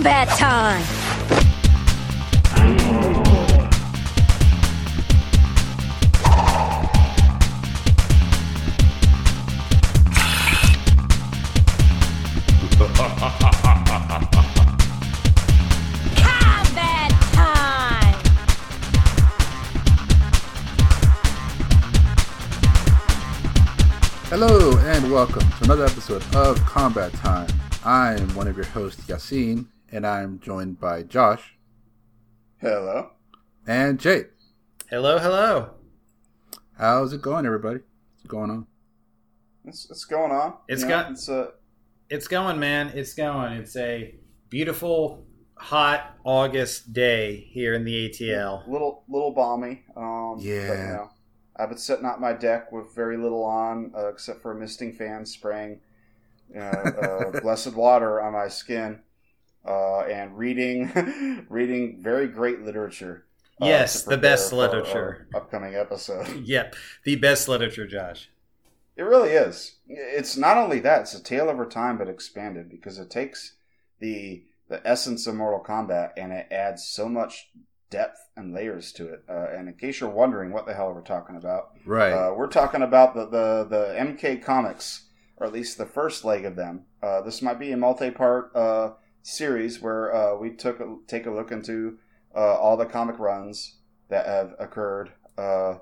Combat time! Hello and welcome to another episode of Combat Time. I am one of your hosts, Yassine, and I'm joined by Josh Hello. and Jay. Hello, hello. How's it going, everybody? What's going on? It's, what's going on? It's You know, got- it's uh, It's going, man. It's going. It's a beautiful, hot August day here in the ATL. little little balmy. Um, Yeah. But, you know, I've been sitting out my deck with very little on, uh, except for a misting fan spraying you know, uh, blessed water on my skin, uh, and reading reading very great literature. uh, Yes, the best literature. upcoming episode. Yep, the best literature, Josh. It really is. It's not only that; it's a tale of our time, but expanded because it takes the the essence of Mortal Kombat and it adds so much depth and layers to it. Uh, and in case you're wondering what the hell we're talking about, Right. uh, we're talking about the, the the MK comics, or at least the first leg of them. Uh, this might be a multi-part uh, series where uh, we took a, take a look into uh, all the comic runs that have occurred uh,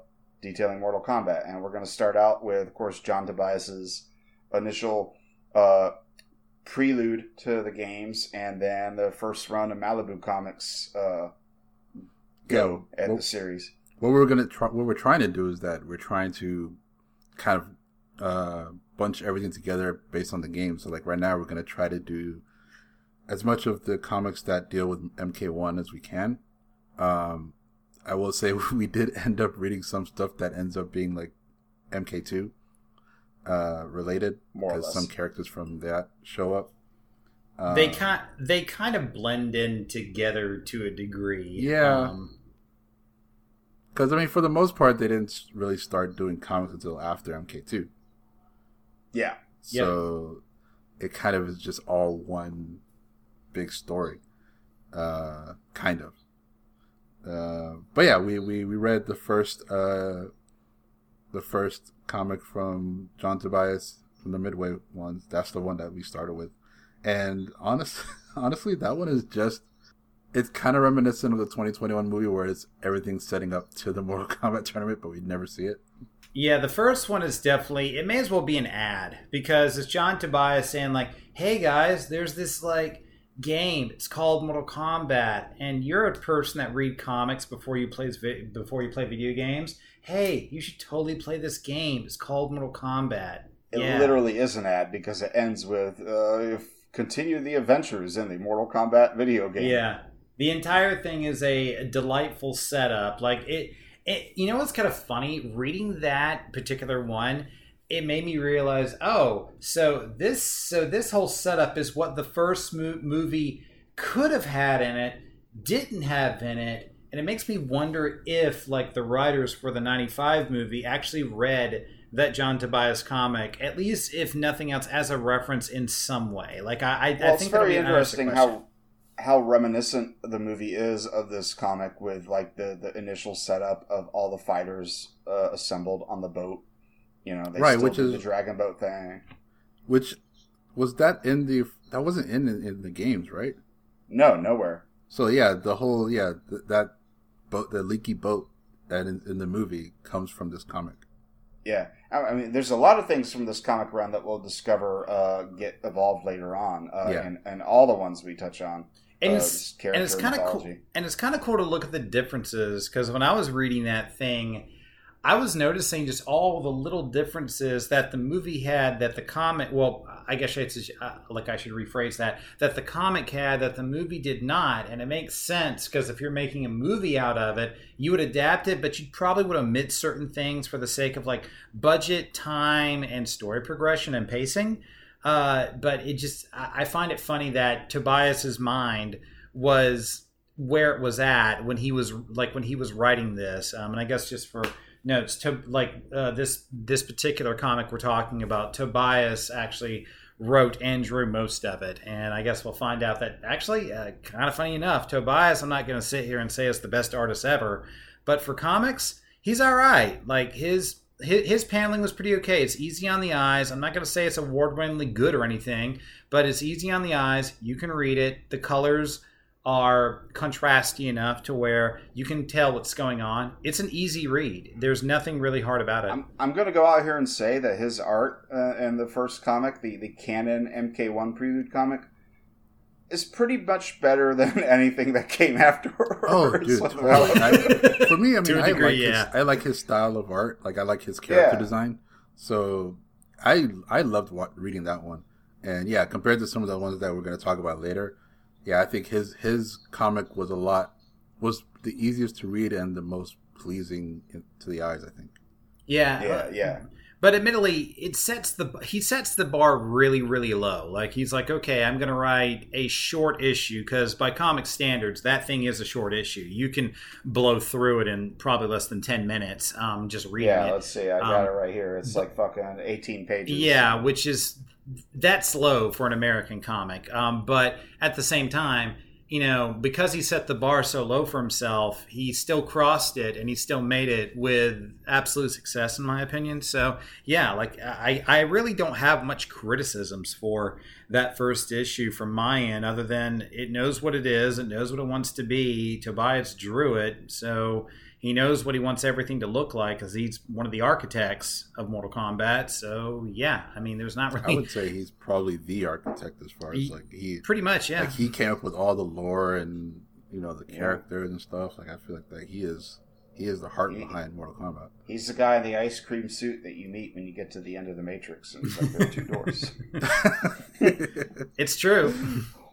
detailing Mortal Kombat, and we're going to start out with, of course, John Tobias's initial uh, prelude to the games, and then the first run of Malibu Comics uh, go Yeah, at well- the series. what we're gonna try, what we're trying to do is that we're trying to kind of uh, bunch everything together based on the game. So, like right now, we're gonna try to do as much of the comics that deal with MK1 as we can. Um, I will say we did end up reading some stuff that ends up being like MK2 uh, related More or because less. some characters from that show up. Uh, they kind they kind of blend in together to a degree. Yeah. Um, Because I mean, for the most part, they didn't really start doing comics until after MK2. Yeah. So it kind of is just all one big story, uh, kind of. Uh, but yeah, we, we, we read the first uh, the first comic from John Tobias from the Midway ones. That's the one that we started with, and honest, honestly, that one is just it's kind of reminiscent of the 2021 movie where it's everything setting up to the Mortal Kombat tournament, but we'd never see it. Yeah, the first one is definitely it may as well be an ad because it's John Tobias saying like, "Hey guys, there's this like game. It's called Mortal Kombat, and you're a person that read comics before you plays vi- before you play video games. Hey, you should totally play this game. It's called Mortal Kombat. It yeah. literally is an ad because it ends with uh, continue the adventures in the Mortal Kombat video game. Yeah, the entire thing is a delightful setup. Like it, it. You know what's kind of funny? Reading that particular one, it made me realize, oh, so this, so this whole setup is what the first mo- movie could have had in it, didn't have in it, and it makes me wonder if, like, the writers for the '95 movie actually read that John Tobias comic, at least if nothing else, as a reference in some way. Like, I, I, Well, I it's think that'll very be interesting how how reminiscent the movie is of this comic with like the the initial setup of all the fighters uh, assembled on the boat. You know, they Right, still which do is- the dragon boat thing. Which was that in the that wasn't in in the games, right? No, nowhere. So yeah, the whole yeah th- that boat, the leaky boat that in, in the movie comes from this comic. Yeah, I I mean, there's a lot of things from this comic run that we'll discover uh, get evolved later on, uh, Yeah. and and all the ones we touch on. and uh, it's and it's kind of cool and it's kind of cool to look at the differences because when i was reading that thing i was noticing just all the little differences that the movie had that the comic well i guess I should, uh, like i should rephrase that that the comic had that the movie did not and it makes sense because if you're making a movie out of it you would adapt it but you probably would omit certain things for the sake of like budget time and story progression and pacing uh, but it just I find it funny that Tobias's mind was where it was at when he was like when he was writing this. Um, and I guess just for notes, to like uh, this this particular comic we're talking about, Tobias actually wrote and drew most of it. And I guess we'll find out that actually, uh, kind of funny enough, Tobias, I'm not going to sit here and say is the best artist ever, but for comics, he's all right. Like his his, paneling was pretty okay. It's easy on the eyes. I'm not going to say it's award-winningly good or anything, but it's easy on the eyes. You can read it. The colors are contrasty enough to where you can tell what's going on. It's an easy read. There's nothing really hard about it. I'm, I'm going to go out here and say that his art uh, in the first comic, the, the canon MK1 Prelude comic, is pretty much better than anything that came afterwards. Oh, dude, totally. I, for me, I mean, To a I degree, like yeah. his, I like his style of art. Like, I like his character Yeah. design. So, I I loved wa- reading that one. And yeah, compared to some of the ones that we're going to talk about later, yeah, I think his his comic was a lot was the easiest to read and the most pleasing to the eyes. I think. yeah, Yeah, yeah. But admittedly, it sets the he sets the bar really, really low. Like he's like, okay, I'm going to write a short issue because by comic standards, that thing is a short issue. You can blow through it in probably less than ten minutes, um, just reading Yeah, it. let's see. I got Um, it right here. It's like fucking 18 pages. Yeah, which is that's low for an American comic. Um, but at the same time, you know, because he set the bar so low for himself, he still crossed it and he still made it with absolute success, in my opinion. So yeah, like I, I really don't have much criticisms for that first issue from my end, other than it knows what it is, it knows what it wants to be. Tobias drew it, so he knows what he wants everything to look like because he's one of the architects of Mortal Kombat. So yeah, I mean, there's not really. I would say he's probably the architect as far as He- like he pretty much yeah. like he came up with all the lore and you know the characters and stuff. Like I feel like that he is he is the heart He- behind Mortal Kombat. He's the guy in the ice cream suit that you meet when you get to the end of the Matrix. And it's like there are two doors. it's true.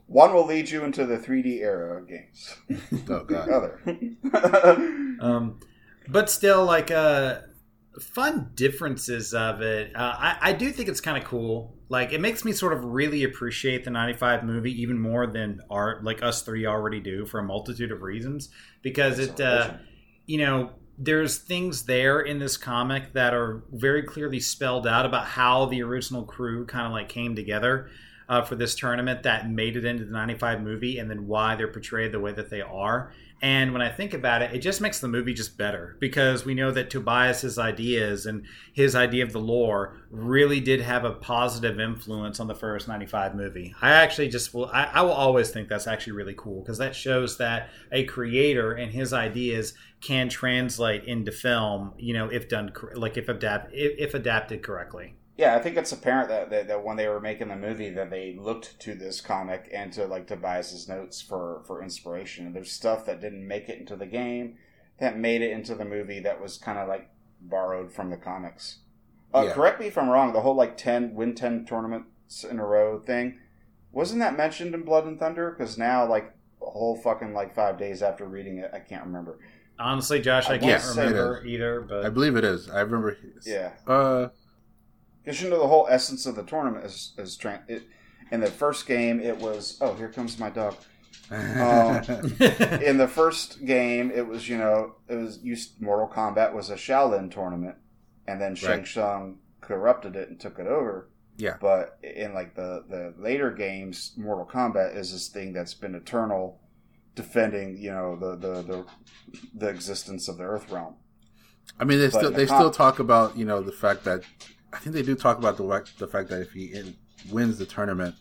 One will lead you into the 3D era of games. oh god. other. um, but still, like uh, fun differences of it. Uh, I, I do think it's kind of cool. Like it makes me sort of really appreciate the '95 movie even more than art, like us three already do, for a multitude of reasons. Because it, uh, you know, there's things there in this comic that are very clearly spelled out about how the original crew kind of like came together uh, for this tournament that made it into the 95 movie and then why they're portrayed the way that they are. And when I think about it, it just makes the movie just better because we know that Tobias's ideas and his idea of the lore really did have a positive influence on the first 95 movie. I actually just will, I, I will always think that's actually really cool because that shows that a creator and his ideas can translate into film, you know, if done, like if, adapt, if, if adapted correctly. Yeah, I think it's apparent that, that that when they were making the movie, that they looked to this comic and to like Tobias's notes for for inspiration. And there's stuff that didn't make it into the game that made it into the movie that was kind of like borrowed from the comics. Uh, Yeah. Correct me if I'm wrong. The whole like ten win ten tournaments in a row thing wasn't that mentioned in Blood and Thunder? Because now like a whole fucking like five days after reading it, I can't remember. Honestly, Josh, I I can't remember either, but I believe it is. I remember. Yeah. Uh, You know the whole essence of the tournament is is tra- it, in the first game it was oh here comes my dog. Um, In the first game it was you know it was used Mortal Kombat was a Shaolin tournament, and then Shang Right. Tsung corrupted it and took it over. yeah. But in like the the later games, Mortal Kombat is this thing that's been eternal, defending you know the the the, the existence of the Earth realm. I mean, they But still the they com- still talk about you know the fact that I think they do talk about the the fact that if he in, wins the tournament,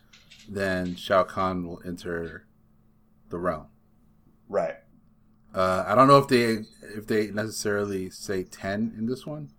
then Shao Kahn will enter the realm. Right. Uh, I don't know if they if they necessarily say ten in this one,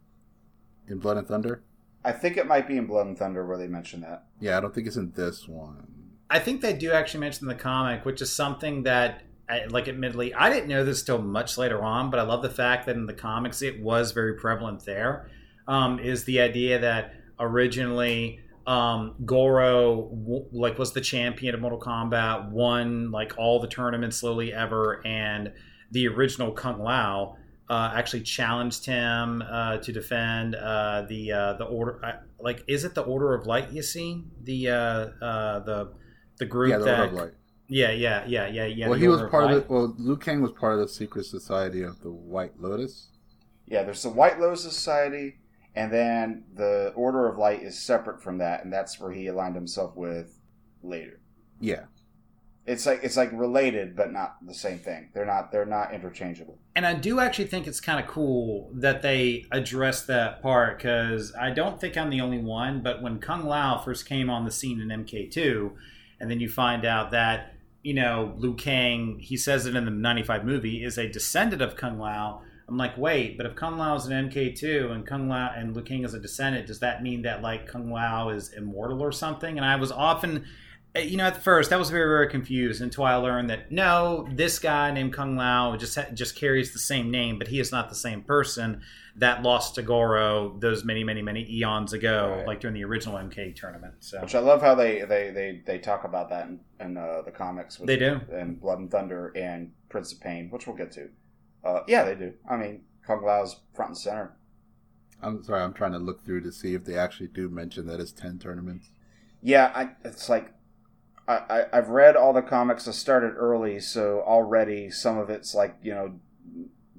in Blood and Thunder. I think it might be in Blood and Thunder where they mention that. Yeah, I don't think it's in this one. I think they do actually mention the comic, which is something that, I- like, admittedly, I didn't know this till much later on, but I love the fact that in the comics it was very prevalent there. Um, is the idea that originally um, Goro w- like was the champion of Mortal Kombat, won like all the tournaments slowly ever, and the original Kung Lao uh, actually challenged him uh, to defend uh, the uh, the order. Uh, like, is it the Order of Light? You see the uh, uh, the the group yeah, the that Order of Light. yeah yeah yeah yeah yeah. well, the he was part of Light. the. Well, Liu Kang was part of the secret society of the White Lotus. Yeah, there's the White Lotus Society, and then the Order of Light is separate from that, and that's where he aligned himself with later. Yeah, It's like it's like related, but not the same thing. They're not they're not interchangeable. And I do actually think it's kind of cool that they address that part because I don't think I'm the only one. But when Kung Lao first came on the scene in MK2, and then you find out that, you know, Liu Kang, he says it in the 95 movie, is a descendant of Kung Lao. I'm like, wait, but if Kung Lao is an MK2 and Kung Lao and Liu Kang is a descendant, does that mean that like Kung Lao is immortal or something? And I was often uh, you know, at first I was very, very confused until I learned that no, this guy named Kung Lao just ha- just carries the same name, but he is not the same person that lost to Goro those many, many, many eons ago, Right. like during the original MK tournament. So Which I love how they they they, they talk about that in, in uh, the comics. With, They do. in Blood and Thunder and Prince of Pain, which we'll get to. Uh, yeah, they do. I mean, Kung Lao's front and center. I'm sorry. I'm trying to look through to see if they actually do mention that it's ten tournaments. Yeah, I, it's like I, I I've read all the comics. I started early, so already some of it's like you know,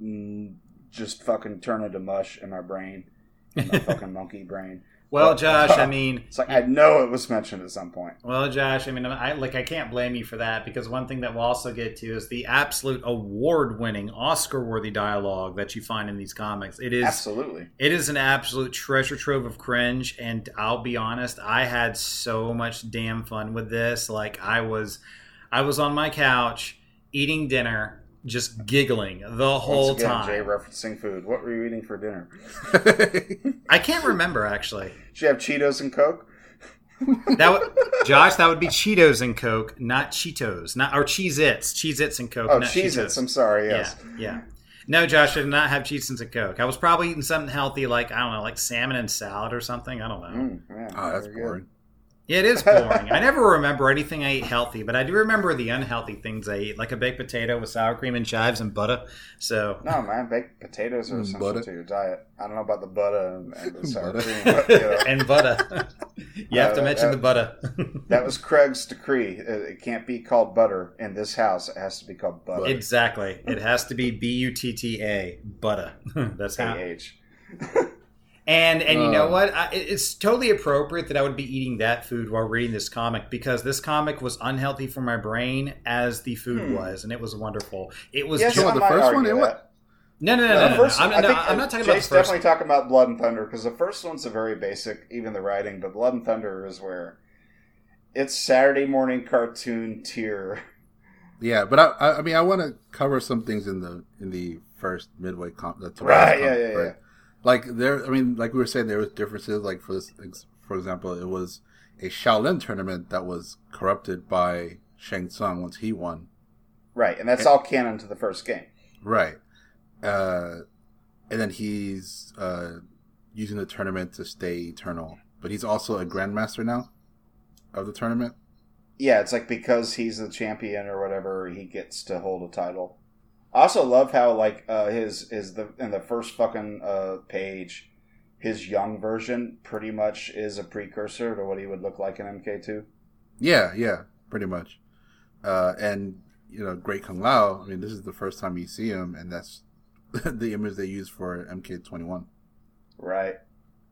mm, just fucking turn into mush in my brain, in my fucking monkey brain. Well, Josh, I mean, It's like I know it was mentioned at some point. Well, Josh, I mean, I like I can't blame you for that because one thing that we'll also get to is the absolute award-winning, Oscar-worthy dialogue that you find in these comics. It is Absolutely. it is an absolute treasure trove of cringe, and I'll be honest, I had so much damn fun with this. Like I was, I was on my couch eating dinner, just giggling the whole Once again, time. Jay referencing food. What were you eating for dinner? I can't remember actually. Did you have Cheetos and Coke? That would, Josh, that would be Cheetos and Coke, not Cheetos, not or Cheez-Its, Cheez-Its and Coke. Oh, not Cheez-Its. I'm sorry. Yes. Yeah, yeah. No, Josh, I did not have Cheez-Its and Coke. I was probably eating something healthy, like I don't know, like salmon and salad or something. I don't know. Mm, yeah, oh, that's boring. good. Boring. Yeah, it is boring. I never remember anything I ate healthy, but I do remember the unhealthy things I eat, like a baked potato with sour cream and chives and butter. So No, man, baked potatoes are essential butter. to your diet. I don't know about the butter and, and the sour Butter. cream, but you know, and butter. you have to Uh, mention uh, the butter. that was Craig's decree. It, it can't be called butter in this house. It has to be called butter. exactly. It has to be B U T T A butter. That's how. A-H. And and you know Uh. what? I, it's totally appropriate that I would be eating that food while reading this comic because this comic was unhealthy for my brain as the food Hmm. was, and it was wonderful. It was Yes, So just the first one, it that. wa- no, no, no, No, no. the no, first I'm, no, I think I'm not talking Jake's about the first. definitely talking about Blood and Thunder because the first one's a very basic, even the writing. But Blood and Thunder is where it's Saturday morning cartoon tier. Yeah, but I, I I mean, I want to cover some things in the in the first midway comp. The Right, comp, yeah, yeah, yeah. Like there, I mean, like we were saying, there was differences. Like for this, for example, it was a Shaolin tournament that was corrupted by Shang Tsung once he won. Right, and that's all canon to the first game. Right. Uh, and then he's uh, using the tournament to stay eternal. But he's also a grandmaster now of the tournament. Yeah, it's like because he's the champion or whatever, he gets to hold a title. I also love how like uh, his is the in the first fucking uh, page, his young version pretty much is a precursor to what he would look like in MK two. Yeah, yeah, pretty much. Uh, and you know, Great Kung Lao. I mean, this is the first time you see him, and that's the image they used for MK21. Right,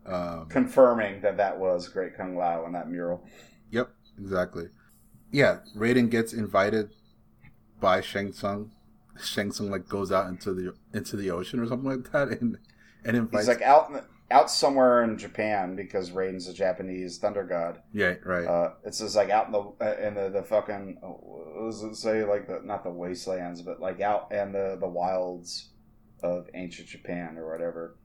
Um, confirming that that was Great Kung Lao in that mural. Yep, exactly. Yeah, Raiden gets invited by Shang Tsung. Shang Tsung like goes out into the into the ocean or something like that, and and invites. He's like out in the, out somewhere in Japan because Raiden's a Japanese thunder god. yeah, right. Uh, it's just like out in the uh, in the, the fucking what does it say like the not the wastelands but like out in the the wilds of ancient Japan or whatever.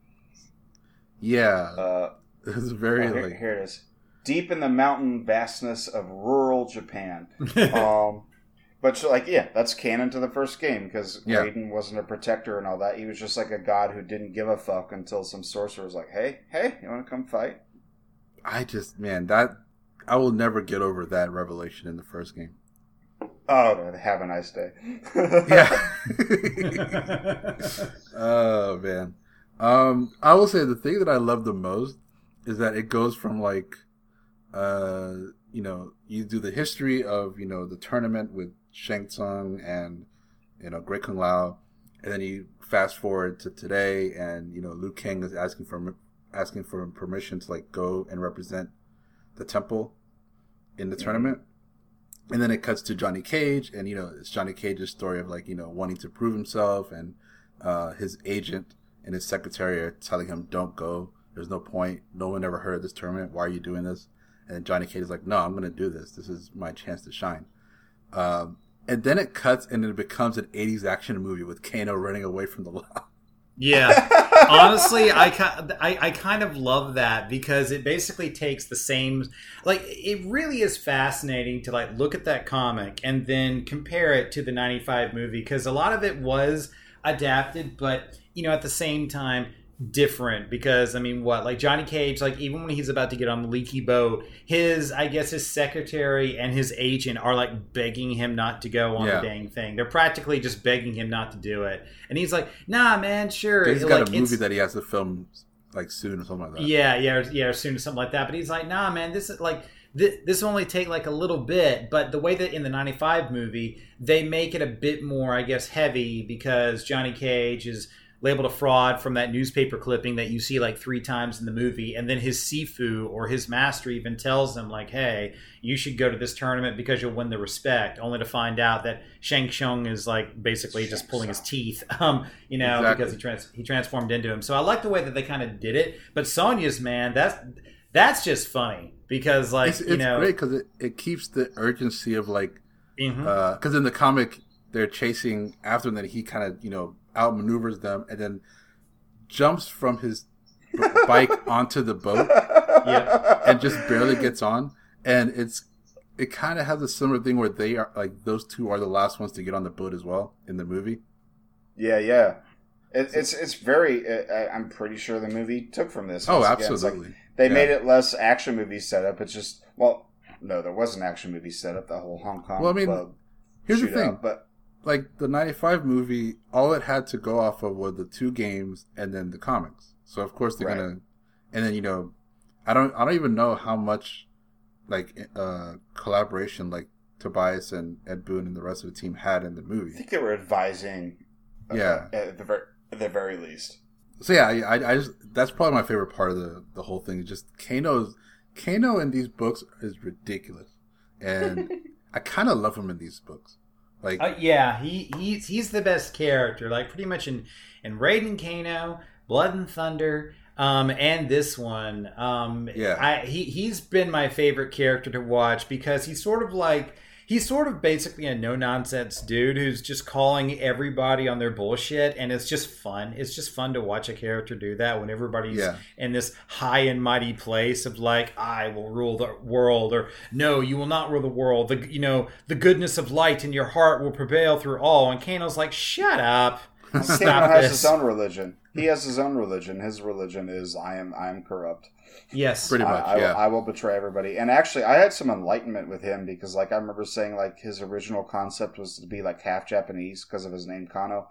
yeah, Uh, it's very oh, here, like here it is. Deep in the mountain vastness of rural Japan. um, but so, like yeah, that's canon to the first game because Yeah. Raiden wasn't a protector and all that. He was just like a god who didn't give a fuck until some sorcerer was like, "Hey, hey, you want to come fight?" I just man that I will never get over that revelation in the first game. Oh, have a nice day. Yeah. oh man. Um, I will say the thing that I love the most is that it goes from like, uh, you know, you do the history of you know the tournament with Shang Tsung and you know Great Kung Lao, and then you fast forward to today, and you know Liu Kang is asking for asking for permission to like go and represent the temple in the tournament. And then it cuts to Johnny Cage, and you know it's Johnny Cage's story of like you know wanting to prove himself, and uh, his agent and his secretary are telling him, "Don't go. There's no point. No one ever heard of this tournament. Why are you doing this?" And Johnny Cage is like, "No, I'm going to do this. This is my chance to shine." Um, and then it cuts, and it becomes an '80s action movie with Kano running away from the law. Yeah. Honestly, I, I I kind of love that because it basically takes the same like it really is fascinating to like look at that comic and then compare it to the 95 movie because a lot of it was adapted but you know at the same time different because I mean what like Johnny Cage like even when he's about to get on the leaky boat his I guess his secretary and his agent are like begging him not to go on Yeah. the dang thing they're practically just begging him not to do it and he's like nah man sure He's got like, a movie that he has to film like soon or something like that. yeah, yeah, yeah, soon or something like that. But he's like, nah, man, this is like th- this will only take like a little bit. But the way that in the '95 movie they make it a bit more, I guess, heavy because Johnny Cage is labeled a fraud from that newspaper clipping that you see like three times in the movie, and then his Sifu or his master even tells them like, hey, you should go to this tournament because you'll win the respect. Only to find out that Shang Tsung is like basically just Shang pulling his teeth, um, you know, Exactly. because he trans- he transformed into him. So I like the way that they kind of did it. But Sonya's man, that's that's just funny because like it's, you know, great because it, it keeps the urgency of like because in the comic they're chasing after him, then he kind of you know outmaneuvers them and then jumps from his b- bike onto the boat yeah, and just barely gets on and it's it kind of has a similar thing where they are like those two are the last ones to get on the boat as well in the movie Yeah, yeah. It, it's it's very. Uh, I'm pretty sure the movie took from this. oh it's like absolutely they Yeah. made it less action movie setup. It's just well, no, there was an action movie setup. The whole Hong Kong. Well, I mean, club here's the thing but like the 95 movie all it had to go off of were the two games and then the comics so of course they're Right. gonna and then you know i don't i don't even know how much like uh collaboration like tobias and ed boon and the rest of the team had in the movie I think they were advising. uh, Yeah. at the very at the very least. so yeah I, I i just that's probably my favorite part of the the whole thing just kano's kano in these books is ridiculous and i kind of love him in these books like Uh, yeah, he he's he's the best character. Like pretty much in in Raiden Kano, Blood and Thunder, um, and this one. Um, Yeah. I, he he's been my favorite character to watch because he's sort of like he's sort of basically a no nonsense dude who's just calling everybody on their bullshit, and it's just fun. It's just fun to watch a character do that when everybody's yeah in this high and mighty place of like I will rule the world or no you will not rule the world the you know the goodness of light in your heart will prevail through all and Kano's like shut up Kano has this his own religion. He has his own religion. His religion is I am I am corrupt. Yes Pretty much, I, will- yeah. I will betray everybody. And actually, I had some enlightenment with him because, like, I remember saying like his original concept was to be like half Japanese because of his name Kano.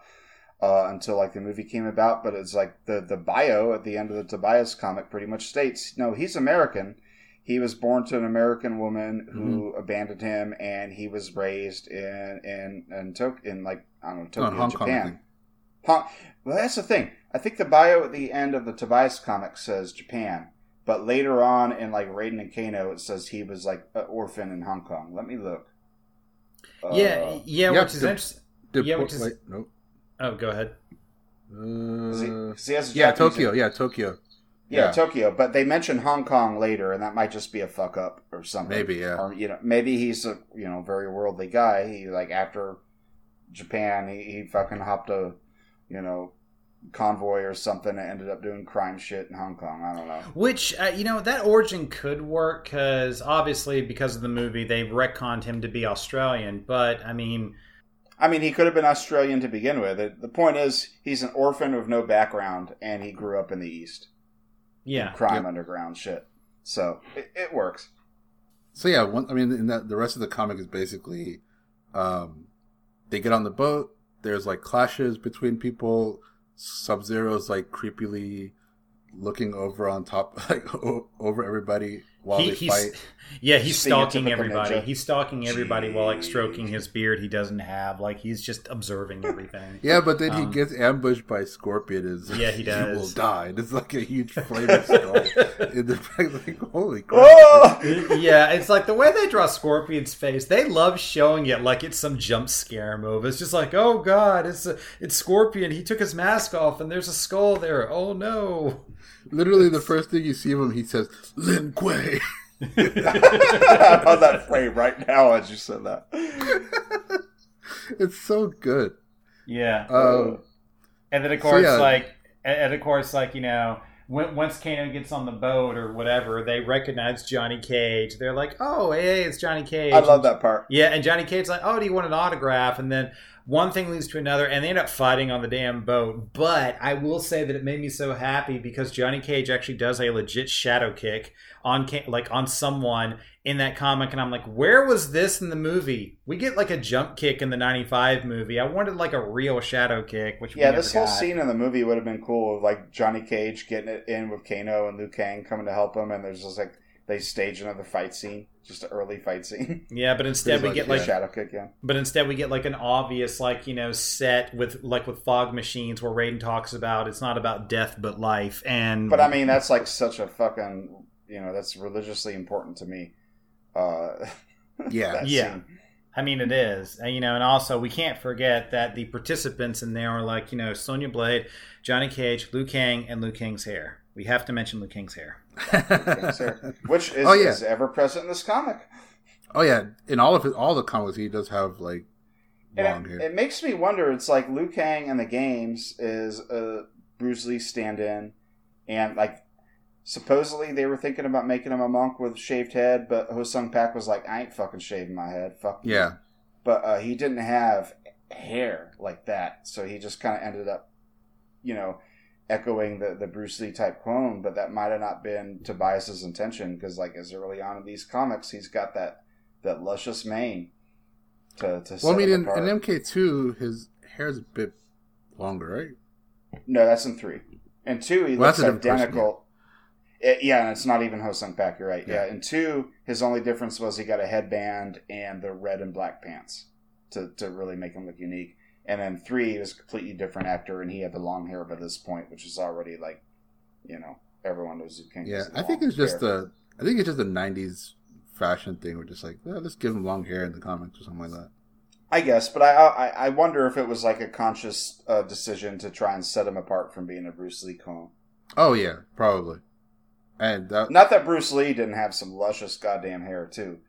Uh, until like the movie came about, but it's like the the bio at the end of the Tobias comic pretty much states, no, he's American. He was born to an American woman who Mm-hmm. abandoned him, and he was raised in in in, Tok- in like I don't know No, Tokyo, Hong Japan. think. Hong, well, that's the thing. I think the bio at the end of the Tobias comic says Japan, but later on in like Raiden and Kano, it says he was like an orphan in Hong Kong. Let me look. Uh, yeah yeah yeah, which is the- interesting The Yeah, which is- wait, nope. oh go ahead. he- Uh, 'cause he has yeah, Japanese- Tokyo. Yeah, Tokyo. Yeah, Yeah. Tokyo, but they mention Hong Kong later, and that might just be a fuck up or something. Maybe, yeah. Or you know, maybe he's a you know very worldly guy. He like after Japan, he, he fucking hopped a you know convoy or something and ended up doing crime shit in Hong Kong. I don't know. which uh, you know that origin could work because obviously because of the movie they've retconned him to be Australian but I mean I mean, he could have been Australian to begin with. The, the point is, he's an orphan with no background, and he grew up in the East. yeah Crime Yep. underground shit. So it, it works. So yeah, one, I mean, in that the rest of the comic is basically, um, they get on the boat. There's like clashes between people. Sub Zero's like creepily looking over on top, like o- over everybody while He, they he's fight. yeah, he's Just being a stalking everybody. ninja. He's stalking everybody while like stroking his beard he doesn't have. Like he's just observing everything. Yeah, but then he Um, gets ambushed by Scorpion. Is Yeah, he You will die. And it's like a huge flaming skull in the back. Like holy crap! Oh! yeah, it's like the way they draw Scorpion's face. They love showing it like it's some jump scare move. It's just like, oh god, it's a, it's Scorpion. He took his mask off, and there's a skull there. Oh no. Literally, the first thing you see of him, he says Lin Kuei. I'm on that frame right now as you said that. it's so good. Yeah. Um, And then of course, yeah. like, and and of course, like you know, once Kano gets on the boat or whatever, they recognize Johnny Cage. They're like, "Oh, hey, it's Johnny Cage." I love that part. Yeah, and Johnny Cage's like, "Oh, do you want an autograph?" And then one thing leads to another, and they end up fighting on the damn boat. But I will say that it made me so happy because Johnny Cage actually does a legit shadow kick on like on someone in that comic, and I'm like, where was this in the movie? We get like a jump kick in the '95 movie. I wanted like a real shadow kick, which Yeah, this whole got. scene in the movie would have been cool with like Johnny Cage getting it in with Kano and Liu Kang coming to help him, and there's just like they stage another fight scene, just an early fight scene. Yeah, but instead we like, get yeah. like Shadow kick, yeah. But instead, we get like an obvious, like you know, set with like with fog machines where Raiden talks about it's not about death but life, and But I mean, that's like such a fucking you know that's religiously important to me. Uh, Yeah. that Yeah. scene. I mean it is, And, you know, and also we can't forget that the participants in there are like you know Sonya Blade, Johnny Cage, Liu Kang, and Liu Kang's hair. We have to mention Liu Kang's hair. Sir. which is, Oh, yeah. is ever present in this comic. oh yeah, in all of his, all the comics, he does have like long it, hair. it makes me wonder. It's like Liu Kang in the games is a Bruce Lee stand-in, and like supposedly they were thinking about making him a monk with shaved head, but Ho Sung Pak was like, "I ain't fucking shaving my head, fuck." you." yeah, but uh, he didn't have hair like that, so he just kind of ended up, you know, echoing the the Bruce Lee type clone. But that might have not been Tobias's intention because, like, as early on in these comics, he's got that that luscious mane. To, to well, I mean, in, in MK two, his hair's a bit longer, right? No, that's in three. In two, he Well, looks that's a different person, identical. It- yeah, and it's not even Ho Sung Pak. You're right. Yeah. Yeah. In two, his only difference was he got a headband and the red and black pants to to really make him look unique. And then three, he was a completely different actor, and he had the long hair by this point, which is already like, you know, everyone knows who King. Yeah, I think it's just hair. a, I think it's just a '90s fashion thing. We're just like, well, let's give him long hair in the comics or something like that. I guess, but I, I I wonder if it was like a conscious uh, decision to try and set him apart from being a Bruce Lee clone. Oh yeah, probably. And that, Not that Bruce Lee didn't have some luscious goddamn hair too.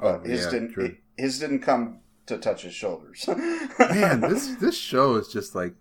oh his yeah, didn't true. his didn't come to touch his shoulders. Man, this this show is just like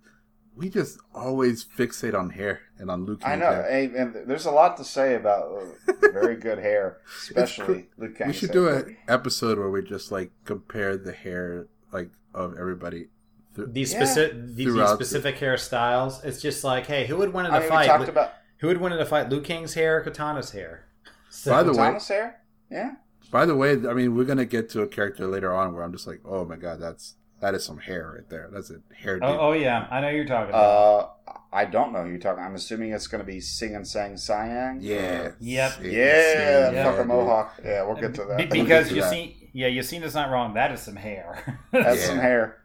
we just always fixate on hair and on Luke. I know. Hey, and there's a lot to say about uh, very good hair, especially Liu Kang's We should hair. do an episode where we just like compare the hair like of everybody. Th- These Yeah. specific these Throughout specific hairstyles. It's just like, hey, who would win in I a mean, fight? Lu- about who would win in a fight? Liu Kang's hair, or Kitana's hair. So, By the way- Thomas hair. Yeah, By the way, I mean we're gonna get to a character later on where I'm just like, oh my god, that's that is some hair right there. That's a hair. oh, oh yeah, I know who you're talking about. uh, I don't know who you're talking. I'm assuming it's going to be Sing and Sang Siang. yeah. Yep. yeah, Yeah, fucking dude. mohawk. Yeah, we'll get to Be- that. because to you that. see, yeah, you seen it's not wrong. That is some hair. That's Yeah. some hair.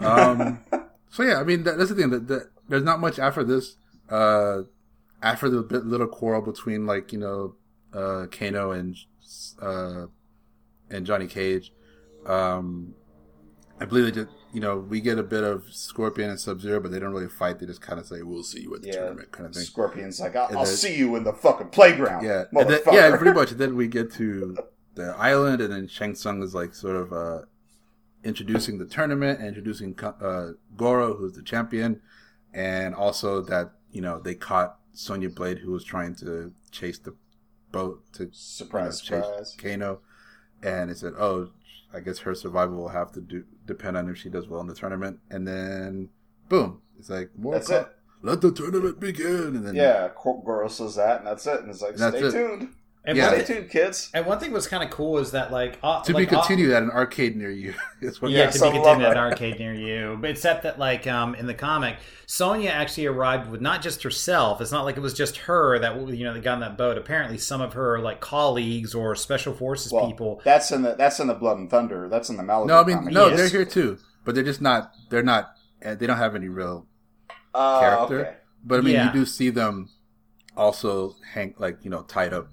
Um, so yeah, I mean that, that's the thing. That, that there's not much after this. Uh, after the bit, little quarrel between like you know, uh, Kano and uh, and Johnny Cage. Um, I believe they just you know we get a bit of Scorpion and Sub Zero, but they don't really fight. They just kind of say, "We'll see you at the Yeah. tournament," kind of thing. Scorpion's like, I'll, I'll then- see you in the fucking playground. Yeah, then, yeah, pretty much. Then we get to the island, and then Shang Tsung is like sort of uh, introducing the tournament, and introducing uh, Goro, who's the champion, and also that you know they caught Sonya Blade, who was trying to chase the boat to you know, surprise. Kano, and it said, "Oh, I guess her survival will have to do depend on if she does well in the tournament." And then, boom, it's like more. That's co- it. Let the tournament begin, and then Yeah, Goro says that, and that's it. And it's like, That's stay it. tuned. And Yeah. one Stay thi- tuned, kids. and one thing was kind of cool is that like uh, To like, be uh, continued at an arcade near you. Is what Yeah, Yes, to be continued at an arcade near you. But except that, like um, in the comic, Sonya actually arrived with not just herself. It's not like it was just her that you know that got on that boat. Apparently, some of her like colleagues or special forces Well, people. that's in the that's in the Blood and Thunder. That's in the Malibu. No, I mean comic. no, Yes. they're here too, but they're just not. They're not. uh, They don't have any real Uh, character. okay. But I mean, Yeah. you do see them also hang like you know tied up.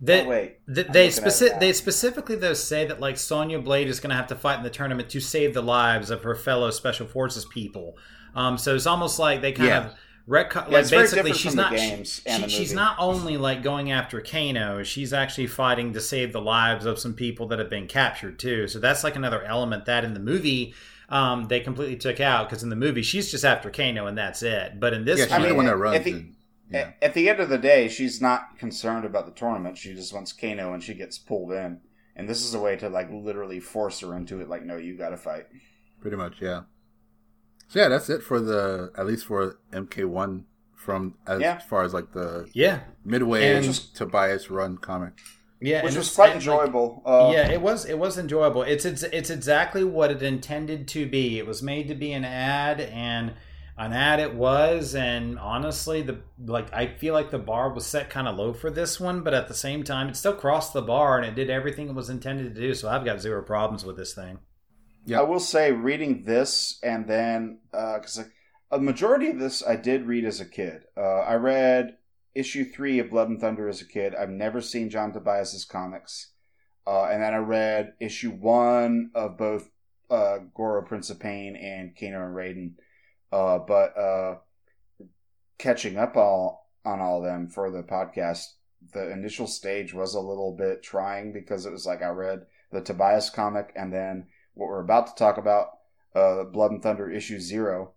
That oh, wait, Th- I'm they looking speci- they specifically though say that like Sonya Blade is going to have to fight in the tournament to save the lives of her fellow special forces people. Um, so it's almost like they kind Yeah. of retco- Yeah, like basically she's not games and she, she's not only like going after Kano, she's actually fighting to save the lives of some people that have been captured too. So that's like another element that in the movie. Um, they completely took out because in the movie she's just after Kano and that's it. But in this Yeah, she's one, the mean, one that at- runs. At the- yeah. At, at the end of the day, she's not concerned about the tournament. She just wants Kano, and she gets pulled in. And this is a way to like literally force her into it. Like, no, you got to fight. Pretty much, yeah. So yeah, that's it for the at least for MK one from as Yeah. far as like the yeah, midway And- Tobias run comic. yeah, which was quite and, like, enjoyable. uh, yeah, it was. It was enjoyable. It's it's it's exactly what it intended to be. It was made to be an ad, and an ad it was. And honestly, the like I feel like the bar was set kind of low for this one, but at the same time, it still crossed the bar and it did everything it was intended to do. So I've got zero problems with this thing. Yeah. I will say, reading this and then because a majority of this I did read as a kid. Uh, I read issue three of Blood and Thunder as a kid. I've never seen John Tobias's comics, uh, and then I read issue one of both uh, Goro Prince of Pain and Kano and Raiden. Uh, but uh, catching up all on all of them for the podcast, the initial stage was a little bit trying because it was like I read the Tobias comic and then what we're about to talk about, uh, Blood and Thunder issue zero,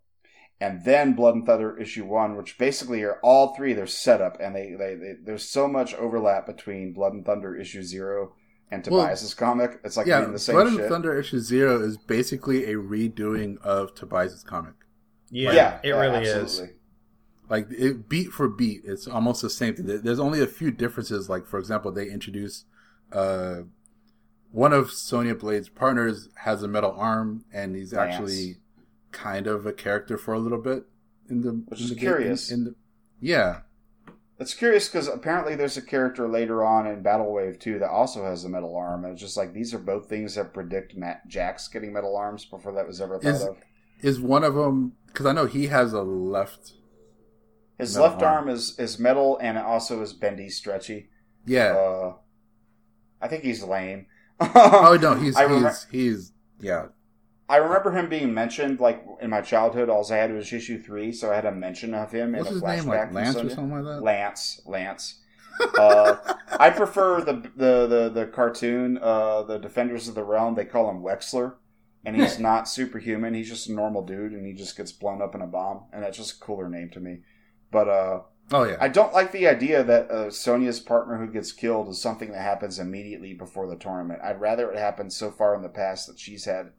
and then Blood and Thunder issue one, which basically are all three their setup, and they, they, they there's so much overlap between Blood and Thunder issue zero and Well, Tobias's comic. It's like yeah, the same Blood shit. and Thunder issue zero is basically a redoing of Tobias's comic. Yeah, yeah, it yeah, really is. Like it beat for beat, it's almost the same thing. There's only a few differences. Like for example, they introduce uh, one of Sonya Blade's partners has a metal arm, and he's Lance. actually kind of a character for a little bit in the Which in is the, curious. In, in the, yeah, It's curious because apparently there's a character later on in Battle Wave 2 that also has a metal arm. And it's just like these are both things that predict Matt Jax getting metal arms before that was ever thought Is- of. Is one of them because I know he has a left. His left arm. arm is, is metal and it also is bendy, stretchy. Yeah. Uh, I think he's lame. oh no, he's he's he's yeah. I remember him being mentioned like in my childhood. All I had was issue three, so I had a mention of him What's in his a flashback. name? Like Lance or something like that. Lance, Lance. Uh, I prefer the, the the the cartoon, uh, the Defenders of the Realm. They call him Wexler, and he's not superhuman. He's just a normal dude, and he just gets blown up in a bomb, and that's just a cooler name to me. But uh, Oh yeah. I don't like the idea that uh, Sonya's partner who gets killed is something that happens immediately before the tournament. I'd rather it happen so far in the past that she's had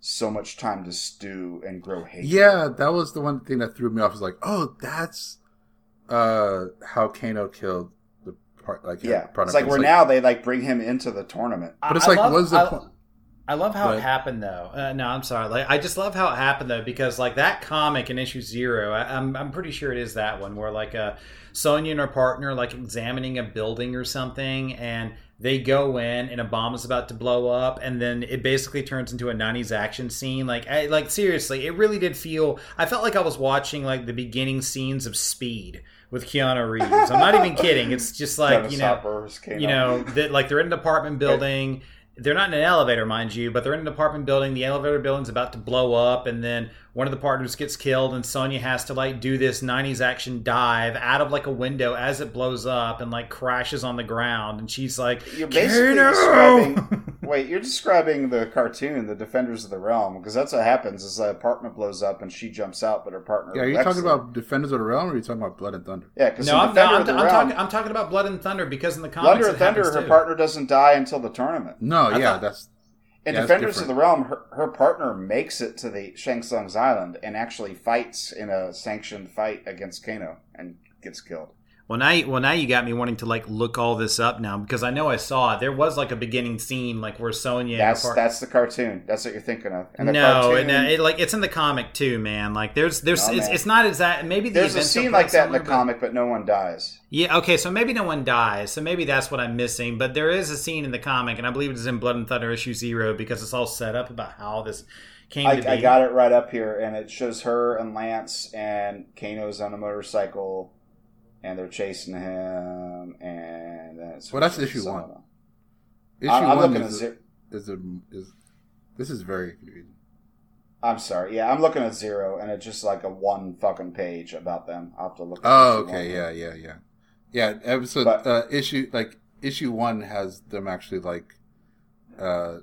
so much time to stew and grow hate. Yeah, that was the one thing that threw me off. Was like, oh, that's uh how Kano killed the part. Like yeah. partner. It's like where now they like bring him into the tournament. But it's I like, love- what's the I- point? I love how it happened though. Uh, no, I'm sorry. Like I just love how it happened though because like that comic in issue zero, I, I'm I'm pretty sure it is that one where like uh, Sonya and her partner like examining a building or something, and they go in and a bomb is about to blow up, and then it basically turns into a '90s action scene. Like I, like seriously, it really did feel. I felt like I was watching like the beginning scenes of Speed with Keanu Reeves. I'm not even kidding. It's just like you know you know that like they're in an apartment building they're not in an elevator mind you but they're in an apartment building the elevator building's about to blow up and then one of the partners gets killed and sonya has to like do this 90s action dive out of like a window as it blows up and like crashes on the ground and she's like You're basically "Kano!" describing. Wait, you're describing the cartoon, the Defenders of the Realm, because that's what happens: is the apartment blows up and she jumps out, but her partner. Yeah, are you wrecks talking her. about Defenders of the Realm, or are you talking about Blood and Thunder? Yeah, because no, I'm, no I'm, of the I'm Realm, talking i'm talking about blood and thunder because in the comics Thunder it of Thunder, her too. partner doesn't die until the tournament. No, I yeah, thought- that's In Yeah, Defenders of the Realm, her, her partner makes it to the Shang Tsung's island and actually fights in a sanctioned fight against Kano and gets killed. Well, now, you- well, now you got me wanting to like look all this up now because I know I saw it. There was like a beginning scene, like where Sonya. That's Par- that's the cartoon. That's what you're thinking of. And no, cartoon, it, uh, it, like it's in the comic too, man. Like there's, there's, No, it's, it's not exact. Maybe the there's a scene like that in the but- comic, but no one dies. Yeah, okay, so maybe no one dies, so maybe that's what I'm missing. But there is a scene in the comic, and I believe it is in Blood and Thunder issue zero because it's all set up about how this came I, to be. I got it right up here, and it shows her and Lance, and Kano's on a motorcycle, and they're chasing him, and then it's Well, that's issue one. Issue I'm, I'm one looking at is, zero. is, a, is this is very confusing. I'm sorry. Yeah, I'm looking at zero, and it's just like a one fucking page about them. I'll have to look. At Oh, okay, yeah, yeah, yeah, yeah. Episode But- uh, issue like issue one has them actually like uh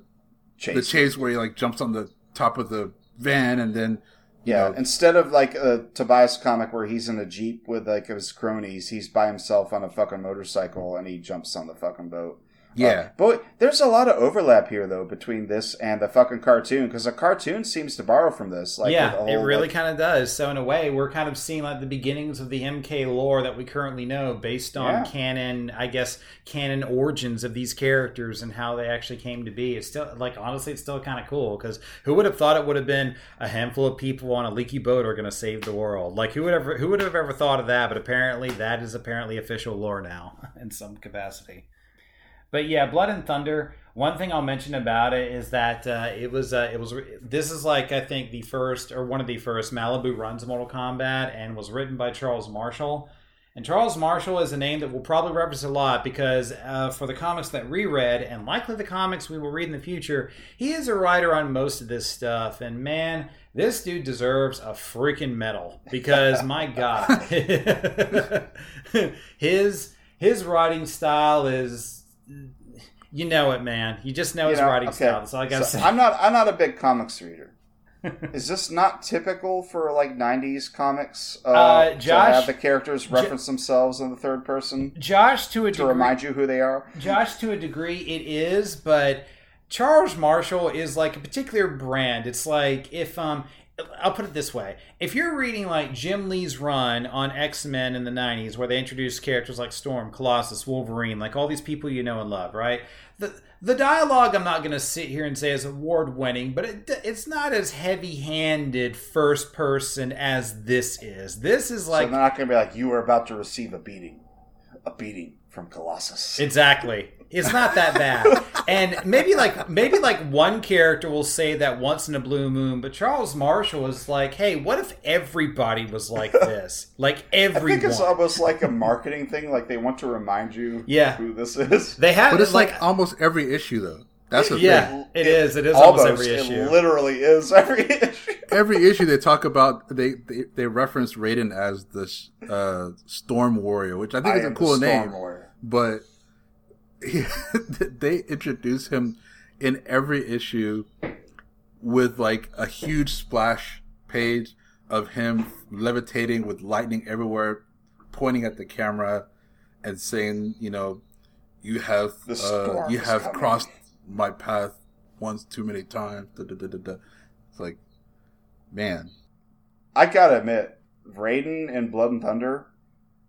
Chase. the chase where he like jumps on the top of the van and then Yeah, know, instead of like a Tobias comic where he's in a jeep with like his cronies, he's by himself on a fucking motorcycle and he jumps on the fucking boat. Yeah. Uh, but there's a lot of overlap here though between this and the fucking cartoon because the cartoon seems to borrow from this. Like yeah, the it really like- kind of does. So in a way, we're kind of seeing like the beginnings of the MK lore that we currently know, based on Yeah. canon, I guess, canon origins of these characters and how they actually came to be. It's still like honestly, it's still kind of cool because who would have thought it would have been a handful of people on a leaky boat are going to save the world? Like who would ever who would have ever thought of that? But apparently, that is apparently official lore now in some capacity. But yeah, Blood and Thunder. One thing I'll mention about it is that uh, it was uh, it was this is like I think the first or one of the first Malibu runs Mortal Kombat and was written by Charles Marshall. And Charles Marshall is a name that we'll probably reference a lot because uh, for the comics that we read and likely the comics we will read in the future, he is a writer on most of this stuff. And man, this dude deserves a freaking medal because my god, his his writing style is you know it, man. You just know you his know, writing okay, style. That's all I gotta so say. I'm not. I'm not a big comics reader. Is this not typical for like '90s comics? Uh, Uh, to Josh- have the characters reference themselves in the third person Josh, to a to degree, remind you who they are. Josh, to a degree, it is, but Charles Marshall is like a particular brand. It's like if um, I'll put it this way: if you're reading like Jim Lee's run on X Men in the '90s, where they introduced characters like Storm, Colossus, Wolverine, like all these people you know and love, right? The the dialogue I'm not going to sit here and say is award winning, but it, it's not as heavy handed first person as this is. This is so like they're not going to be like you are about to receive a beating, a beating from Colossus. Exactly. It's not that bad. and maybe like maybe like one character will say that once in a blue moon, but Charles Marshall is like, "Hey, what if everybody was like this? Like I everyone." think it's almost like a marketing thing. Like they want to remind you Yeah. who this is. they have But it's like, like, almost every issue though. That's the thing. yeah, it is. It is almost, every it issue. literally is every issue. Every issue they talk about they they, they reference Raiden as the uh, Storm Warrior, which I think I is a am the cool Storm name. Warrior. but he, they introduce him in every issue with like a huge splash page of him levitating with lightning everywhere, pointing at the camera and saying, you know, you have uh, you have coming." crossed my path once too many times. Da, da, da, da, da. It's like, man, I gotta admit, Raiden in Blood and Thunder,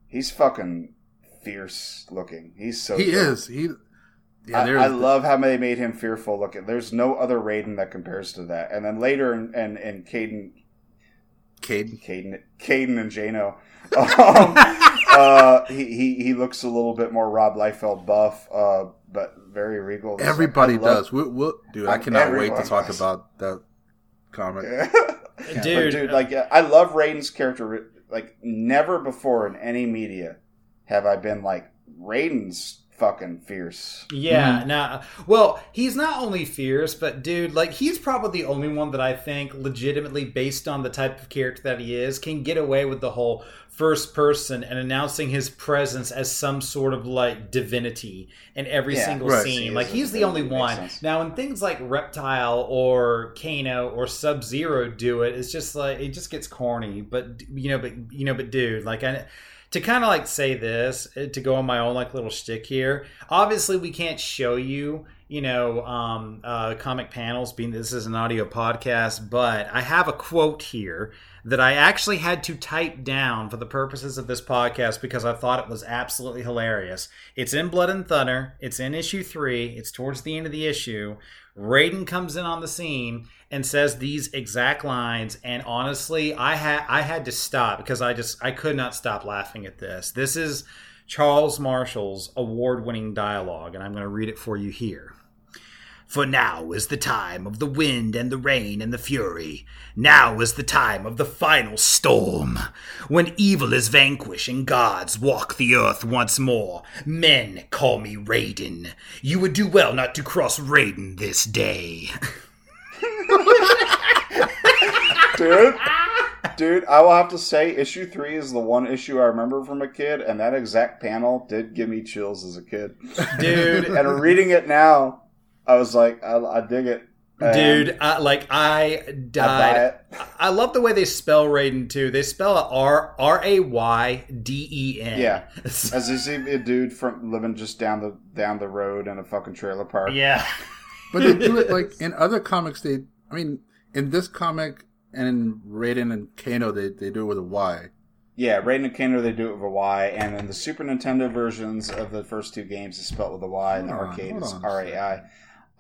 he's fucking fierce looking. He's so he good. is he. Yeah, I, I love how they made him fearful looking. There's no other Raiden that compares to that. And then later in in, in Caden, Caden. Caden, Caden and Jano, um, uh, he, he he looks a little bit more Rob Liefeld buff, uh, but very regal. It's like, Everybody I love- does. We'll, we'll, dude, I Um, cannot wait to talk does. about that comic. But dude, dude, like I love Raiden's character. Like never before in any media have I been like Raiden's fucking fierce. Yeah, hmm. nah. Well, he's not only fierce, but dude, like he's probably the only one that I think legitimately based on the type of character that he is can get away with the whole first person and announcing his presence as some sort of like divinity in every Yeah, single right. scene. He Like he's the only one. sense. Now, when things like Reptile or Kano or Sub Zero do it, it's just like it just gets corny. But you know, but you know, but dude, like I to kind of like say this uh, to go on my own like little shtick here. Obviously, we can't show you, you know, um, uh, comic panels, being this is an audio podcast. But I have a quote here that I actually had to type down for the purposes of this podcast because I thought it was absolutely hilarious. It's in Blood and Thunder. It's in issue three. It's towards the end of the issue. Raiden comes in on the scene and says these exact lines and honestly I had I had to stop because I just I could not stop laughing at this. This is Charles Marshall's award-winning dialogue and I'm going to read it for you here. For now is the time of the wind and the rain and the fury. Now is the time of the final storm. When evil is vanquished and gods walk the earth once more. Men call me Raiden. You would do well not to cross Raiden this day. dude. Dude, I will have to say, issue three is the one issue I remember from a kid, and that exact panel did give me chills as a kid. Dude, And reading it now, I was like, I, I dig it. And dude, I, like I I died. it. I love the way they spell Raiden too. They spell it R R A Y D E N. Yeah. As you see a dude from living just down the down the road in a fucking trailer park. yeah. But they do it like in other comics. They, I mean, in this comic and in Raiden and Kano, they they do it with a Y. Yeah, Raiden and Kano they do it with a Y, and in the Super Nintendo versions of the first two games it's spelled with a Y, and the Hold on, arcade hold is on a R A I.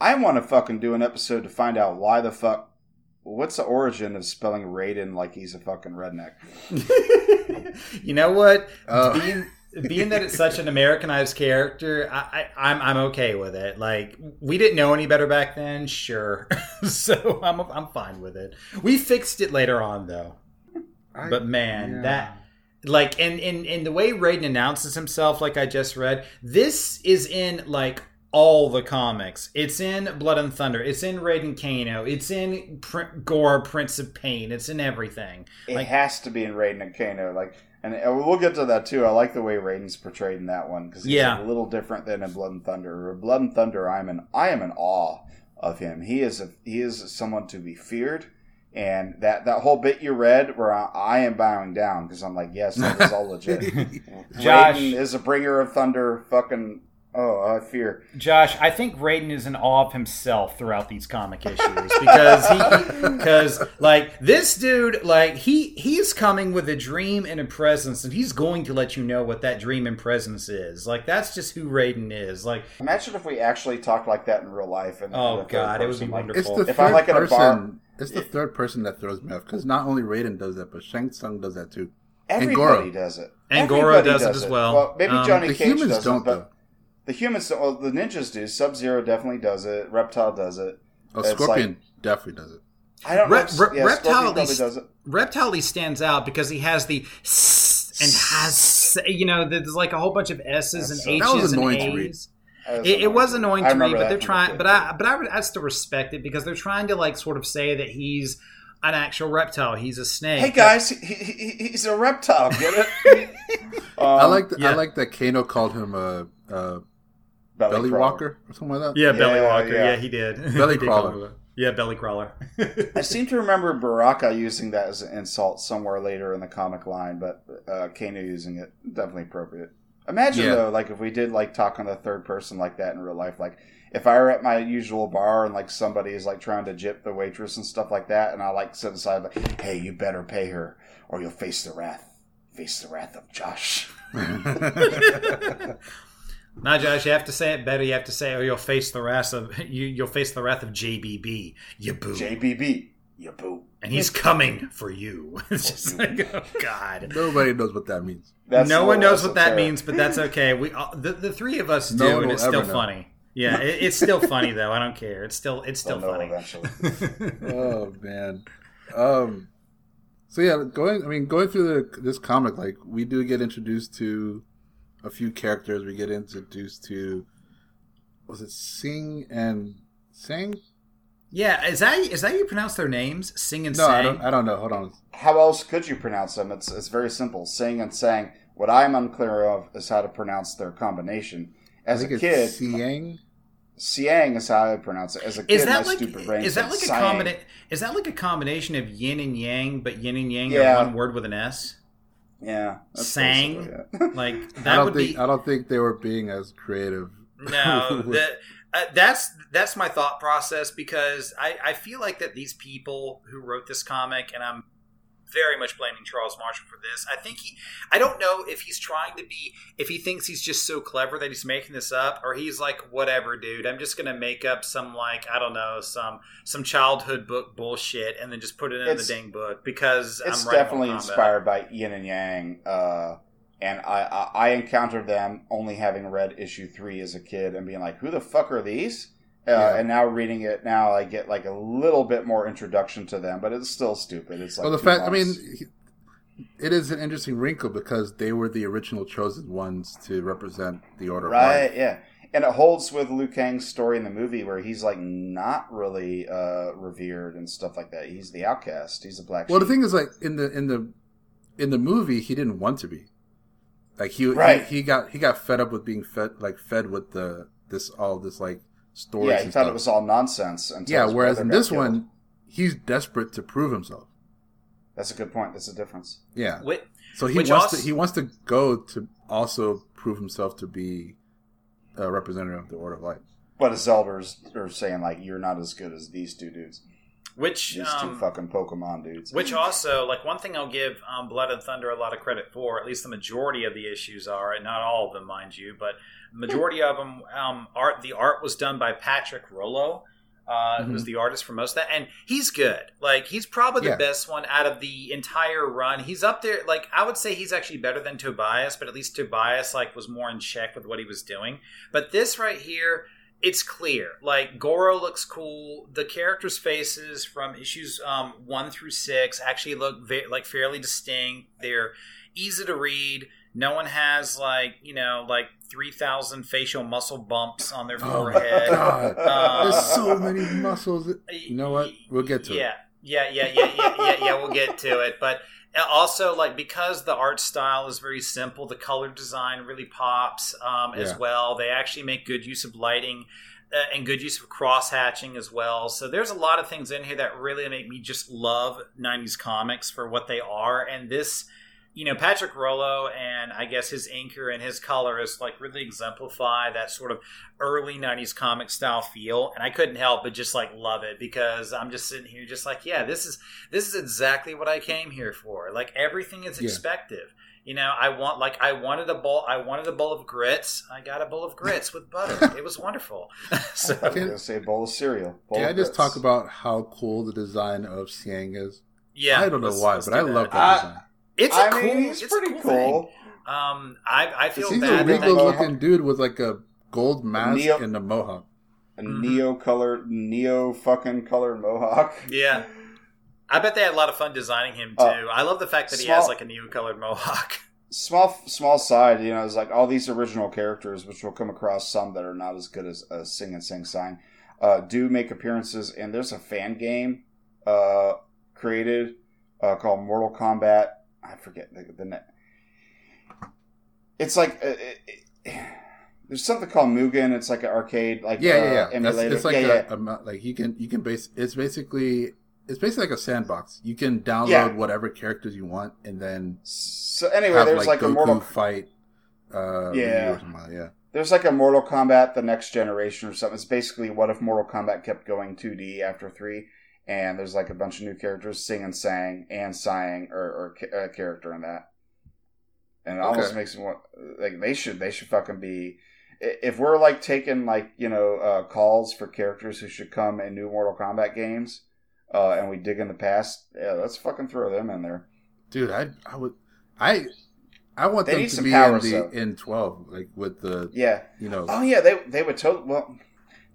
I want to fucking do an episode to find out why the fuck. What's the origin of spelling Raiden like he's a fucking redneck? you know what? Uh, being being that it's such an Americanized character, I, I, I'm I'm okay with it. Like we didn't know any better back then, sure. so I'm I'm fine with it. We fixed it later on though. I- But man, yeah. that like and in in the way Raiden announces himself, like I just read, this is in like all the comics. It's in Blood and Thunder. It's in Raiden Kano. It's in Pr- Gore, Prince of Pain. It's in everything. It Like- has to be in Raiden and Kano, like, and and we'll get to that too. I like the way Raiden's portrayed in that one because he's Yeah. a little different than in Blood and Thunder. In Blood and Thunder, I'm in I am in awe of him. He is a he is someone to be feared. And that, that whole bit you read where I, I am bowing down because I'm like, yes, that is all legit. Josh- Raiden is a bringer of thunder. Fucking oh, I fear. Josh, I think Raiden is in awe of himself throughout these comic issues because he, because like this dude, like he he's coming with a dream and a presence, and he's going to let you know what that dream and presence is. Like that's just who Raiden is. Like Imagine if we actually talked like that in real life. And Oh, in the God, it would be like, wonderful. It's the If I'm, third like, in a person. bar- it's the third person that throws me off because not only Raiden does that, but Shang Tsung does that too. Everybody Goro. does it. And Goro Everybody does it as well. Well, maybe Um, Johnny The Cage humans doesn't, don't but though. The humans, well, the ninjas do. Sub Zero definitely does it. Reptile does it. Oh, it's Scorpion definitely does it. I don't Re- know. Re- yeah, Reptile Scorpion at probably least- does it. Reptile he stands out because he has the s and has you know there's like a whole bunch of S's That's and so- That was H's and annoying to read. A's. That It, it was annoying to read, but they're trying. But. I, but I would, I still respect it because they're trying to like sort of say that he's an actual reptile. He's a snake. Hey guys, he, he, he- he's a reptile. Get it? um, I like the, yeah. I like that Kano called him a, a belly, belly walker or something like that. Yeah, belly walker. Yeah. yeah. he did. Belly He did crawler. call Yeah, belly crawler. I seem to remember Baraka using that as an insult somewhere later in the comic line, but uh, Kano using it definitely appropriate. Imagine Yeah. though, like if we did like talk on the third person like that in real life, like if I were at my usual bar and like somebody is like trying to jip the waitress and stuff like that, and I like sit aside like, hey, you better pay her or you'll face the wrath, face the wrath of Josh. Now, Josh, you have to say it better. You have to say, "Or you'll face the wrath of you. You'll face the wrath of JBB. You boo." JBB, you boo. and he's coming for you. It's just like, oh god. Nobody knows what that means. That's no one knows what that esoteric. means, but that's okay. We all, the the three of us do, No and it's still know. funny. Yeah, it, it's still funny though. I don't care. It's still it's still funny. eventually. oh man. Um. So yeah, going. I mean, going through the this comic, like we do get introduced to a few characters. We get introduced to was it Sing and Sang? yeah, is that is that you pronounce their names? Sing and No, I Sang. don't. I don't know. Hold on. How else could you pronounce them? It's it's very simple. Sing and sang. What I'm unclear of is how to pronounce their combination. As I a think kid, it's Siang. siang is how I pronounce it. As a kid, Is that my like stupid brain is that like a sang. combination? Is that like a combination of yin and yang, but yin and yang Yeah. are one word with an S? Yeah, that's Sang? basically it. Like I that don't would think be I don't think they were being as creative. no. that uh, that's that's my thought process because I I feel like that these people who wrote this comic and I'm very much blaming Charles Marshall for this. I think he I don't know if he's trying to be if he thinks he's just so clever that he's making this up or he's like whatever dude I'm just going to make up some like I don't know some some childhood book bullshit and then just put it in It's- the dang book because it's I'm definitely inspired by Yin and Yang. Uh, and I, I I encountered them only having read issue three as a kid and being like, "Who the fuck are these?" Uh, Yeah. And now reading it now, I get like a little bit more introduction to them, but it's still stupid. It's like well, the fact I mean, he- it is an interesting wrinkle because they were the original chosen ones to represent the Order right? Yeah, and it holds with Liu Kang's story in the movie where he's like not really uh, revered and stuff like that. He's the outcast. He's a black. Well, the thing is, like in the in the in the movie, he didn't want to be. Like he, Right. he he got he got fed up with being fed like fed with the this all this like stories. yeah, he thought stuff. it was all nonsense. Until yeah. Whereas in this killed. one, he's desperate to prove himself. that's a good point. That's a difference. Yeah. Wait, So he wants also- to he wants to go to also prove himself to be a representative of the Order of Light. But his elders are saying like, "You're not as good as these two dudes. which These um, two fucking Pokemon dudes." Which also, like one thing I'll give um, Blood and Thunder a lot of credit for, at least the majority of the issues are, and not all of them, mind you, but majority of them, um, art. The art was done by Patrick Rollo, uh, who was the artist for most of that, and he's good. Like he's probably the Yeah. best one out of the entire run. He's up there. Like I would say, he's actually better than Tobias, but at least Tobias like was more in check with what he was doing. But this right here it's clear. Like Goro looks cool. The characters' faces from issues um, one through six actually look ve- like fairly distinct. They're easy to read. No one has like you know like three thousand facial muscle bumps on their Oh my forehead. God. Uh, There's so many muscles. You know what? We'll get to yeah, it. Yeah, yeah, yeah, yeah, yeah, yeah. We'll get to it, but also like because the art style is very simple, the color design really pops um, as Yeah. well. They actually make good use of lighting. Uh, and good use of cross hatching as well. So there's a lot of things in here that really make me just love 90s comics for what they are. And this, you know, Patrick Rollo and I guess his inker and his colors like really exemplify that sort of early 90s comic style feel and i couldn't help but just like love it because i'm just sitting here just like yeah this is this is exactly what i came here for like everything is Yeah. expected you know i want like i wanted a bowl i wanted a bowl of grits i got a bowl of grits with butter it was wonderful so I was gonna say a bowl of cereal. Bowl Can I just grits. talk about how cool the design of Siang is? yeah I don't know why, let's but do I love that Uh, design. It's a I cool mean, he's it's a pretty cool, cool. thing. um i i feel He's a bad that regal Mohawk. looking dude with like a gold mask Neo- and a mohawk. A Mhm. neo colored, neo fucking colored mohawk. Yeah. I bet they had a lot of fun designing him too. Uh, I love the fact that he has like a neo colored mohawk. Small, small side. You know, it's like all these original characters, which will come across some that are not as good as uh, Sing and Sing Sign, uh, do make appearances. And there's a fan game uh, created uh, called Mortal Kombat. I forget the, the net. It's like uh, it, it- there's something called Mugen. It's like an arcade, like Yeah, uh, yeah, yeah. That's, emulator. it's like yeah, a, yeah. a like you can you can base. It's basically it's basically like a sandbox. You can download Yeah. whatever characters you want and then So anyway, there's like, like, a Mortal fight. Uh, Yeah. Ryu or something like yeah. There's like a Mortal Kombat The Next Generation or something. It's basically what if Mortal Kombat kept going 2D after 3, and there's like a bunch of new characters, Sing and Sang, and Sighing, or, or a character in that. And it almost makes me want, like, they should, they should fucking be, if we're like taking like, you know, uh, calls for characters who should come in new Mortal Kombat games, uh, and we dig in the past, yeah, let's fucking throw them in there. Dude, I I would I I want They them to be in the in twelve, like with the Yeah. you know Oh yeah, they they would totally well,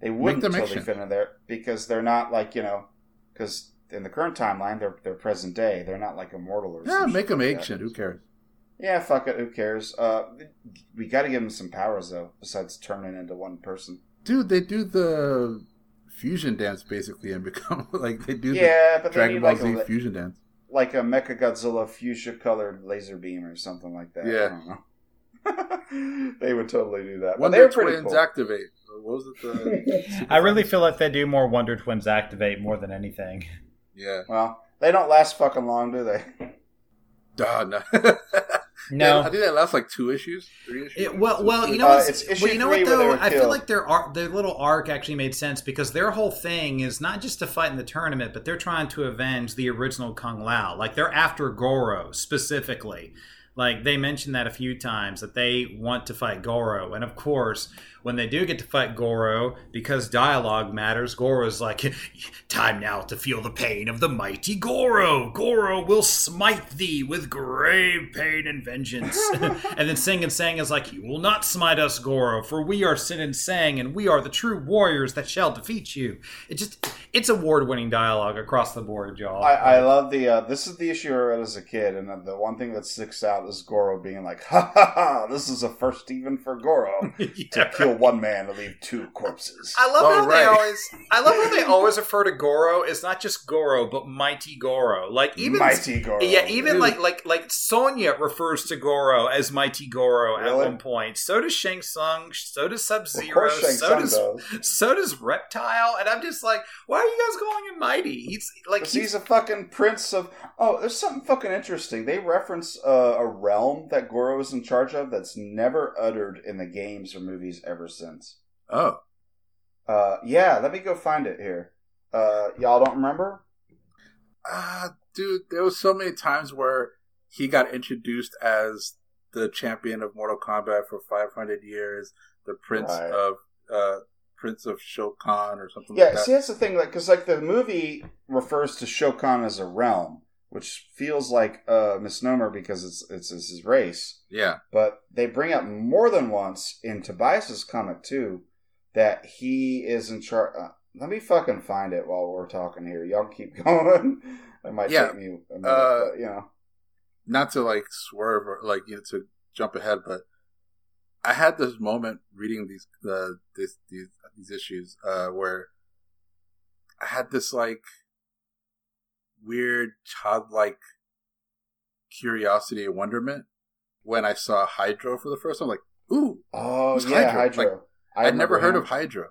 they wouldn't totally action. fit in there because they're not like you know, because in the current timeline they're they're present day. They're not like immortal or yeah, make them like ancient. Who cares? Yeah, fuck it. Who cares? Uh, we got to give them some powers though, besides turning into one person. Dude, they do the fusion dance basically and become like they do yeah, the but Dragon Ball like Z a fusion dance. like a Mecha Godzilla fuchsia colored laser beam or something like that. Yeah. I don't know. they would totally do that. But Wonder they were pretty Twins cool. activate. Or What was it? The I really feel like they do more Wonder Twins activate more than anything. yeah. Well, they don't last fucking long, do they? Duh, no. No, I think that lasts like two issues, three issues. It, well, well, you know, Uh, what's- it's issue well, you know what though? I feel like their arc, their little arc actually made sense because their whole thing is not just to fight in the tournament, but they're trying to avenge the original Kung Lao. Like they're after Goro specifically. Like they mentioned that a few times that they want to fight Goro, and of course, when they do get to fight Goro, because dialogue matters, Goro's like, "Time now to feel the pain of the mighty Goro. Goro will smite thee with grave pain and vengeance." and then Sing and Sang is like, "You will not smite us, Goro, for we are Sin and Sang, and we are the true warriors that shall defeat you." It just, it's award-winning dialogue across the board, y'all. I, I love the. Uh, this is the issue I read as a kid, and the one thing that sticks out is Goro being like, "Ha ha ha! This is a first even for Goro to Yeah. Kill one man to leave two corpses." I love Oh, how they always. I love how they always refer to Goro as not just Goro, but Mighty Goro. Like even Mighty Goro. yeah, even Dude. like like like Sonya refers to Goro as Mighty Goro at one point. So does Shang Tsung. So does Sub Zero. So Tsung does does. so does Reptile. And I'm just like, why are you guys calling him Mighty? He's like he's, he's a fucking prince of. Oh, there's something fucking interesting. They reference uh, a realm that Goro is in charge of that's never uttered in the games or movies ever since. oh, Uh, yeah, let me go find it here. Uh, y'all don't remember? ah, dude, there was so many times where he got introduced as the champion of Mortal Kombat for 500 years, the prince Right. of uh, Prince of Shokan or something Yeah, like that. see, that's the thing. Like, because like the movie refers to Shokan as a realm, which feels like a misnomer because it's it's, it's his race. yeah, But they bring up more than once in Tobias's comic too that he is in charge. Uh, let me fucking find it while we're talking here. Y'all keep going. it might Yeah, take me a minute, uh, but, you know. not to like swerve or like you know to jump ahead, but I had this moment reading these uh, this these these issues uh, where I had this like weird childlike curiosity and wonderment when I saw Hydro for the first time. Like, ooh, Oh yeah, Hydra? Hydro. Like, I I'd never heard him. of Hydro.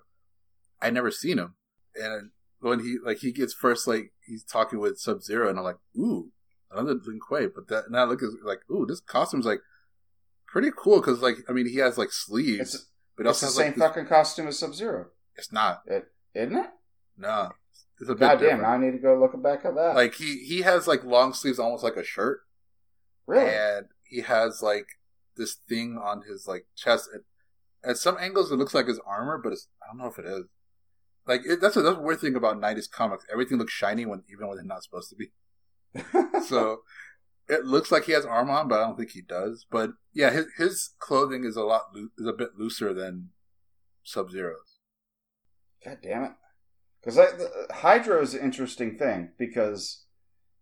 I'd never seen him, and when he like he gets first like he's talking with Sub Zero, and I'm like, ooh, another Lin Kuei. But that now look at like, ooh, this costume's like pretty cool because like I mean he has like sleeves, It's, but it's also the has same like fucking costume as Sub Zero, it's not It isn't it? no, it's a bit God damn! Now I need to go look back at that. Like he he has like long sleeves, almost like a shirt, really? and he has like this thing on his like chest. And at some angles, it looks like his armor, but it's I don't know if it is. Like it, that's a, that's a weird thing about '90s comics. Everything looks shiny when even when it's not supposed to be. So it looks like he has armor on, but I don't think he does. But yeah, his his clothing is a lot loo- is a bit looser than Sub Zero's. God damn it! Because Hydro is an interesting thing because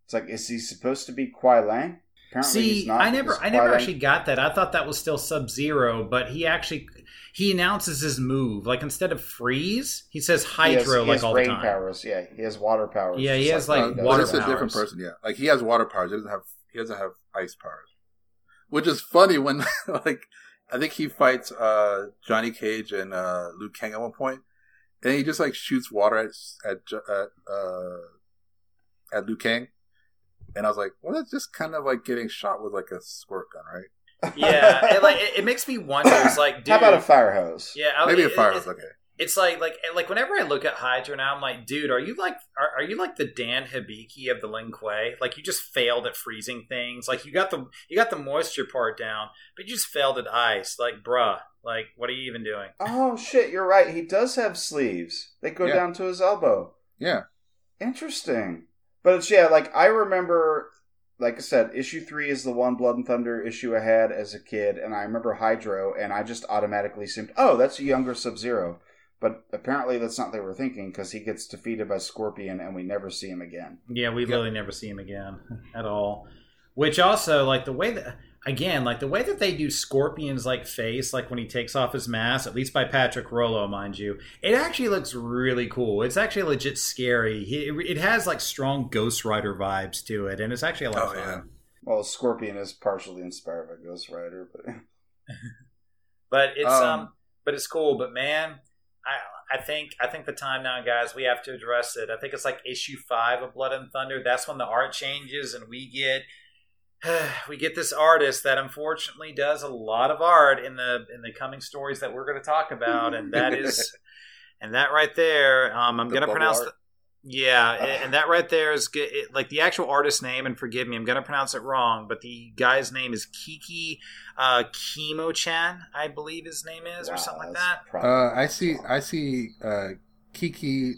it's like, is he supposed to be Kuai Liang? Apparently See, he's not. I never, I never actually got that. I thought that was still Sub Zero, but he actually he announces his move. Like instead of freeze, he says he has- Hydro he like has all rain the time. powers. Yeah, he has water powers. Yeah, he has, like, he does. water but it's a different person. Yeah, like he has water powers. He doesn't have he doesn't have ice powers, which is funny when like I think he fights uh Johnny Cage and uh Liu Kang at one point, and he just like shoots water at at at uh at Liu Kang, and I was like, well, that's just kind of like getting shot with like a squirt gun, right? Yeah, it, like it, it makes me wonder. It's like, dude, How about a fire hose? yeah, I- Maybe a it- fire it- was okay. It's like like like whenever I look at Hydra now, I'm like, dude, are you like are, are you like the Dan Hibiki of the Lin Kuei? Like you just failed at freezing things. Like you got the you got the moisture part down, but you just failed at ice. Like, bruh, like what are you even doing? Oh shit! You're right. He does have sleeves. They go Yeah. down to his elbow. Yeah, Interesting. But it's yeah, like I remember like I said, issue three is the one Blood and Thunder issue I had as a kid, and I remember Hydro, and I just automatically assumed, oh, that's a younger Sub Zero. But apparently that's not what they were thinking because he gets defeated by Scorpion, and we never see him again. Yeah, we literally never see him again at all. Which also, like the way that again, like the way that they do Scorpion's like face, like when he takes off his mask, at least by Patrick Rollo, mind you, it actually looks really cool. It's actually legit scary. It, it has like strong Ghost Rider vibes to it, and it's actually a lot Oh, of fun. yeah. Well, Scorpion is partially inspired by Ghost Rider, but But it's Um, um, but it's cool. But man, I I think I think the time now, guys, we have to address it. I think it's like issue five of Blood and Thunder. That's when the art changes, and we get we get this artist that unfortunately does a lot of art in the in the coming stories that we're going to talk about, and that is, and that right there, um, I'm The going to pronounce. The, yeah, and that right there is good. It, like the actual artist name, and forgive me, I'm going to pronounce it wrong, but the guy's name is Kiki uh, Kimo-chan, I believe his name is, or something like that. Uh, I see. I see. Uh, Kiki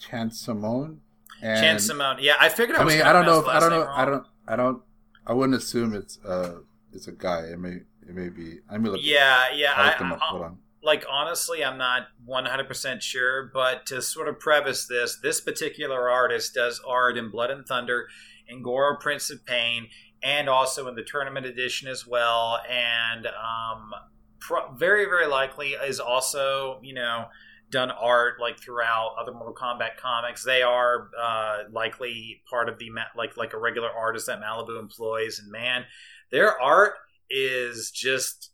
Chansamone. And Chan Simone. Yeah, I figured I I mean, I don't know. If, I don't know. name I don't. I don't. I wouldn't assume it's uh it's a guy. It may. It may be. I mean, look. Yeah, yeah. I'll I, look them. I- Hold on. Like honestly i'm not 100% sure but to sort of preface this this particular artist does art in blood and thunder in goro prince of pain and also in the tournament edition as well and um, pro- very very likely is also you know done art like throughout other mortal kombat comics. They are uh, likely part of the like like a regular artist that malibu employs and man their art is just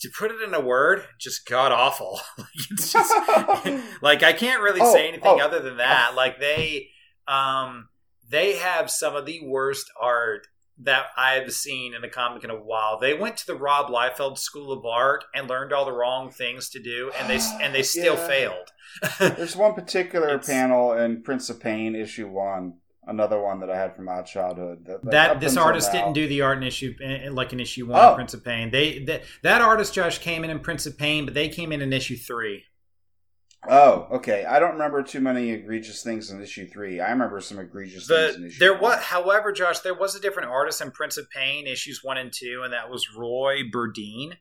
to put it in a word, just god awful. like, it's just like I can't really Oh, say anything oh. other than that. Like they, um, they have some of the worst art that I've seen in a comic in a while. They went to the Rob Liefeld School of Art and learned all the wrong things to do, and they and they still Yeah. failed. There's one particular It's- panel in Prince of Pain issue one, another one that I had from my childhood. That, that that this artist didn't do the art in issue like in issue one Oh. Prince of Pain. They that, that artist Josh came in in Prince of Pain, but they came in in issue three. Oh, okay. I don't remember too many egregious things in issue three. I remember some egregious things in issue. there one. was, however, Josh, there was a different artist in Prince of Pain issues one and two, and that was Roy Burdine.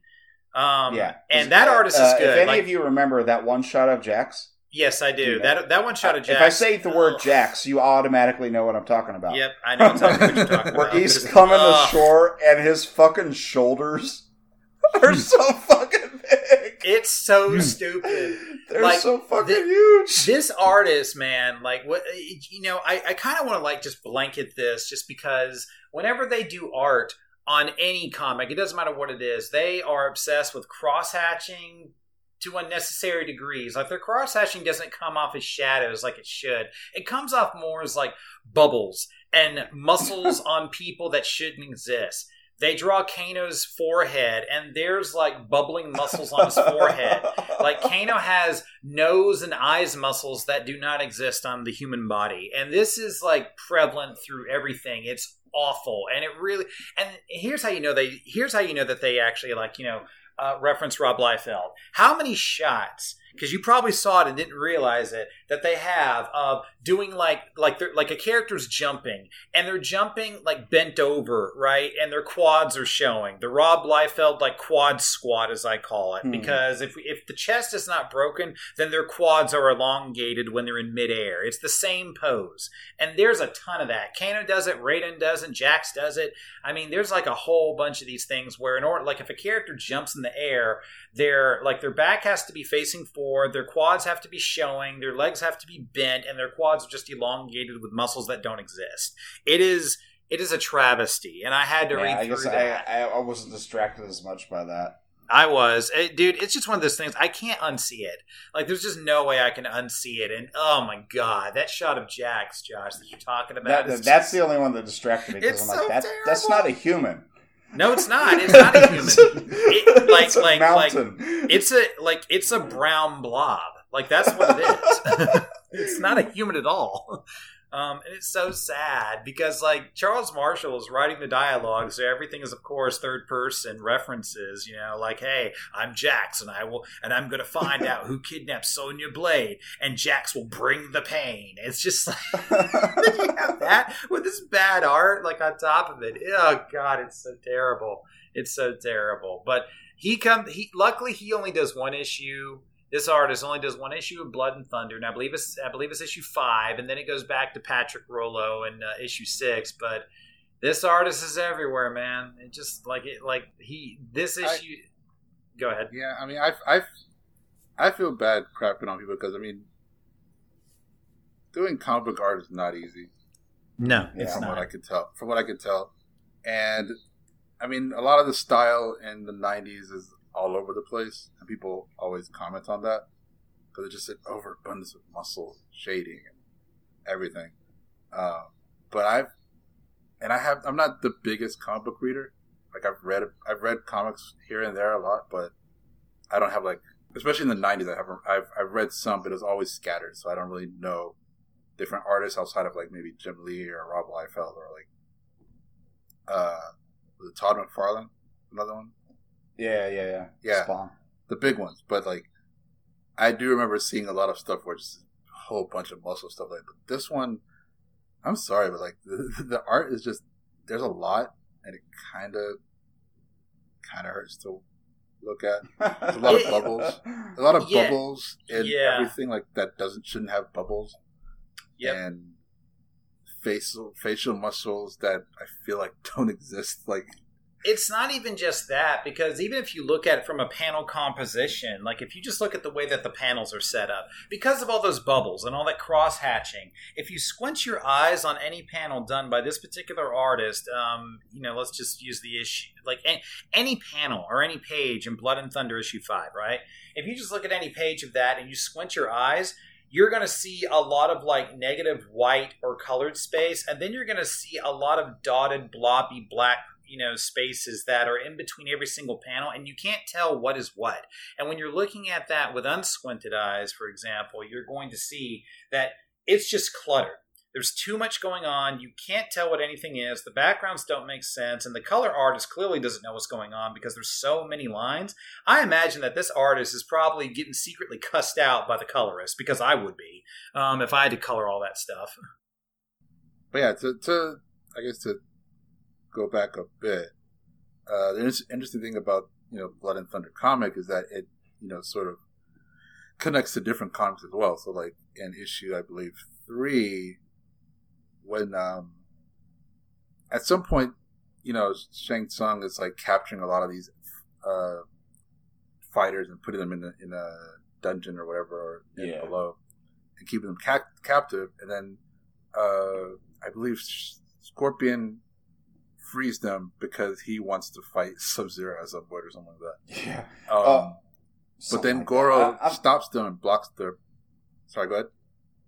Um, yeah, and that artist is Uh, good. If any Like, of you remember that one shot of Jax, yes, I do. Yeah. That that one shot of Jax. if I say the word Ugh. Jax, you automatically know what I'm talking about. Yep, I know exactly what you're talking about. Where he's coming ashore and his fucking shoulders are so fucking big. It's so hmm. stupid. They're Like, so fucking the- huge. this artist man like what you know i, I kind of want to like just blanket this just because whenever they do art on any comic it doesn't matter what it is they are obsessed with cross-hatching to unnecessary degrees like their cross-hatching doesn't come off as shadows like it should it comes off more as like bubbles and muscles on people that shouldn't exist they draw Kano's forehead, and there's like bubbling muscles on his forehead. Like Kano has nose and eyes muscles that do not exist on the human body, and this is like prevalent through everything. It's awful, and it really. And here's how you know they. Here's how you know that they actually like you know uh, reference Rob Liefeld. How many shots? Because you probably saw it and didn't realize it that they have of doing like like they're like a character's jumping and they're jumping like bent over, right? And their quads are showing. The Rob Liefeld like quad squat, as I call it, Hmm. because if if the chest is not broken, then their quads are elongated when they're in midair. It's the same pose, and there's a ton of that. Kano does it, Raiden does it, Jax does it. I mean, there's like a whole bunch of these things where in order, like if a character jumps in the air, their like their back has to be facing forward, their quads have to be showing, their legs have to be bent, and their quads are just elongated with muscles that don't exist. It is it is a travesty, and I had to Yeah, read I through that. I, I, wasn't distracted as much by that. I was, Eh, dude. It's just one of those things. I can't unsee it. Like, there's just no way I can unsee it. And oh my god, that shot of Jax, Josh, that you're talking about. That, that's just- the only one that distracted me because I'm like, so that's that's not a human. No, it's not. It's not a human. It- like- It's a like- like- mountain. It's a like it's a brown blob. Like that's what it is. it's not a human at all. Um, and it's so sad because like Charles Marshall is writing the dialogue, so everything is of course third person references. You know, like hey, I'm Jax, and I will, and I'm going to find out who kidnapped Sonya Blade, and Jax will bring the pain. It's just like you have that with this bad art like on top of it. Oh god, it's so terrible. It's so terrible. But he come he luckily he only does one issue. This artist only does one issue of Blood and Thunder, and I believe it's I believe it's issue five, and then it goes back to Patrick Rollo in uh, issue six. But this artist is everywhere, man. It just like it like he this I- issue. go ahead. Yeah, I mean, I I I feel bad crapping on people because I mean, doing comic book art is not easy. No, Yeah. it's from what I could tell. From what I could tell, and I mean, a lot of the style in the '90s is all over the place, and people always comment on that because it's just an overabundance of muscle shading and everything. Uh, but I've and I have I'm not the biggest comic book reader. Like I've read I've read comics here and there a lot, but I don't have like especially in the '90s. I have I've I've read some, but it's always scattered, so I don't really know different artists outside of like maybe Jim Lee or Rob Liefeld or like uh was it Todd McFarlane, another one, Yeah, yeah, yeah. Yeah. Spawn. the big ones. But like I do remember seeing a lot of stuff where just a whole bunch of muscle stuff like. But this one, I'm sorry, but like the, the art is just there's a lot, and it kind of kind of hurts to look at. a lot of bubbles. A lot of Yeah. bubbles and Yeah. everything like that doesn't shouldn't have bubbles. Yep. And facial facial muscles that I feel like don't exist. Like it's not even just that because even if you look at it from a panel composition like if you just look at the way that the panels are set up because of all those bubbles and all that cross hatching if you squint your eyes on any panel done by this particular artist um, you know let's just use the issue like any, any panel or any page in blood and thunder issue 5 right? If you just look at any page of that and you squint your eyes you're going to see a lot of like negative white or colored space and then you're going to see a lot of dotted blobby black you know spaces that are in between every single panel and you can't tell what is what. And when you're looking at that with unsquinted eyes for example you're going to see that it's just clutter there's too much going on. You can't tell what anything is. The backgrounds don't make sense and the color artist clearly doesn't know what's going on because there's so many lines. I imagine that this artist is probably getting secretly cussed out by the colorist because i would be um, if i had to color all that stuff. But yeah, to, to I guess to go back a bit, uh, the interesting thing about you know Blood and Thunder comic is that it you know sort of connects to different comics as well. So like in issue, I believe three, when um, at some point, you know, Shang Tsung is like capturing a lot of these uh, fighters and putting them in a, in a dungeon or whatever or in Yeah. below and keeping them ca- captive, and then uh, I believe Scorpion frees them because he wants to fight Sub Zero as a boy or something like Yeah. that. Um, Uh, but then like Goro. I- I'm- stops them and blocks their. Sorry, go ahead.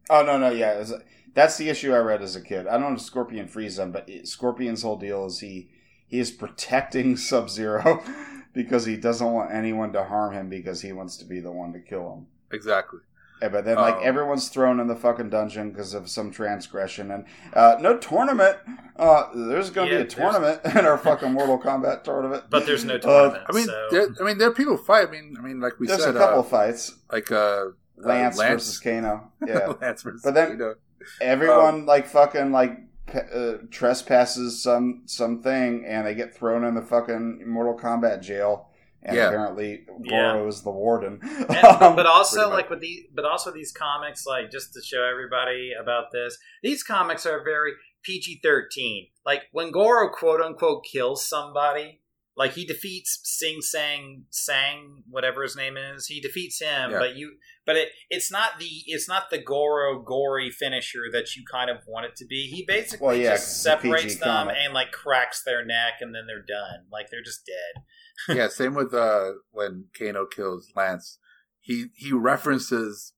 Oh no, no, yeah, was- that's the issue I read as a kid. I don't know if Scorpion frees them, but it- Scorpion's whole deal is he he is protecting Sub Zero because he doesn't want anyone to harm him because he wants to be the one to kill him. Exactly. Yeah, but then, like, Um, everyone's thrown in the fucking dungeon because of some transgression, and uh, no tournament. Uh, there's going to Yeah, be a tournament in our fucking Mortal Kombat tournament. but there's no Uh, tournament I mean, so. there, I mean, there are people who fight. I mean, I mean, like we There's said, a couple uh, fights, like uh, Lance, Lance- versus Kano. Yeah, Lance versus But then- Kano. everyone like fucking like pe- uh, trespasses some something, and they get thrown in the fucking Mortal Kombat jail. And Yeah. apparently, Yeah. Goro is the warden. And- but, um, but also like with the but also these comics like just to show everybody about this these comics are very pg-13 like when goro quote unquote kills somebody like he defeats sing sang sang whatever his name is he defeats him Yeah. but you but it it's not the it's not the goro gory finisher that you kind of want it to be he basically Well, yeah, 'cause just it's a PG separates them comic. and like cracks their neck and then they're done like they're just dead yeah, same with uh, when Kano kills Lance. He he references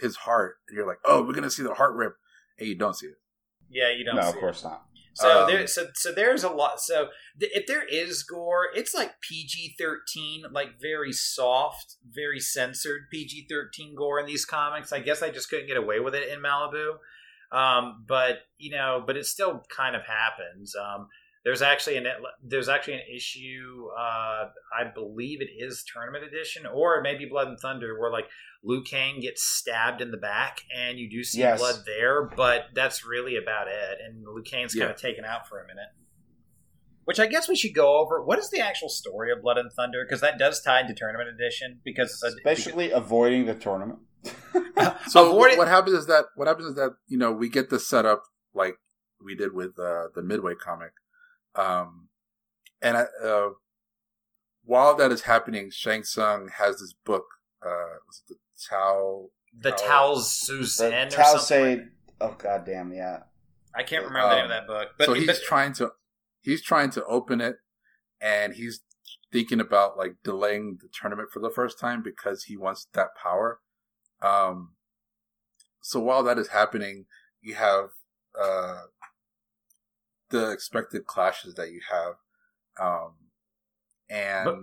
his heart, and you're like, oh, we're gonna see the heart rip, and you don't see it. yeah you don't no, see of it. course not. So Um, there, so so there's a lot. So th- if there is gore, it's like PG thirteen, like very soft, very censored PG thirteen gore in these comics. I guess I just couldn't get away with it in Malibu, um, but you know, but it still kind of happens. Um, there's actually an there's actually an issue. Uh, I believe it is tournament edition, or it may be Blood and Thunder, where like Liu Kang gets stabbed in the back, and you do see Yes. blood there, but that's really about it. And Liu Kang's kind of taken out for a minute. Which I guess we should go over. What is the actual story of Blood and Thunder? Because that does tie into tournament edition. Because it's a- Especially avoiding the tournament. So Avoid it- what happens is that what happens is that you know we get the setup like we did with uh, the Midway comic, um, and I, uh, while that is happening, Shang Tsung has this book. Uh, was it the Tao? the. Tao Te Zhan or Tao something. say, oh goddamn, yeah. I can't remember the name of Um, that book. But, so he's but trying to he's trying to open it, and he's thinking about like delaying the tournament for the first time because he wants that power. Um, so while that is happening, you have uh, the expected clashes that you have, um, and But-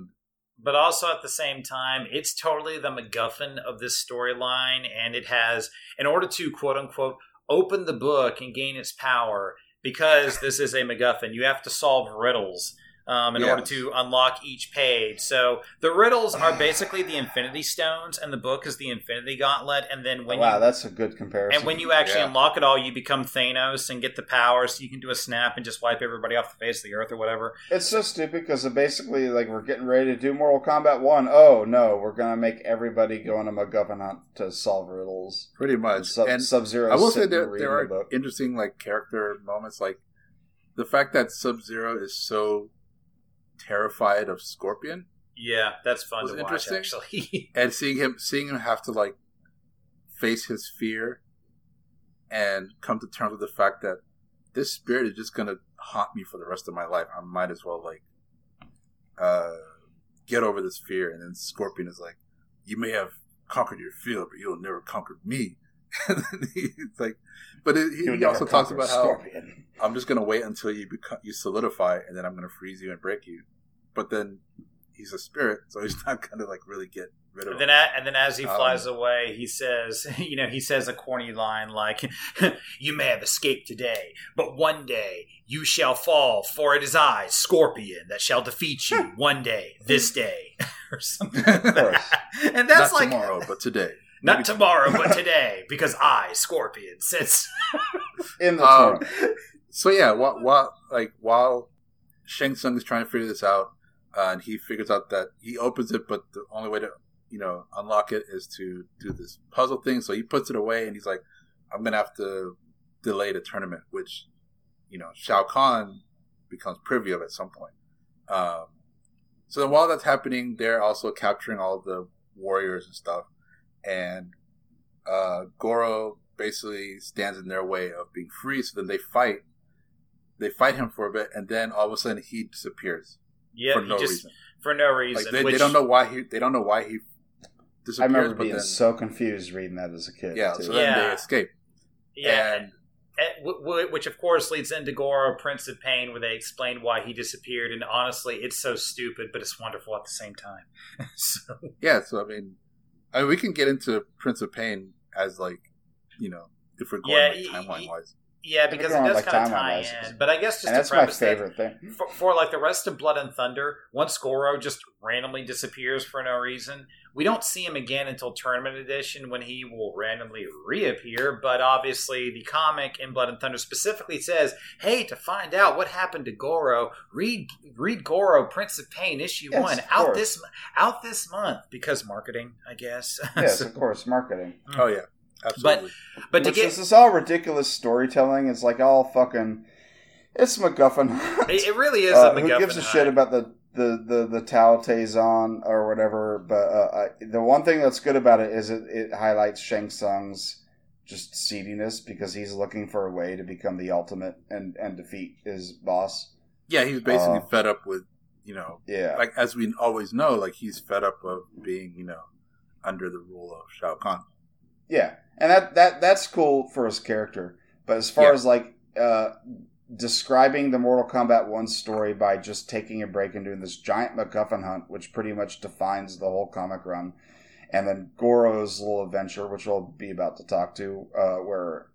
but also at the same time, it's totally the MacGuffin of this storyline, and it has, in order to quote unquote open the book and gain its power, because this is a MacGuffin, you have to solve riddles. Um, in order to unlock each page, so the riddles are basically the Infinity Stones, and the book is the Infinity Gauntlet. And then when wow, you that's a good comparison. and when you actually Yeah. unlock it all, you become Thanos and get the power, so you can do a snap and just wipe everybody off the face of the earth or whatever. It's so stupid because basically, like, we're getting ready to do Mortal Kombat 1. Oh, no, we're going to make everybody go on a MacGuffin hunt to solve riddles. pretty much. Sub and Sub Zero. I will say there there are the interesting like character moments, like the fact that Sub Zero is so terrified of Scorpion, Yeah, that's fun Was to watch. interesting? Actually, and seeing him seeing him have to like face his fear and come to terms with the fact that this spirit is just gonna haunt me for the rest of my life. I might as well like uh get over this fear. And then Scorpion is like, "You may have conquered your fear, but you'll never conquer me." And then he's like, but it, he, he also talks about how Scorpion. I'm just gonna wait until you become you solidify, and then I'm gonna freeze you and break you. But then he's a spirit, so he's not gonna like really get rid of and him. then a- and then as he Um, flies away, he says, you know, he says a corny line like, "You may have escaped today, but one day you shall fall, for it is I, Scorpion, that shall defeat you one day, this day, or something." like course. that. And that's not like tomorrow, but today. Not tomorrow, but today, because I, Scorpion, sits. In the Um, tournament. So yeah, while, while like while Shang Tsung is trying to figure this out, uh, and he figures out that he opens it, but the only way to you know unlock it is to do this puzzle thing. So he puts it away, and he's like, "I'm gonna have to delay the tournament," which you know Shao Kahn becomes privy of at some point. Um, so then while that's happening, they're also capturing all the warriors and stuff, and uh, Goro basically stands in their way of being free. So then they fight. They fight him for a bit, and then all of a sudden he disappears Yeah, for no just reason. for no reason. Like they, which, they don't know why he. They don't know why he disappears. I remember but being then, so confused reading that as a kid. yeah. too. So then Yeah. they escape. Yeah, And w- w- which of course leads into Goro, Prince of Pain, where they explain why he disappeared. And honestly, it's so stupid, but it's wonderful at the same time. so, yeah. So I mean, I mean, we can get into Prince of Pain as like, you know, if we're going Yeah, like, timeline wise. Yeah, because it does like, kind of tie in. But I guess just and to that's my preface that, thing. for, for like the rest of Blood and Thunder, once Goro just randomly disappears for no reason, we don't see him again until Tournament Edition when he will randomly reappear. But obviously, the comic in Blood and Thunder specifically says, "Hey, to find out what happened to Goro, read read Goro Prince of Pain issue Yes, one out course. this out this month because marketing, I guess." Yes, So- of course, marketing. Hmm. Oh yeah, absolutely. but to Which get is this all ridiculous storytelling? It's like all fucking. It's MacGuffin. it, it really is Uh, a who gives a hunt. shit about the the the the Tao Te Zhan or whatever? But uh, I, the one thing that's good about it is it, it highlights Shang Tsung's just seediness because he's looking for a way to become the ultimate and and defeat his boss. yeah, he's basically uh, fed up with you know, Yeah, like as we always know, like he's fed up of being you know under the rule of Shao Kahn. Yeah, and that that that's cool for his character. But as far Yeah. as like uh, describing the Mortal Kombat One story by just taking a break and doing this giant MacGuffin hunt, which pretty much defines the whole comic run, and then Goro's little adventure, which we'll be about to talk to, uh, where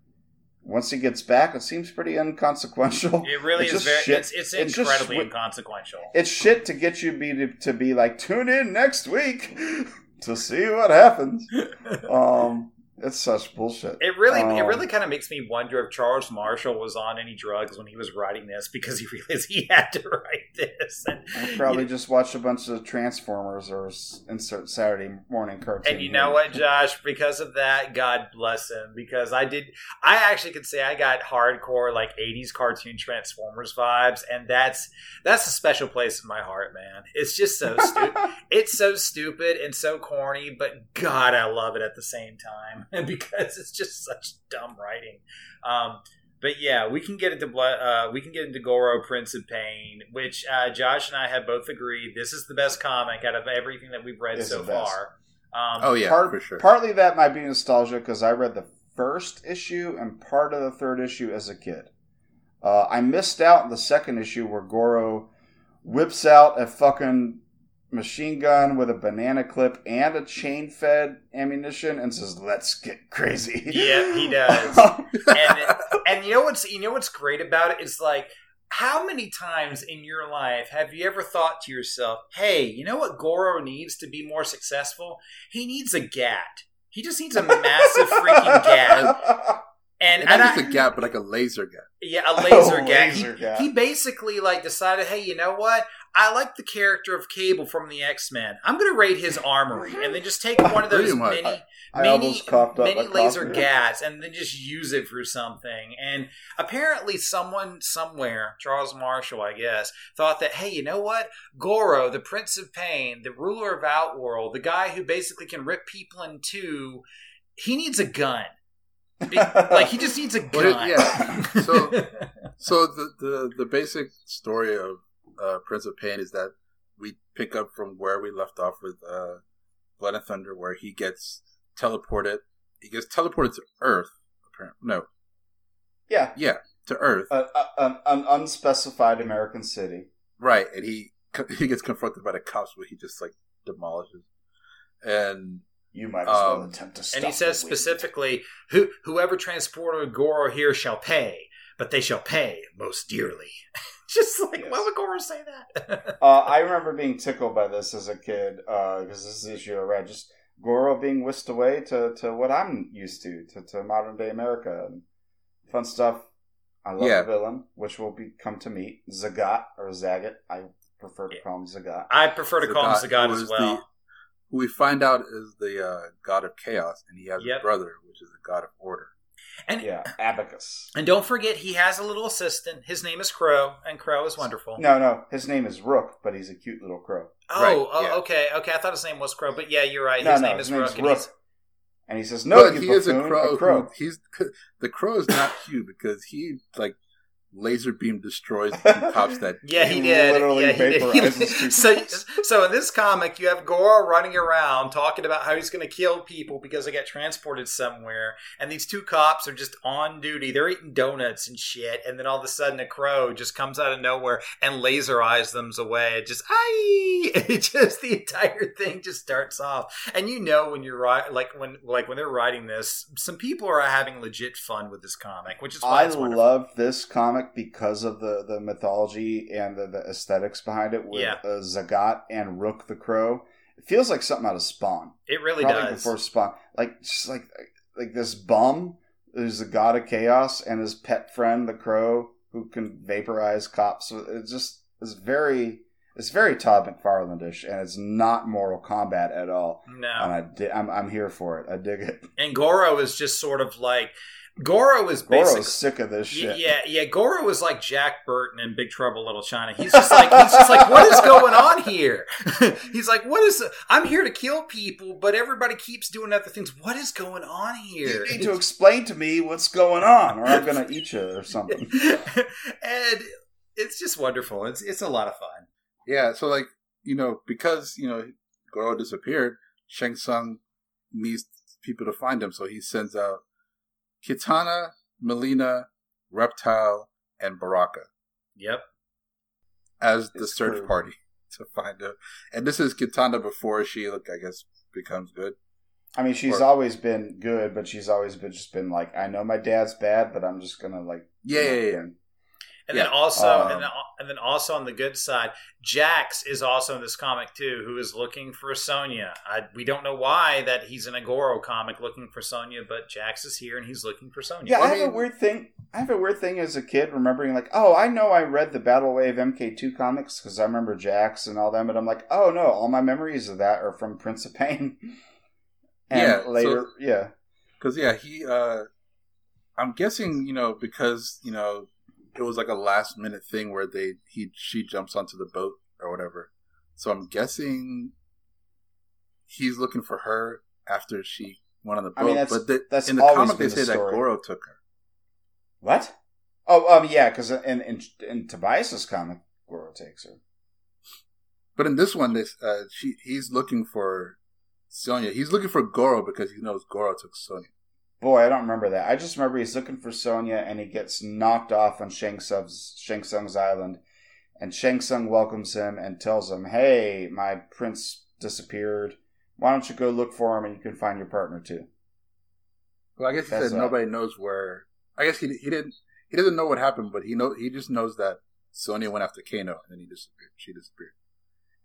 once he gets back, it seems pretty inconsequential. It really It's is very. shit. It's, it's It's incredibly swi- inconsequential. It's shit to get you be to, to be like tune in next week to see what happens. Um, it's such bullshit. It really, it Um, really kind of makes me wonder if Charles Marshall was on any drugs when he was writing this because he realized he had to write this. And, I probably just watched a bunch of Transformers or insert Saturday morning cartoon. and you know what, Josh? Because of that, God bless him. Because I did, I actually could say I got hardcore like '80s cartoon Transformers vibes, and that's that's a special place in my heart, man. It's just so stupid. it's so stupid and so corny, but God, I love it at the same time because it's just such dumb writing. Um, but yeah, we can get into. Uh, we can get into Goro, Prince of Pain, which uh, Josh and I have both agreed this is the best comic out of everything that we've read It's so far. Um, Oh yeah, Part- for sure. Partly that might be nostalgia because I read the first issue and part of the third issue as a kid. Uh, I missed out in the second issue where Goro whips out a fucking machine gun with a banana clip and a chain fed ammunition and says, "Let's get crazy." Yeah, he does. and and you know what's you know what's great about it is like how many times in your life have you ever thought to yourself, "Hey, you know what Goro needs to be more successful? He needs a gat. He just needs a massive freaking gat." And, And and not I- just a gap, but like a laser gap. yeah, a laser Oh, gat. laser he, gat. he basically like decided, hey, you know what? I like the character of Cable from the X Men. I'm going to raid his armory and then just take one of those mini, I mini, coughed up mini laser gats and then just use it for something. And apparently, someone somewhere, Charles Marshall, I guess, thought that, hey, you know what? Goro, the Prince of Pain, the ruler of Outworld, the guy who basically can rip people in two, he needs a gun. Be- like he just needs a gun. yeah. So- So the, the the basic story of uh, Prince of Pain is that we pick up from where we left off with uh, Blood and Thunder, where he gets teleported. He gets teleported to Earth. Apparently, no, yeah, yeah, to Earth, a, a, an, an unspecified American city. right? And he he gets confronted by the cops, but he just like demolishes. And You might as well Um, attempt to stop. and he says specifically, Who, "Whoever transported Goro here shall pay, but they shall pay most dearly." Just like Yes. why would Goro say that? Uh, I remember being tickled by this as a kid because this is the issue I read. Just Goro being whisked away to, to what I'm used to, to, to modern day America. And fun stuff. I love Yeah. the villain, which will be come to meet Zagat or Zagat. I prefer to call him Zagat. I prefer to call him Sagat who as well. the- who we find out is the uh, god of chaos, and he has Yep. a brother, which is the god of order. And Yeah, Abacus. and don't forget, he has a little assistant. His name is Crow, and Crow is wonderful. No, no, his name is Rook, but he's a cute little crow. oh, Right, oh, yeah. okay, okay. I thought his name was Crow, but yeah, you're right. no, His no, name his is name's Rook. and Rook. he's- And he says, "No, but you he is a crow. A crow. Who, he's the crow is not cute because he like laser beam destroys the cops that Yeah, he He did. literally yeah, he did. He vaporizes did. So, so in this comic, you have Goro running around talking about how he's going to kill people because they got transported somewhere, and these two cops are just on duty. They're eating donuts and shit, and then all of a sudden, a crow just comes out of nowhere and laser eyes them away. It just, aye! It just the entire thing just starts off, and you know when you're right, like when like when they're writing this, some people are having legit fun with this comic, which is why I love this comic because of the, the mythology and the, the aesthetics behind it with Yeah. uh, Zagat and Rook the Crow. It feels like something out of Spawn. It really Probably does. before Spawn. Like just like like this bum who's the god of chaos and his pet friend the Crow who can vaporize cops. It's just it's very it's very Todd McFarlandish and it's not Mortal Kombat at all. no, And I di- I'm I'm here for it. I dig it. and Goro is just sort of like Goro is basically Goro's sick of this shit. yeah yeah Goro was like Jack Burton in Big Trouble in Little China. He's just like he's just like what is going on here? he's like what is I'm here to kill people, but everybody keeps doing other things. What is going on here? You need to explain to me what's going on, or I'm gonna eat you or something. and it's just wonderful. It's it's a lot of fun. Yeah, so like you know because you know Goro disappeared, Shang Tsung needs people to find him, so he sends out Kitana, Mileena, Reptile, and Baraka Yep. as the It's search true. party to find him. And this is Kitana before she, like, I guess, becomes good. I mean, she's Or- always been good, but she's always been just been like, I know my dad's bad, but I'm just gonna like, Yeah, do yeah, yeah. Thing." And Yeah. then also, Um, and, then, and then also on the good side, Jax is also in this comic too, who is looking for Sonya. I, we don't know why that he's in a Goro comic looking for Sonya, but Jax is here and he's looking for Sonya. Yeah, Well, I I have a weird thing. I have a weird thing as a kid, remembering like, oh, I know I read the Battle Wave MK2 comics because I remember Jax and all them, but I'm like, oh no, all my memories of that are from Prince of Pain. And Yeah, so- later, yeah, Because, yeah, he, uh, I'm guessing, you know, because, you know, it was like a last minute thing where they, he, she jumps onto the boat or whatever. So I'm guessing he's looking for her after she went on the boat. I mean, that's- but the, that's in the comic, they say the that. Goro took her. What? Oh, um, yeah, because in, in in Tobias's comic, Goro takes her. But in this one, this uh, she he's looking for Sonya. He's looking for Goro because he knows Goro took Sonya. Boy, I don't remember that. I just remember he's looking for Sonya and he gets knocked off on Shang Tsung's, Shang Tsung's island. And Shang Tsung welcomes him and tells him, Hey, my prince disappeared. Why don't you go look for him and you can find your partner too? Well, I guess he That's said up. nobody knows where. I guess he he didn't he doesn't know what happened, but he know he just knows that Sonya went after Kano and then he disappeared. She disappeared,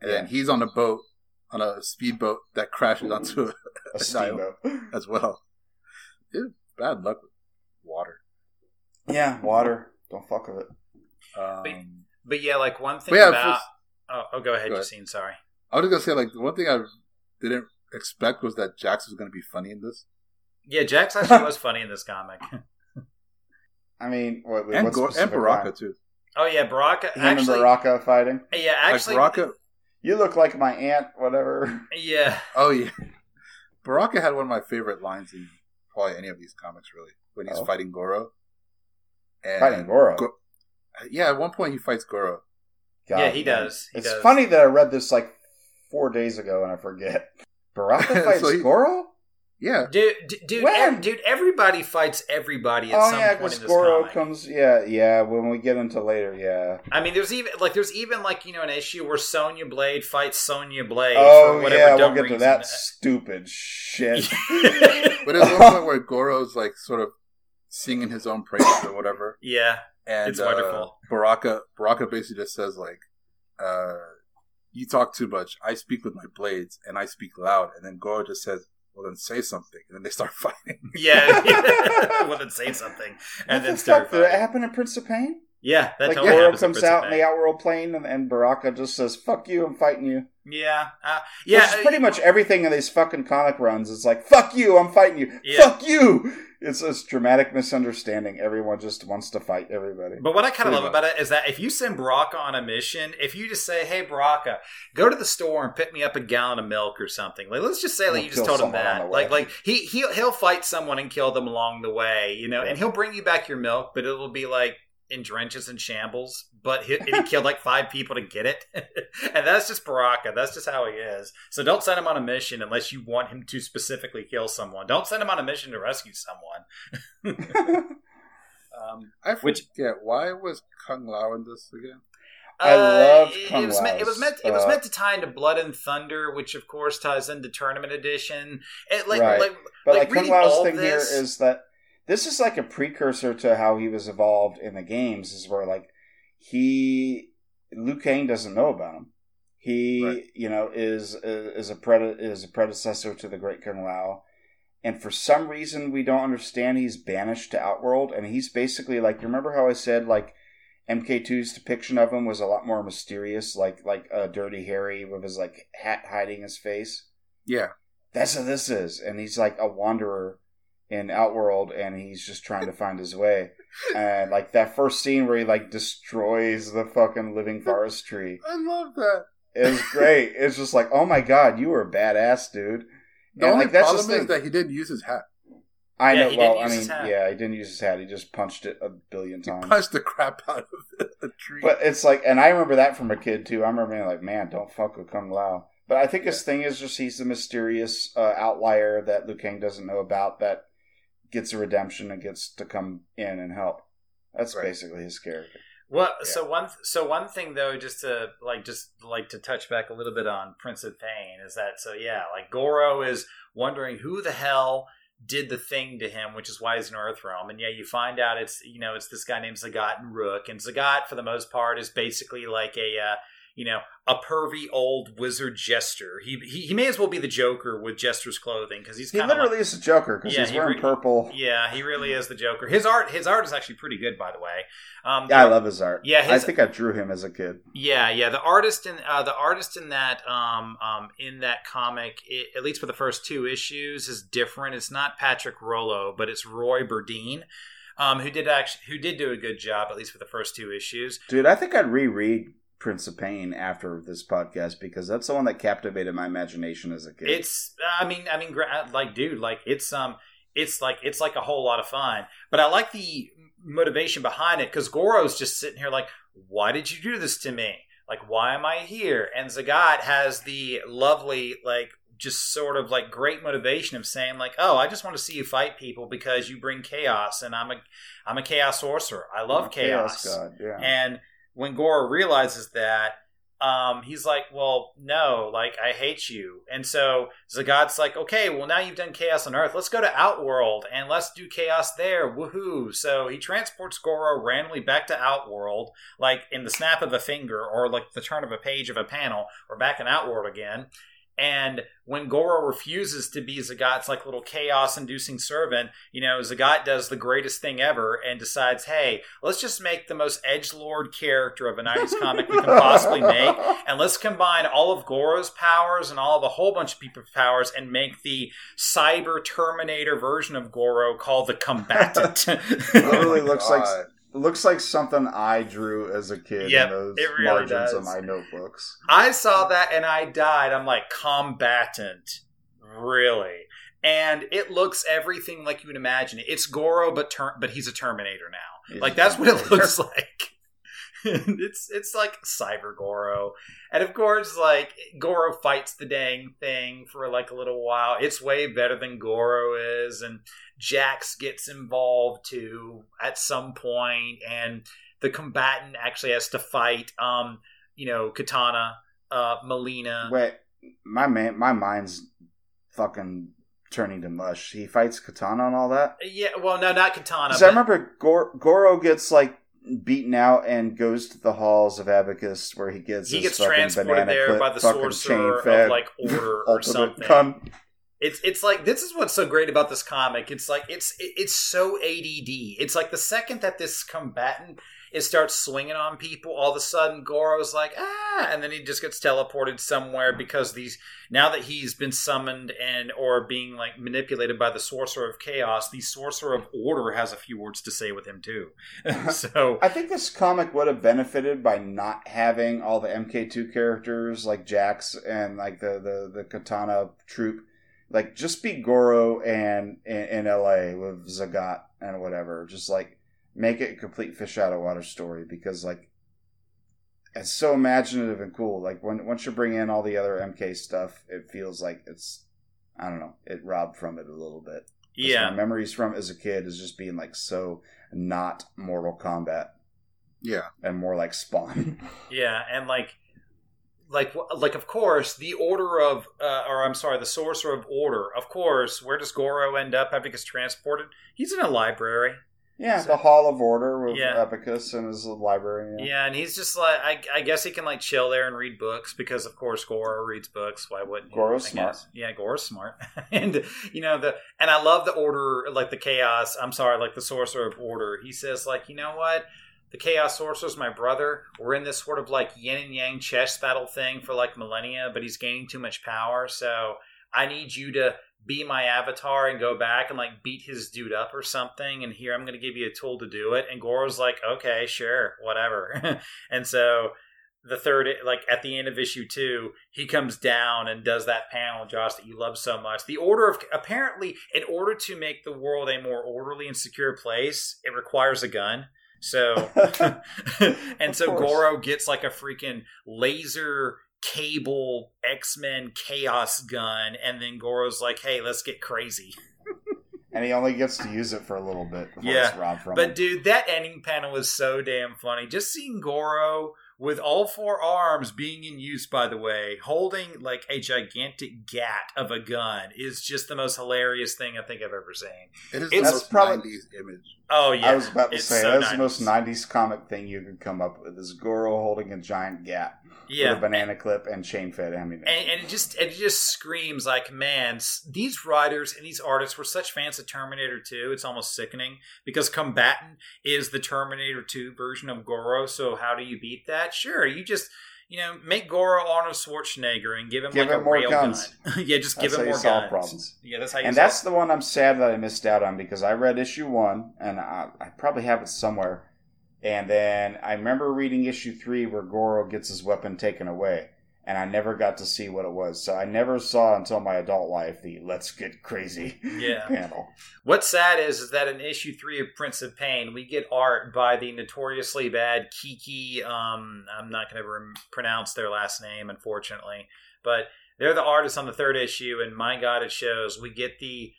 and then he's on a boat on a speedboat that crashes onto a, A Dial. steamboat. as well. Dude, bad luck with water. yeah, water. Don't fuck with it. Um, But yeah, like one thing yeah, about. first- oh, oh, go ahead, Go ahead. Justine. Sorry. I was just gonna say like the one thing I didn't expect was that Jax was gonna be funny in this, Yeah, Jax actually was funny in this comic. I mean, what, and what Go- and Baraka line? too. Oh yeah, Baraka. Him Actually, and Baraka fighting. yeah, actually, like Baraka. You look like my aunt, whatever. yeah, Oh yeah, Baraka had one of my favorite lines in probably any of these comics really when he's Oh. fighting Goro. And Fighting Goro. Go- yeah, at one point he fights Goro. God, Yeah, he man. does. He it's does. funny that I read this like four days ago and I forget. Baraka fights So he- Goro? Yeah, dude, dude, When? ev- dude. Everybody fights everybody at Oh some yeah, point in this Goro comic. comes. Yeah, yeah. When we get into later, yeah. I mean, there's even like there's even like you know an issue where Sonya Blade fights Sonya Blade. oh for whatever yeah, we'll dumb get to reason. that stupid shit. but there's one point where Goro's like sort of singing his own praises or whatever, yeah, and It's uh, wonderful. Baraka Baraka basically just says like, uh, "You talk too much. I speak with my blades, and I speak loud." And then Goro just says, "Well, then say something." And then they start fighting. yeah. well, then say something and what then the start. fuck? Did that fighting. happen in Prince of Pain? Yeah, that like totally Goro happens in comes Prince of out in Pain. the Outworld plane, and, and Baraka just says, "Fuck you, I'm fighting you." Yeah, uh, Yeah, yeah. pretty much everything in these fucking comic runs is like, "Fuck you, I'm fighting you." Yeah. Fuck you. It's this dramatic misunderstanding. Everyone just wants to fight everybody. But what I kind of love much. about it is that if you send Baraka on a mission, if you just say, "Hey, Baraka, go to the store and pick me up a gallon of milk or something," like let's just say, like you just told him that, like, like he he he'll fight someone and kill them along the way, you know, and he'll bring you back your milk, but it'll be like in drenches and shambles. But he, he killed like five people to get it, and that's just Baraka. That's just how he is. So don't send him on a mission unless you want him to specifically kill someone. Don't send him on a mission to rescue someone. Um, I Which- forget why was Kung Lao in this again? I loved it, was meant, it was meant it was uh, meant to tie into Blood and Thunder, which of course ties into Tournament Edition. It, like, Right. like But Like, like, Kung Lao's thing this- here is that this is like a precursor to how he was evolved in the games. Is where like he Liu Kang doesn't know about him. He Right. you know is is a is a predecessor to the Great Kung Lao, and for some reason we don't understand he's banished to Outworld, and he's basically like you remember how I said like. MK2's depiction of him was a lot more mysterious, like like a dirty Harry with his like hat hiding his face Yeah, that's what this is. And he's like a wanderer in Outworld and he's just trying to find his way. And like that first scene where he like destroys the fucking living forest tree. I love that. It was great. It's just like, oh my god, you were a badass, dude. The And only like that's problem the is thing. that he didn't use his hat. I Yeah, know he well, I mean, yeah, he didn't use his hat. He just punched it a billion He times. punched the crap out of the tree. But it's like, and I remember that from a kid too. I remember being like, man, don't fuck with Kung Lao. But I think his thing is just he's the mysterious uh, outlier that Liu Kang doesn't know about that gets a redemption and gets to come in and help. That's Right. basically his character. Well, Yeah. so one so one thing though, just to like just like to touch back a little bit on Prince of Pain is that so yeah, like Goro is wondering who the hell did the thing to him, which is why he's in Earthrealm, and yeah, you find out it's you know it's this guy named Zagat and Rook, and Zagat for the most part is basically like a uh, you know a pervy old wizard jester. He he, he may as well be the Joker with jester's clothing because he's He kind of literally is a Joker because Yeah, he's he wearing re- purple. yeah, he really is the Joker. His art his art is actually pretty good, by the way. Um, Yeah, I love his art. Yeah, I think I drew him as a kid. Yeah, yeah. The artist in uh, the artist in that um, um, in that comic, i at least for the first two issues, is different. It's not Patrick Rolo, but it's Roy Burdine, um, who did actually who did do a good job at least for the first two issues. Dude, I think I'd reread Prince of Pain after this podcast because that's the one that captivated my imagination as a kid. It's I mean I mean like dude like it's um it's like it's like a whole lot of fun. But I like the motivation behind it because Goro's just sitting here like, why did you do this to me? Like, why am I here? And Zagat has the lovely like, just sort of like great motivation of saying like, "Oh, I just want to see you fight people because you bring chaos, and I'm a I'm a chaos sorcerer. I love chaos." God, yeah. And when Goro realizes that, um, he's like, "Well, no, like I hate you." And so Zagat's like, "Okay, well now you've done chaos on Earth. Let's go to Outworld and let's do chaos there. Woohoo!" So he transports Goro randomly back to Outworld, like in the snap of a finger or like the turn of a page of a panel. We're back in Outworld again. And when Goro refuses to be Zagat's like little chaos-inducing servant, you know, Zagat does the greatest thing ever and decides, "Hey, let's just make the most edge lord character of a '90s comic we can possibly make, and let's combine all of Goro's powers and all of a whole bunch of people's powers and make the Cyber Terminator version of Goro called the Combatant." Literally oh looks like God. it looks like something I drew as a kid Yep, in those really margins does. of my notebooks. I saw that and I died. I'm like, combatant. Really? And it looks everything like you would imagine it. It's Goro, but ter- but he's a Terminator now. He's like that's what it looks like. it's it's like Cyber Goro, and of course, like Goro fights the dang thing for like a little while. It's way better than Goro is, and Jax gets involved too at some point, and the combatant actually has to fight, um, you know, Kitana, uh, Mileena. Wait, my man, my mind's fucking turning to mush. He fights Kitana and all that. Yeah, well, no, not Kitana. Because I remember Gor- Goro gets like beaten out and goes to the halls of Abacus where he gets he his gets transported there by the sorcerer of like order or something. gun. It's it's like this is what's so great about this comic. It's like it's it's so ADD. It's like the second that this combatant it starts swinging on people, all of a sudden Goro's like ah, and then he just gets teleported somewhere because these now that he's been summoned and or being like manipulated by the sorcerer of chaos, the sorcerer of order has a few words to say with him too. so I think this comic would have benefited by not having all the MK2 characters like Jax and like the the, the Kitana troop. Like just be Goro and in, in LA with Zagat and whatever. Just like make it a complete fish out of water story because like it's so imaginative and cool. Like when once you bring in all the other MK stuff, it feels like it's I don't know, it robbed from it a little bit. yeah, my memories from as a kid is just being like so not Mortal Kombat Yeah. and more like Spawn. Yeah, and like, like, like, of course, the order of, uh, or I'm sorry, the sorcerer of order. Of course, where does Goro end up after he gets transported? He's in a library. Yeah, So- the Hall of Order with Yeah. Epicus and his library. Yeah. Yeah. and he's just like, I, I guess he can like chill there and read books because, of course, Goro reads books. Why wouldn't he? Goro's I smart. guess. Yeah, Goro's smart, and you know the, and I love the order, like the chaos. I'm sorry, like the sorcerer of order. He says, like, you know what? the Chaos Sorcerer's my brother. We're in this sort of like yin and yang chess battle thing for like millennia, but he's gaining too much power. So I need you to be my avatar and go back and like beat his dude up or something. And here I'm going to give you a tool to do it. And Goro's like, okay, sure, whatever. and so the third, like at the end of issue two, he comes down and does that panel, Josh, that you love so much. The order of apparently, in order to make the world a more orderly and secure place, it requires a gun. So, and Of so course. Goro gets like a freaking laser cable X Men chaos gun, and then Goro's like, "Hey, let's get crazy." and he only gets to use it for a little bit before Yeah, it's robbed from But him. dude, that ending panel was so damn funny. Just seeing Goro with all four arms being in use, by the way, holding like a gigantic gat of a gun is just the most hilarious thing I think I've ever seen. It is It's- the most probably- 90s image. Oh yeah, I was about to it's say so that's nice. the most '90s comic thing you could come up with: is Goro holding a giant gap yeah. with a banana clip and chain-fed ammunition. and, and it just it just screams like man these writers and these artists were such fans of terminator 2 it's almost sickening because combatant is the terminator 2 version of goro so how do you beat that sure you just you know make goro arnold schwarzenegger and give him Give like him a more rail guns. gun yeah just give That's him more guns problems. yeah that's how you and that's the one I'm sad that I missed out on because I read issue one and I, I probably have it somewhere. And then I remember reading issue three where Goro gets his weapon taken away, and I never got to see what it was. So I never saw until my adult life the "Let's Get Crazy" Yeah. panel. What's sad is, is that in issue three of Prince of Pain, we get art by the notoriously bad Kiki. Um, I'm not going to rem- pronounce their last name, unfortunately, but they're the artists on the third issue, and my God, it shows. We get the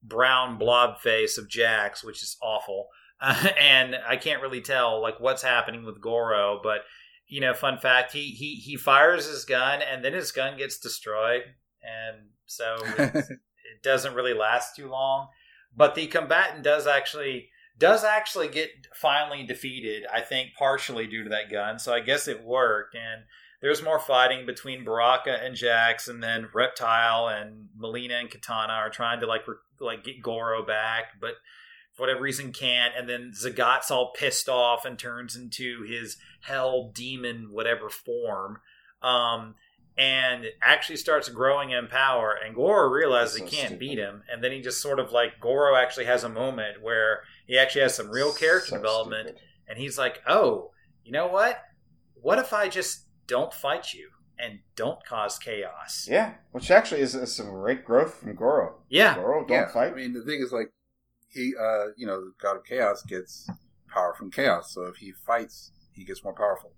brown blob face of Jax, which is awful, uh, and I can't really tell like what's happening with Goro, but you know, fun fact, he he he fires his gun, and then his gun gets destroyed, and so it doesn't really last too long. But the combatant does actually does actually get finally defeated. I think partially due to that gun. So I guess it worked. And there's more fighting between Baraka and Jax, and then Reptile and Mileena and Kitana are trying to like re- like get Goro back, but for whatever reason can't. And then Zagat's all pissed off and turns into his hell demon whatever form. Um, and actually starts growing in power. And Goro realizes That's he can't stupid. beat him, and then he just sort of like Goro actually has a moment where he actually has some real character So development, stupid. and he's like, "Oh, you know what? What if I just don't fight you and don't cause chaos?" Yeah, which actually is, is some great growth from Goro. Yeah, Goro, don't yeah, fight. I mean, the thing is, like, he, uh, you know, the God of Chaos gets power from chaos. So if he fights, he gets more powerful.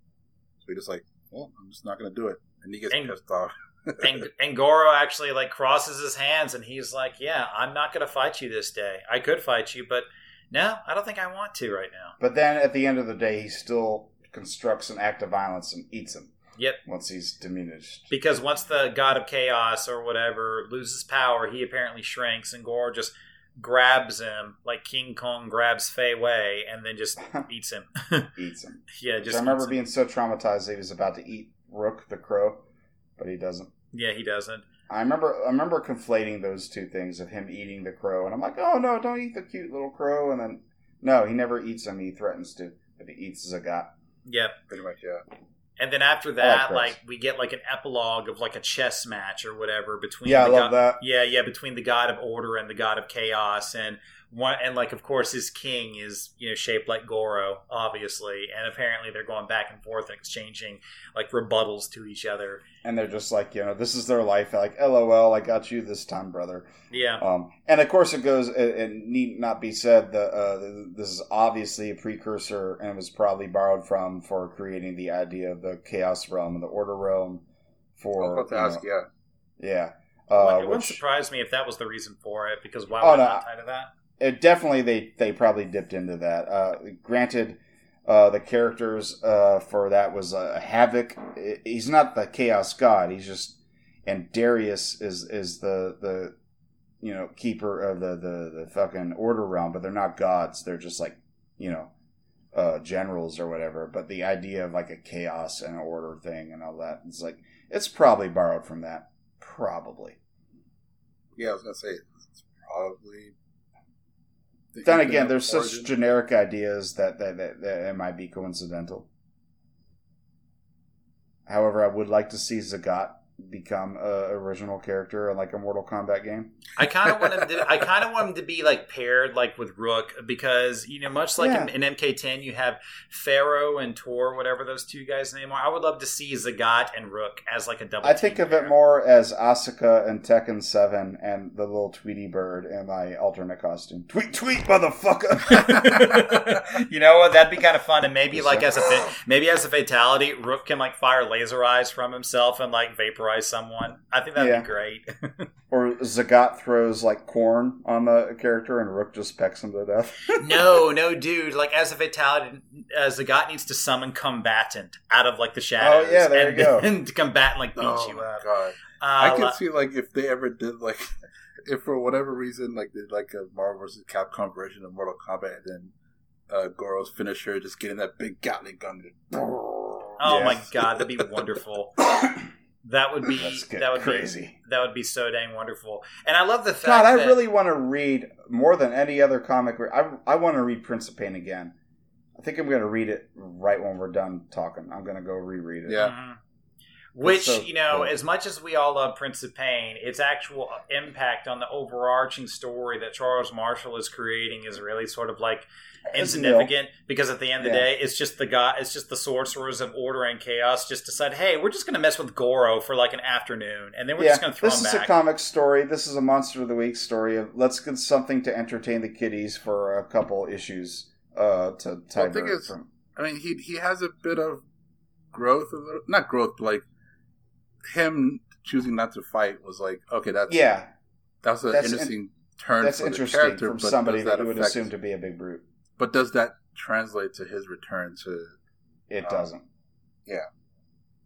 So he's just like, well, I'm just not going to do it, and he gets And- pissed off. and and Goro actually like crosses his hands, and he's like, "Yeah, I'm not going to fight you this day. I could fight you, but no, I don't think I want to right now." But then at the end of the day, he still constructs an act of violence and eats him Yep. once he's diminished. because once the god of chaos or whatever loses power, he apparently shrinks, and Goro just grabs him like King Kong grabs Fay Wray, and then just eats him. eats him. yeah, just I remember being so traumatized that he was about to eat Rook the crow, but he doesn't. Yeah, he doesn't. I remember I remember conflating those two things of him eating the crow, and I'm like, oh no, don't eat the cute little crow, and then no, he never eats him. He threatens to, but he eats Zagat. Yep. Pretty much, yeah. And then after that, like like, we get like an epilogue of like a chess match or whatever between Yeah, I love god- that. Yeah, yeah, between the god of order and the god of chaos, and one and like of course his king is you know shaped like Goro, obviously, and apparently they're going back and forth and exchanging like rebuttals to each other. And they're just like, you know, this is their life. Like, lol, I got you this time, brother. Yeah, Um, and of course, it goes. It, it need not be said that uh, this is obviously a precursor and was probably borrowed from for creating the idea of the chaos realm and the order realm. I For was about to you know, ask, yeah. yeah, it uh, wouldn't surprise me if that was the reason for it because why Oh, would no, I not tie to that? It definitely they they probably dipped into that. Uh, granted, uh, the characters uh, for that was uh, Havik. He's not the chaos god. He's just and Darrius is is the the you know keeper of the the the fucking order realm, but they're not gods. They're just like you know uh, generals or whatever. But the idea of like a chaos and order thing and all that, it's like it's probably borrowed from that. Probably. Yeah, I was to say, it's probably. The then again, there's such generic ideas that, that, that, that it might be coincidental. However, I would like to see Zagat become a original character in like a Mortal Kombat game. I kind of want him to. I kind of want him to be like paired like with Rook because you know, much like in, in MK10, you have Ferra and Torr, whatever those two guys' name are. I would love to see Zagat and Rook as like a double. I think of it more as Asuka and Tekken 7 and the little Tweety bird in my alternate costume. Tweet, tweet, motherfucker! you know what? That'd be kind of fun, and maybe like as a maybe as a fatality, Rook can like fire laser eyes from himself and like vaporize someone. I think that'd Yeah. be great. or Zagat throws like corn on the character and Rook just pecks him to death. no, no, dude. Like as a fatality, uh, Zagat needs to summon combatant out of like the shadows. Oh, yeah, there and, you go. And to combat and like beat Oh, you up. God. Uh, I li- could see, like, if they ever did, like, if for whatever reason, like, did, like, a Marvel vs. Capcom version of Mortal Kombat, and then uh, Goro's finisher just getting that big Gatling gun. Oh Yeah. my god, that'd be wonderful. That would be that would crazy. be that would be so dang wonderful. And I love the fact God, I that really want to read more than any other comic. I I want to read Prince of Pain again. I think I'm going to read it right when we're done talking. I'm going to go reread it. Yeah. Mhm. Which so you know, cool. as much as we all love Prince of Pain, its actual impact on the overarching story that Charles Marshall is creating is really sort of like It's insignificant because at the end of the day, it's just the god, it's just the sorcerers of order and chaos just decide, hey, we're just going to mess with Goro for like an afternoon, and then we're yeah, just going to throw this him is back. a comic story. This is a monster of the week story of let's get something to entertain the kiddies for a couple issues. Uh, to Well, the thing divert from. I mean, he he has a bit of growth, a little, not growth, but like him choosing not to fight was like okay, that's Yeah, that's an That's in- interesting turn that's for the interesting character. from but somebody does that that you would assume to be a big brute. But does that translate to his return to? It Uh, doesn't. yeah.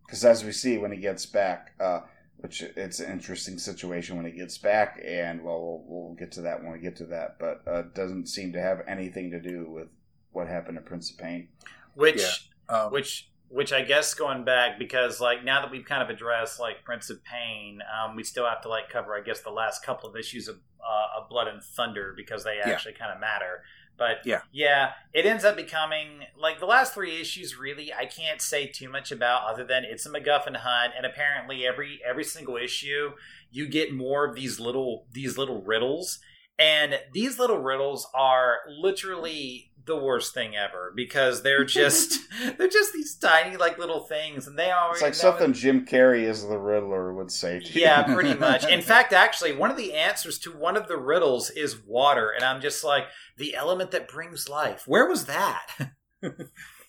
Because as we see when he gets back, uh, which it's an interesting situation when he gets back, and well, we'll, we'll get to that when we get to that, but uh, doesn't seem to have anything to do with what happened to Prince of Pain. which Yeah. Um, which which I guess going back because like now that we've kind of addressed like Prince of Pain, um, we still have to like cover I guess the last couple of issues of, uh, of Blood and Thunder because they Yeah. actually kind of matter. But Yeah. yeah, it ends up becoming like the last three issues. Really, I can't say too much about other than it's a MacGuffin hunt, and apparently every every single issue you get more of these little these little riddles, and these little riddles are literally the worst thing ever because they're just they're just these tiny like little things, and they always It's like something Jim Carrey as the Riddler would say. To you. yeah, pretty much. In fact, actually, one of the answers to one of the riddles is water, and I'm just like the element that brings life. Where was that?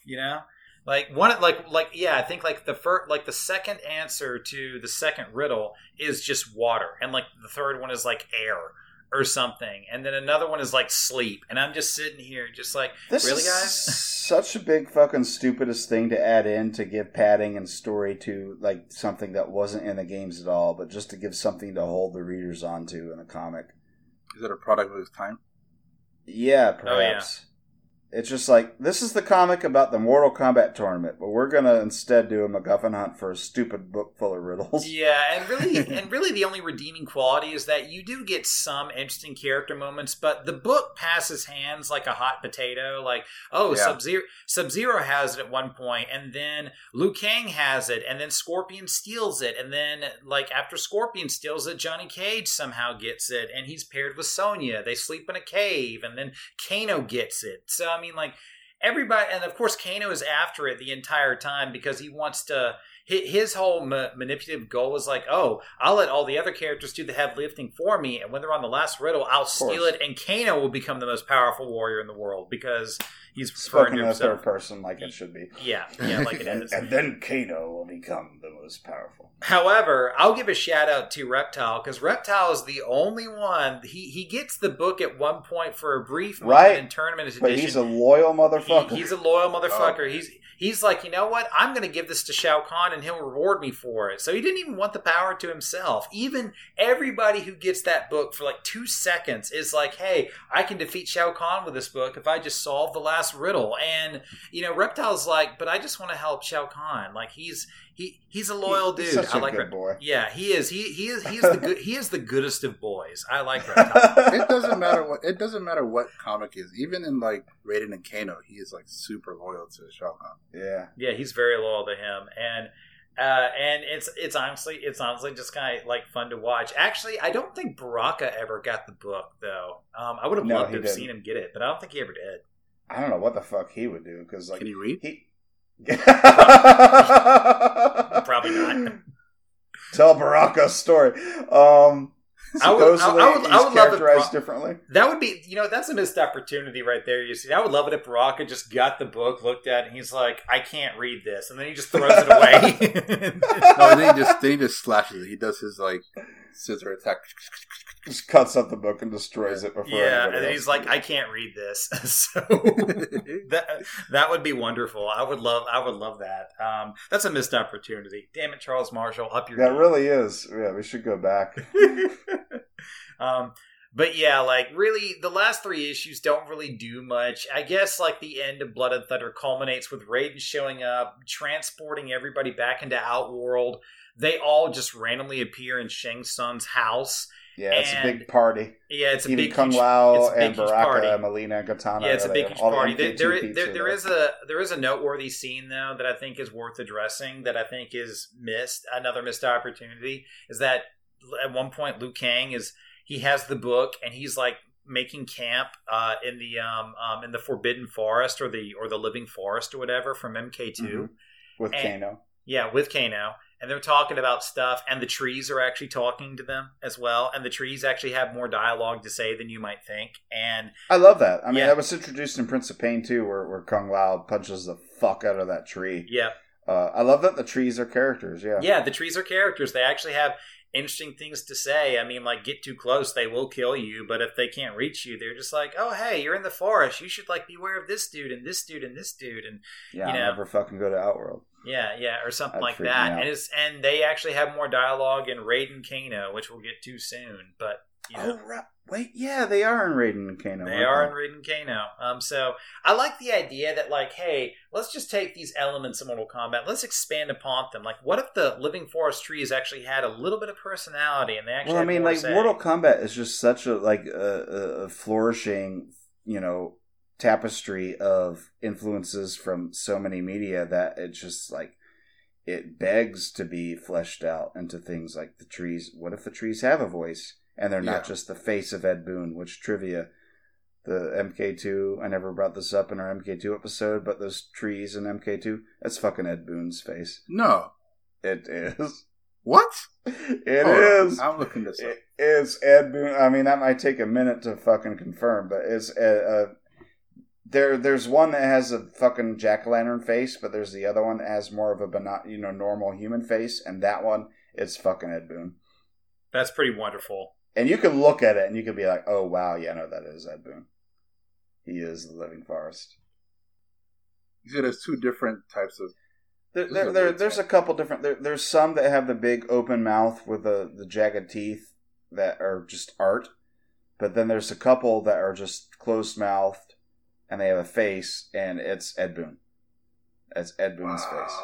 you know, like one, like like yeah, I think like the first, like the second answer to the second riddle is just water, and like the third one is like air or something, and then another one is like sleep, and I'm just sitting here, just like This Really, is guys? such a big fucking stupidest thing to add in to give padding and story to like something that wasn't in the games at all, but just to give something to hold the readers onto in a comic. is it a product of his time? Yeah, Oh, yeah. It's just like this is the comic about the Mortal Kombat tournament, but we're gonna instead do a MacGuffin hunt for a stupid book full of riddles. Yeah, and really, and really, the only redeeming quality is that you do get some interesting character moments, but the book passes hands like a hot potato. Like, oh, Yeah. Sub Zero, Sub Zero has it at one point, and then Liu Kang has it, and then Scorpion steals it, and then like after Scorpion steals it, Johnny Cage somehow gets it, and he's paired with Sonya. They sleep in a cave, and then Kano gets it. So I mean, like everybody, and of course, Kano is after it the entire time because he wants to. hi- His whole ma- manipulative goal is like, "Oh, I'll let all the other characters do the heavy lifting for me, and when they're on the last riddle, I'll steal it, and Kano will become the most powerful warrior in the world because he's referring Spoken to in the third person like it should be. Yeah, yeah, like it and, is. and then Kano will become the most powerful. However, I'll give a shout out to Reptile because Reptile is the only one. He he gets the book at one point for a brief moment Right. in tournament edition. But he's a loyal motherfucker. He- he's a loyal motherfucker. He's he's like, you know what? I'm going to give this to Shao Kahn, and he'll reward me for it. So he didn't even want the power to himself. Even everybody who gets that book for like two seconds is like, hey, I can defeat Shao Kahn with this book if I just solve the last riddle. And you know, Reptile's like, but I just want to help Shao Kahn. Like he's he he's a loyal He's dude. such I a like good Rep- boy. Yeah, he is. He he is he is the good he is the goodest of boys. I like Reptile. It doesn't matter what it doesn't matter what comic is. Even in like Raiden and Kano, he is like super loyal to Shao Kahn. yeah. Yeah, he's very loyal to him, and uh, and it's it's honestly it's honestly just kind of like fun to watch. Actually, I don't think Baraka ever got the book though. Um, I would have No, loved to have didn't. seen him get it, but I don't think he ever did. I don't know what the fuck he would do because like Can you read? he Probably not. Tell Baraka's story. Um, I would- I- supposedly I would- I would love if characterized Bra- differently. That would be you know that's a missed opportunity right there. You see, I would love it if Baraka just got the book, looked at, it, and he's like, I can't read this, and then he just throws it away. No, and then he just then he just slashes it. He does his like scissor attack. Just cuts up the book and destroys it before. yeah, and he's like. I can't read this. so that that would be wonderful. I would love I would love that. Um, that's a missed opportunity. Damn it, Charles Marshall, up your That game. really is. Yeah, we should go back. um, but yeah, like really, the last three issues don't really do much. I guess like the end of Blood and Thunder culminates with Raiden showing up, transporting everybody back into Outworld. They all just randomly appear in Shang Tsung's house. Yeah, it's a big party. Yeah, it's a Even big Kung huge- Lao it's a big, and Baraka, party. Mileena, and Kitana. Yeah, it's a big huge party. There, MK2 there, there, there is a there is a noteworthy scene though that I think is worth addressing. That I think is missed. Another missed opportunity is that at one point Liu Kang is he has the book and he's like making camp uh, in the um, um in the Forbidden Forest or the or the Living Forest or whatever from MK 2 Mhm. with and- Kano. Yeah, with Kano. And they're talking about stuff, and the trees are actually talking to them as well. And the trees actually have more dialogue to say than you might think. And I love that. I mean, Yeah. that was introduced in Prince of Pain too, where, where Kung Lao punches the fuck out of that tree. yeah, Uh, I love that the trees are characters. Yeah. Yeah, the trees are characters. They actually have interesting things to say. I mean, like get too close, they will kill you. But if they can't reach you, they're just like, oh hey, you're in the forest. You should like beware of this dude and this dude and this dude and Yeah. You I'll never fucking go to Outworld. Yeah, yeah, or something That'd like that. And it's and they actually have more dialogue in Raiden Kano, which we'll get to soon. But you know. Oh right. Wait. Yeah, they are in Raiden and Kano. They are in Raiden Kano. Um, so I like the idea that like, hey, let's just take these elements of Mortal Kombat, let's expand upon them. Like, what if the Living Forest trees actually had a little bit of personality and they actually? Well, I mean, like say? Mortal Kombat is just such a like a, a flourishing, you know, tapestry of influences from so many media that it just like it begs to be fleshed out into things like the trees. What if the trees have a voice and they're not Yeah. just the face of Ed Boon? Which trivia? The MK2. I never brought this up in our MK2 episode, but those trees in MK2, that's fucking Ed Boon's face. No. It is. What? It Hold on. is. I'm looking this up. It is Ed Boon. I mean, that might take a minute to fucking confirm, but it's uh, uh, there. There's one that has a fucking jack o' lantern face, but there's the other one that has more of a beno- you know normal human face, and that one it's fucking Ed Boon. That's pretty wonderful. And you can look at it and you can be like, oh wow, yeah, no, that is Ed Boon. He is the living forest. You said there's two different types of. There, there, there- there's a couple different. There, there's some that have the big open mouth with the the jagged teeth that are just art, but then there's a couple that are just closed mouthed, and they have a face, and it's Ed Boon. It's Ed Boon's face.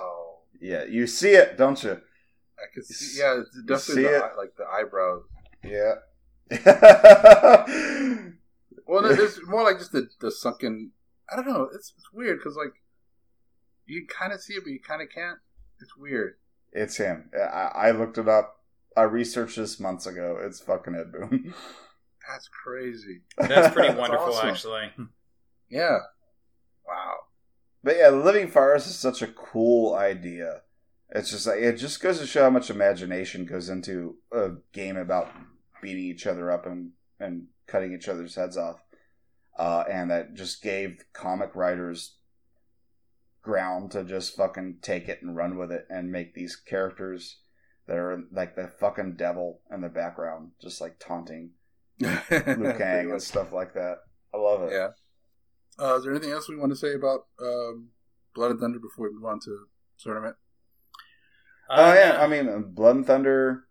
Yeah, you see it, don't you? I could see. Yeah, it's definitely see the, it? eye- like the eyebrows. Yeah. Well, it's more like just the, the sunken. I don't know. It's it's weird because like you kind of see it, but you kind of can't. It's weird. it's him. I, I looked it up. I researched this months ago. It's fucking Ed Boon. That's crazy. That's pretty That's wonderful, awesome. actually. Yeah. Wow. But yeah, the Living Forest is such a cool idea. It's just like it just goes to show how much imagination goes into a game about beating each other up and and cutting each other's heads off, uh, and that just gave comic writers ground to just fucking take it and run with it and make these characters that are like the fucking devil in the background, just like taunting Liu Kang and stuff like that. I love it. Yeah. Uh, is there anything else we want to say about um, Blood and Thunder before we move on to tournament? Oh Uh, yeah, I mean, uh, Blood and Thunder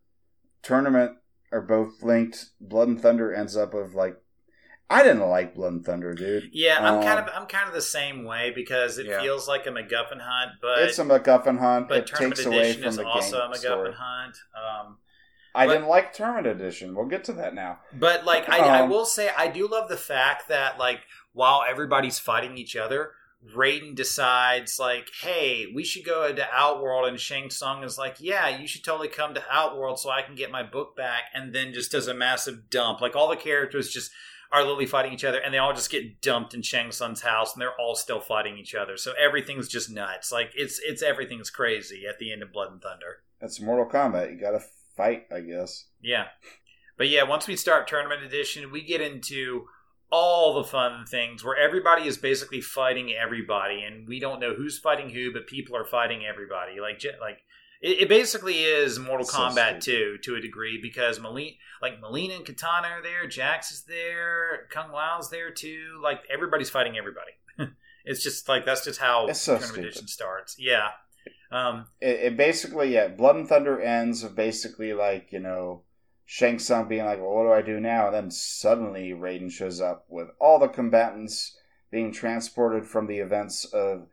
tournament are both linked. Blood and Thunder ends up with like, I didn't like Blood and Thunder, dude. yeah, I'm Um, kind of I'm kind of the same way because it Yeah. feels like a MacGuffin hunt, but it's a MacGuffin hunt. but It Tournament takes away Edition from is the also a game MacGuffin story. hunt. Um, I but- didn't like Tournament Edition. We'll get to that now. But like I, I Um, will say I do love the fact that like while everybody's fighting each other, Raiden decides like, hey, we should go into Outworld and Shang Tsung is like, yeah, you should totally come to Outworld so I can get my book back and then just does a massive dump. Like all the characters just are literally fighting each other and they all just get dumped in Shang Tsung's house and they're all still fighting each other. So everything's just nuts. Like it's it's everything's crazy at the end of Blood and Thunder. That's Mortal Kombat. You got to fight, I guess. Yeah. But yeah, once we start tournament edition, we get into all the fun things where everybody is basically fighting everybody and we don't know who's fighting who, but people are fighting everybody. Like like it, it basically is Mortal So Kombat stupid. 2 to a degree because Mileena, like Mileena and Kitana are there, Jax is there, Kung Lao's there too. Like everybody's fighting everybody. it's just like that's just how It's so tournament edition starts. Yeah. Um, It, it basically, yeah, Blood and Thunder ends of basically like, you know, Shang Tsung being like, well, what do I do now? And then suddenly Raiden shows up with all the combatants being transported from the events of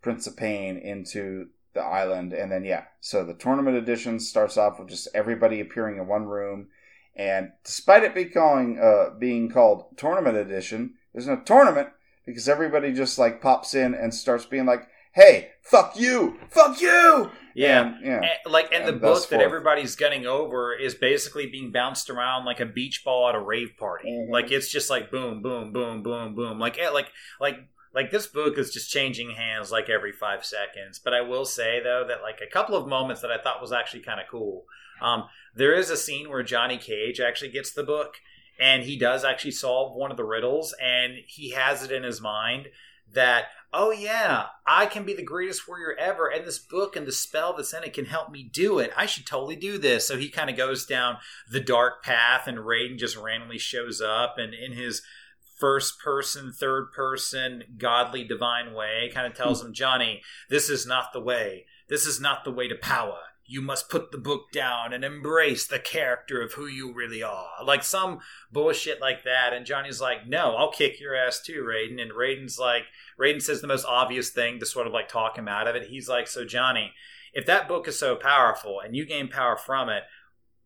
Prince of Pain into the island. And then, yeah, so the tournament edition starts off with just everybody appearing in one room. And despite it be calling, uh, being called tournament edition, there's no tournament because everybody just like pops in and starts being like, hey, fuck you, fuck you. yeah. And, yeah. And, like and the And thus book that everybody's gunning over is basically being bounced around like a beach ball at a rave party. Mhm. Like it's just like boom, boom, boom, boom, boom. Like eh, like like like this book is just changing hands like every five seconds. But I will say though that like a couple of moments that I thought was actually kind of cool. Um, there is a scene where Johnny Cage actually gets the book and he does actually solve one of the riddles and he has it in his mind that oh yeah, I can be the greatest warrior ever, and this book and the spell that's in it can help me do it. I should totally do this. So he kind of goes down the dark path, and Raiden just randomly shows up, and in his first person, third person, godly, divine way, kind of tells hmm. him, Johnny, this is not the way. This is not the way to power. You must put the book down and embrace the character of who you really are. Like some bullshit like that. And Johnny's like, no, I'll kick your ass too, Raiden. And Raiden's like, Raiden says the most obvious thing to sort of like talk him out of it. He's like, so Johnny, if that book is so powerful and you gain power from it,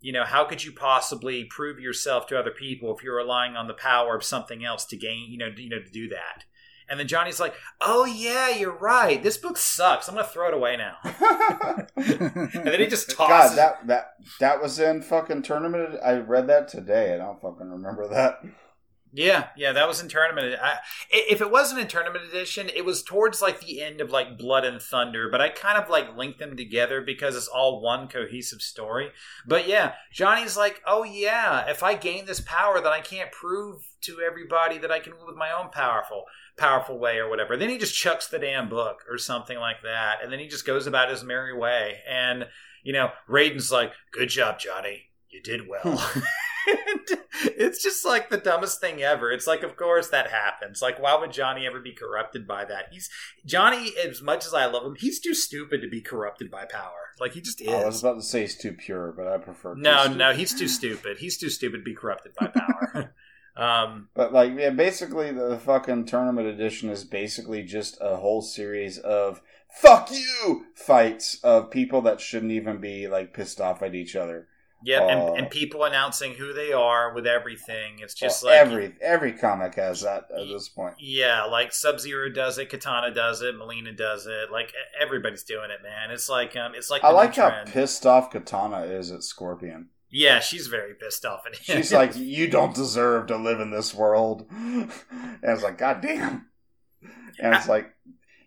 you know, how could you possibly prove yourself to other people if you're relying on the power of something else to gain, you know, you know, to do that? And then Johnny's like, "Oh yeah, you're right. This book sucks. I'm gonna throw it away now." and then he just tosses. God, that that that was in fucking tournament. I read that today. I don't fucking remember that. Yeah, yeah, that was in tournament. I, if it wasn't in tournament edition, it was towards like the end of like Blood and Thunder, but I kind of like linked them together because it's all one cohesive story. But yeah, Johnny's like, oh yeah, if I gain this power, then I can't prove to everybody that I can with my own powerful powerful way or whatever. Then he just chucks the damn book or something like that, and then he just goes about his merry way. And you know, Raiden's like, "Good job, Johnny. You did well." it's just like the dumbest thing ever. It's like, of course that happens. Like, why would Johnny ever be corrupted by that? He's Johnny. As much as I love him, he's too stupid to be corrupted by power. Like he just is. I was about to say he's too pure, but I prefer. No, no, he's too stupid. He's too stupid to be corrupted by power. um, but like, yeah, basically the fucking tournament edition is basically just a whole series of "fuck you" fights of people that shouldn't even be like pissed off at each other. Yep, Uh, and, and people announcing who they are with everything. It's just Well, like every every comic has that at this point. Yeah, like Sub Zero does it, Kitana does it, Mileena does it. Like everybody's doing it, man. It's like um, it's like I like how trend. pissed off Kitana is at Scorpion. Yeah, she's very pissed off at him. She's like, "You don't deserve to live in this world," and it's like, "God damn!" And it's like,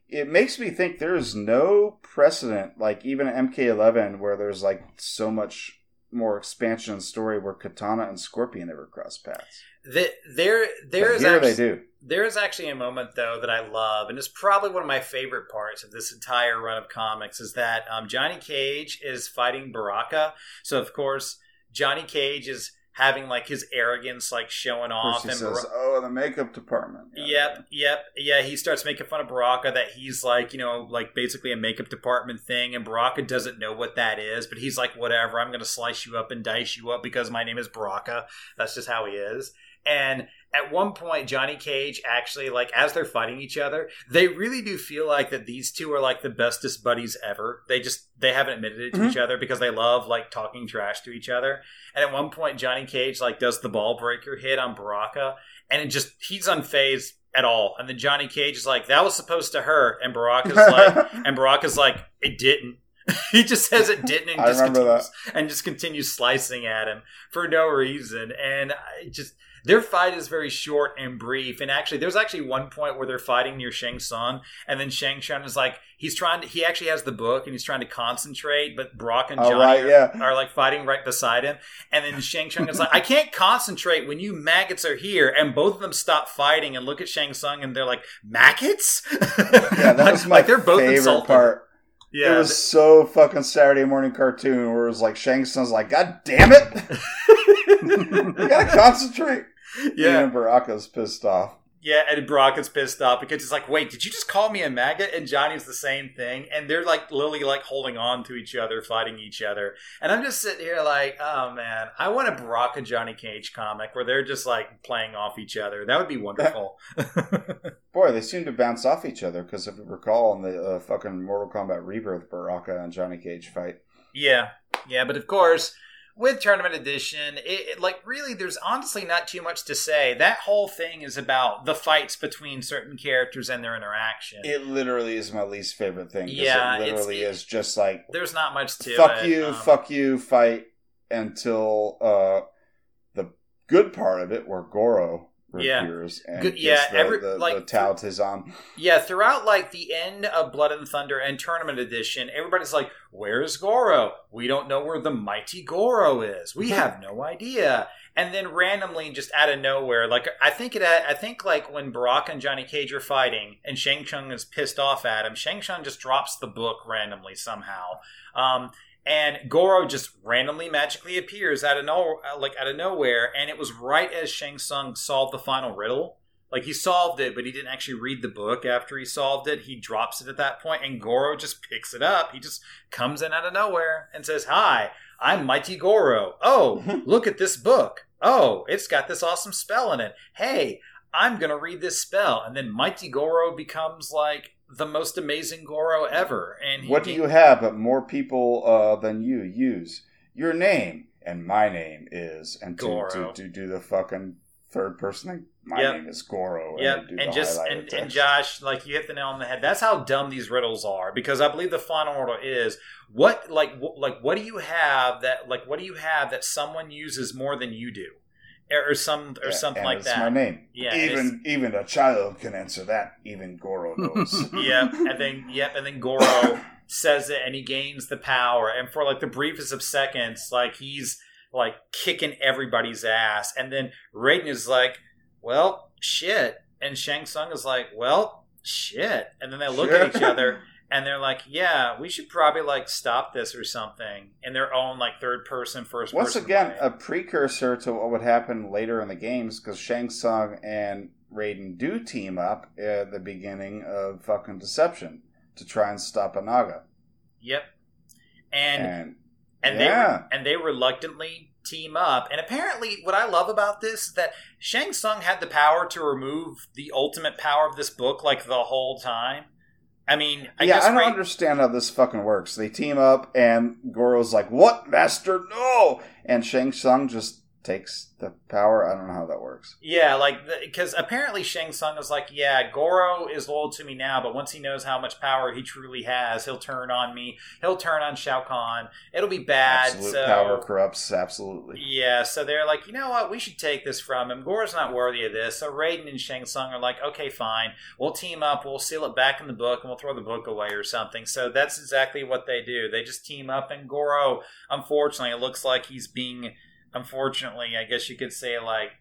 it makes me think there is no precedent, like even MK11, where there's like so much more expansion and story where Kitana and Scorpion ever cross paths. The, there, there But is here actually, they do. there is actually a moment though that I love, and it's probably one of my favorite parts of this entire run of comics is that um, Johnny Cage is fighting Baraka. So of course Johnny Cage is having like his arrogance like showing off, and says, Bar- "Oh, the makeup department." Yeah. Yep, yep, yeah. He starts making fun of Baraka that he's like, you know, like basically a makeup department thing, and Baraka doesn't know what that is, but he's like, whatever, I'm gonna slice you up and dice you up because my name is Baraka. That's just how he is. And at one point, Johnny Cage actually, like, as they're fighting each other, they really do feel like that these two are like the bestest buddies ever. They just they haven't admitted it to Mhm. each other because they love like talking trash to each other. And at one point, Johnny Cage like does the ball breaker hit on Baraka, and it just he's unfazed at all. And then Johnny Cage is like, "That was supposed to hurt," and Baraka's like, and Baraka's like, "It didn't." he just says it didn't, and just continues, and just continues slicing at him for no reason. And I just their fight is very short and brief. And actually, there's actually one point where they're fighting near Shang Tsung, and then Shang Tsung is like, he's trying to, he actually has the book and he's trying to concentrate, but Baraka and Oh, Johnny right, are, yeah. are like fighting right beside him. And then Shang Tsung is like, I can't concentrate when you maggots are here. And both of them stop fighting and look at Shang Tsung and they're like, maggots? Yeah, that was my like they're both favorite insulted. part. Yeah. it was so fucking Saturday morning cartoon where it was like Shang Tsung's like, God damn it! you gotta concentrate. yeah. And Baraka's pissed off. Yeah, and Baraka's pissed off because he's like, "Wait, did you just call me a maggot?" And Johnny's the same thing, and they're like literally like holding on to each other, fighting each other. And I'm just sitting here like, "Oh man, I want a Baraka Johnny Cage comic where they're just like playing off each other. That would be wonderful." Boy, they seem to bounce off each other because if you recall in the uh, fucking Mortal Kombat Rebirth, Baraka and Johnny Cage fight. yeah, yeah, but of course. With Tournament Edition, it, it- like really, there's honestly not too much to say. That whole thing is about the fights between certain characters and their interaction. It literally is my least favorite thing Yeah, it literally is just like there's not much to fuck it. you, Um, fuck you, fight until uh, the good part of it where Goro Yeah. appears and Good- yeah, the, every- the, like, the Tao Te Zhan. Yeah, throughout like the end of Blood and Thunder and Tournament Edition, everybody's like, Where's Goro? We don't know where the mighty Goro is. We have no idea. And then randomly, just out of nowhere, like I think it, I think like when Baraka and Johnny Cage are fighting, and Shang Tsung is pissed off at him, Shang Tsung just drops the book randomly somehow. Um, and Goro just randomly magically appears out of no like out of nowhere, and it was right as Shang Tsung solved the final riddle. Like he solved it, but he didn't actually read the book after he solved it. He drops it at that point, and Goro just picks it up. He just comes in out of nowhere and says, "Hi, I'm Mighty Goro. Oh, look at this book. Oh, it's got this awesome spell in it. Hey, I'm gonna read this spell." And then Mighty Goro becomes like the most amazing Goro ever. And he, What do you have but more people uh, than you use? Your name and my name is and to, Goro. to, to do the fucking third person thing. My Yep. name is Goro. Yep, they and just and, and. Josh, like you hit the nail on the head. That's how dumb these riddles are. Because I believe the final riddle is what, like, wh- like what do you have that, like, what do you have that someone uses more than you do, or, or some, or Yeah, something and like it's that. my name. Yeah, even even a child can answer that. Even Goro knows. Yep, and then yep, and then Goro says it, and he gains the power, and for like the briefest of seconds, like he's like kicking everybody's ass, and then Raiden is like, "Well, shit," and Shang Tsung is like, "Well, shit," and then they look at each other. And they're like, "Yeah, we should probably like stop this or something." In their own like third person, first Once person again, way. a precursor to what would happen later in the games because Shang Tsung and Raiden do team up at the beginning of fucking Deception to try and stop Onaga. yep, and And, and yeah, they and they reluctantly team up. And apparently, what I love about this is that Shang Tsung had the power to remove the ultimate power of this book like the whole time. I mean, I yeah, I don't understand how this fucking works. They team up, and Goro's like, "What, Master? No!" And Shang Tsung just takes the power. I don't know how that works. Yeah, like because apparently Shang Tsung is like, yeah, Goro is loyal to me now, but once he knows how much power he truly has, he'll turn on me. He'll turn on Shao Kahn. It'll be bad. Absolute so power corrupts absolutely. Yeah, so they're like, you know what? We should take this from him. Goro's not worthy of this. So Raiden and Shang Tsung are like, okay, fine. We'll team up. We'll seal it back in the book, and we'll throw the book away or something. So that's exactly what they do. They just team up, and Goro, unfortunately, it looks like he's being, unfortunately, I guess you could say, like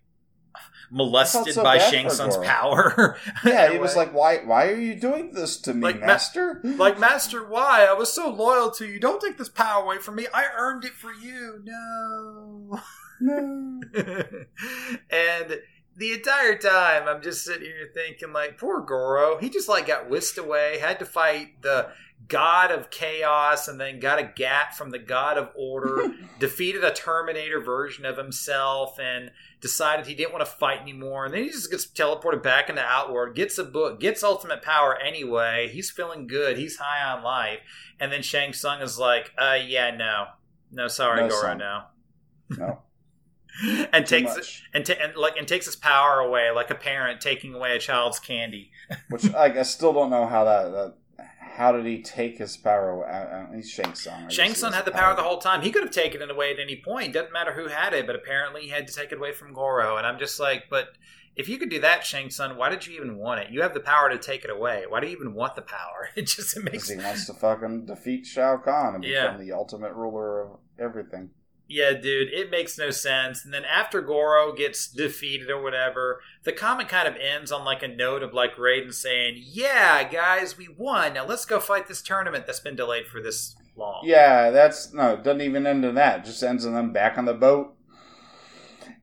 molested so by Shang Tsung's power. Yeah, he was like, "Why? Why are you doing this to me, Like, Ma- Master?" like Master why? I was so loyal to you. Don't take this power away from me. I earned it for you. No. no. and the entire time I'm just sitting here thinking like poor Goro. He just like got whisked away had to fight the god of chaos and then got a gat from the god of order defeated a terminator version of himself and decided he didn't want to fight anymore. And then he just gets teleported back into Outworld gets a book gets ultimate power anyway. He's feeling good. He's high on life. And then Shang Tsung is like uh yeah no. No sorry No, Goro son. no. No. and Too takes much. and, ta- and like and takes his power away like a parent taking away a child's candy. Which like, I still don't know how that. that how did he take his power away? He's Shang Tsung. Shang Tsung had the power the whole time. He could have taken it away at any point. Doesn't matter who had it, but apparently he had to take it away from Goro. And I'm just like, but if you could do that, Shang Tsung, why did you even want it? You have the power to take it away. Why do you even want the power? It just it makes he wants to fucking defeat Shao Kahn and Yeah. become the ultimate ruler of everything. Yeah, dude, it makes no sense. And then after Goro gets defeated or whatever, the comic kind of ends on like a note of like Raiden saying, "Yeah, guys, we won. Now let's go fight this tournament that's been delayed for this long." Yeah, that's no. It doesn't even end in that. It just ends in them back on the boat,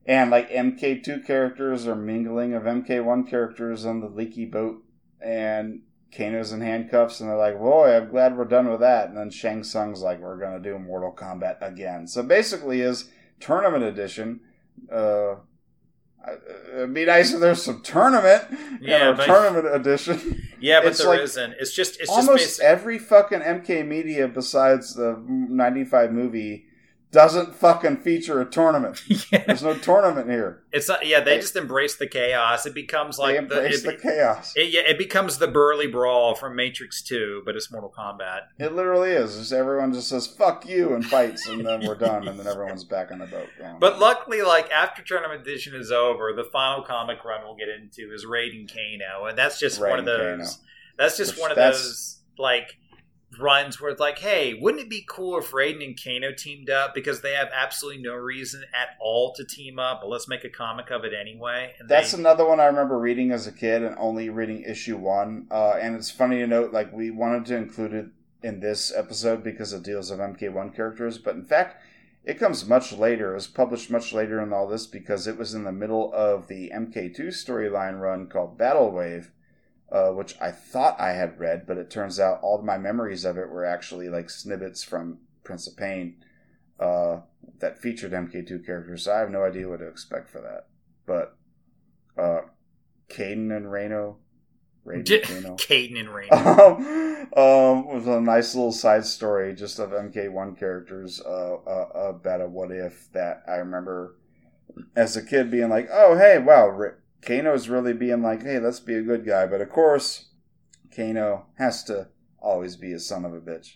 and like MK2 characters are mingling of MK1 characters on the leaky boat, and Kano's in handcuffs, and they're like, "Boy, I'm glad we're done with that." And then Shang Tsung's like, "We're gonna do Mortal Kombat again." So basically, is tournament edition. Uh, it'd be nice if there's some tournament. Yeah, but- tournament edition. Yeah, but It's there like not It's just it's just almost basic. every fucking MK media besides the 95 movie doesn't fucking feature a tournament. yeah. There's no tournament here. It's not, yeah, they They- just embrace the chaos. It becomes they like embrace the, the, it, chaos. it, yeah, it becomes the burly brawl from Matrix Two, but it's Mortal Kombat. It literally is. Just everyone just says "fuck you" and fights, and then we're done, and then everyone's back on the boat. But luckily, like after tournament edition is over, the final comic run we'll get into is Raiden Kano, and that's just one of those. Kano. That's just Which one of those like runs where it's like, hey, wouldn't it be cool if Raiden and Kano teamed up because they have absolutely no reason at all to team up, but let's make a comic of it anyway. And That's they, another one I remember reading as a kid and only reading issue one. Uh, and it's funny to note, like, we wanted to include it in this episode because it deals with MK1 characters, but in fact, it comes much later. It was published much later in all this because it was in the middle of the MK2 storyline run called Battle Wave, uh, which I thought I had read, but it turns out all of my memories of it were actually like snippets from Prince of Pain uh, that featured MK2 characters. So I have no idea what to expect for that. But uh, Caden and Reno, Raiden and Reno. Caden and Raiden. um, was a nice little side story just of MK1 characters uh, uh, about a what if that I remember as a kid being like, oh, hey, wow, Kano's really being like, hey, let's be a good guy. But of course, Kano has to always be a son of a bitch.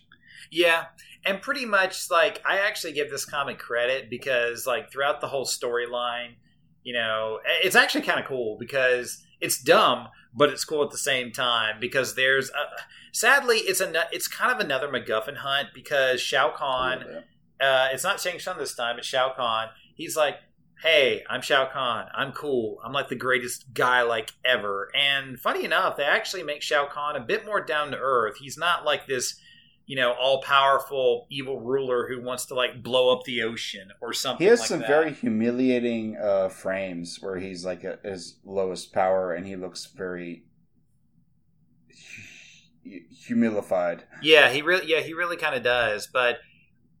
Yeah, and pretty much like I actually give this comic credit because like throughout the whole storyline, you know, it's actually kind of cool because it's dumb, but it's cool at the same time because there's a, sadly it's a it's kind of another MacGuffin hunt because Shao Kahn, uh, it's not Shang Tsung this time, it's Shao Kahn. He's like, hey, I'm Shao Kahn. I'm cool. I'm like the greatest guy like ever. And funny enough, they actually make Shao Kahn a bit more down to earth. He's not like this you know, all powerful evil ruler who wants to like blow up the ocean or something. He has like some that. very humiliating uh, frames where he's like at his lowest power and he looks very hu- humilified. yeah, he really yeah he really kind of does. But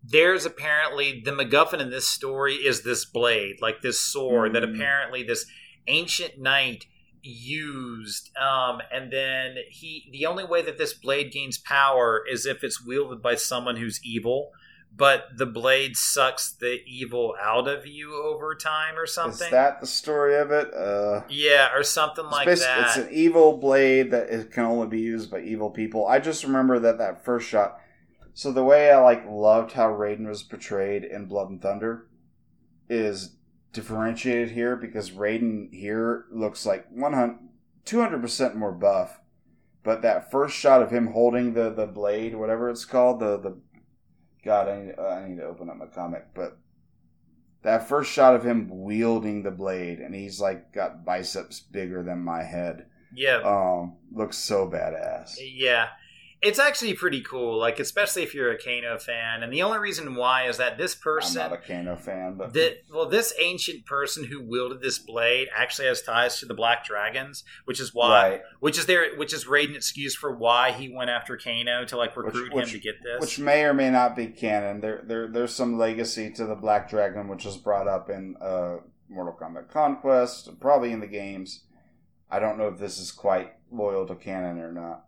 there's apparently the MacGuffin in this story is this blade, like this sword that Mm. apparently this ancient knight used um and then he the only way that this blade gains power is if it's wielded by someone who's evil but the blade sucks the evil out of you over time or something Is that the story of it? Uh, Yeah, or something like that. it's an evil blade that it can only be used by evil people. I just remember that that first shot. So the way I like loved how Raiden was portrayed in Blood and Thunder is differentiated here because Raiden here looks like 100 200% more buff. But that first shot of him holding the, the blade, whatever it's called, the the God, I need, I need to open up my comic, but that first shot of him wielding the blade, and he's like got biceps bigger than my head. yeah, Um, looks so badass. yeah. It's actually pretty cool, like especially if you're a Kano fan. And the only reason why is that this person, I'm not a Kano fan, but that well, this ancient person who wielded this blade actually has ties to the Black Dragons, which is why, right, which is their, which is Raiden excuse for why he went after Kano to like recruit which- him to get this. which may or may not be canon. There, there, there's some legacy to the Black Dragon, which was brought up in uh, Mortal Kombat Conquest, probably in the games. I don't know if this is quite loyal to canon or not.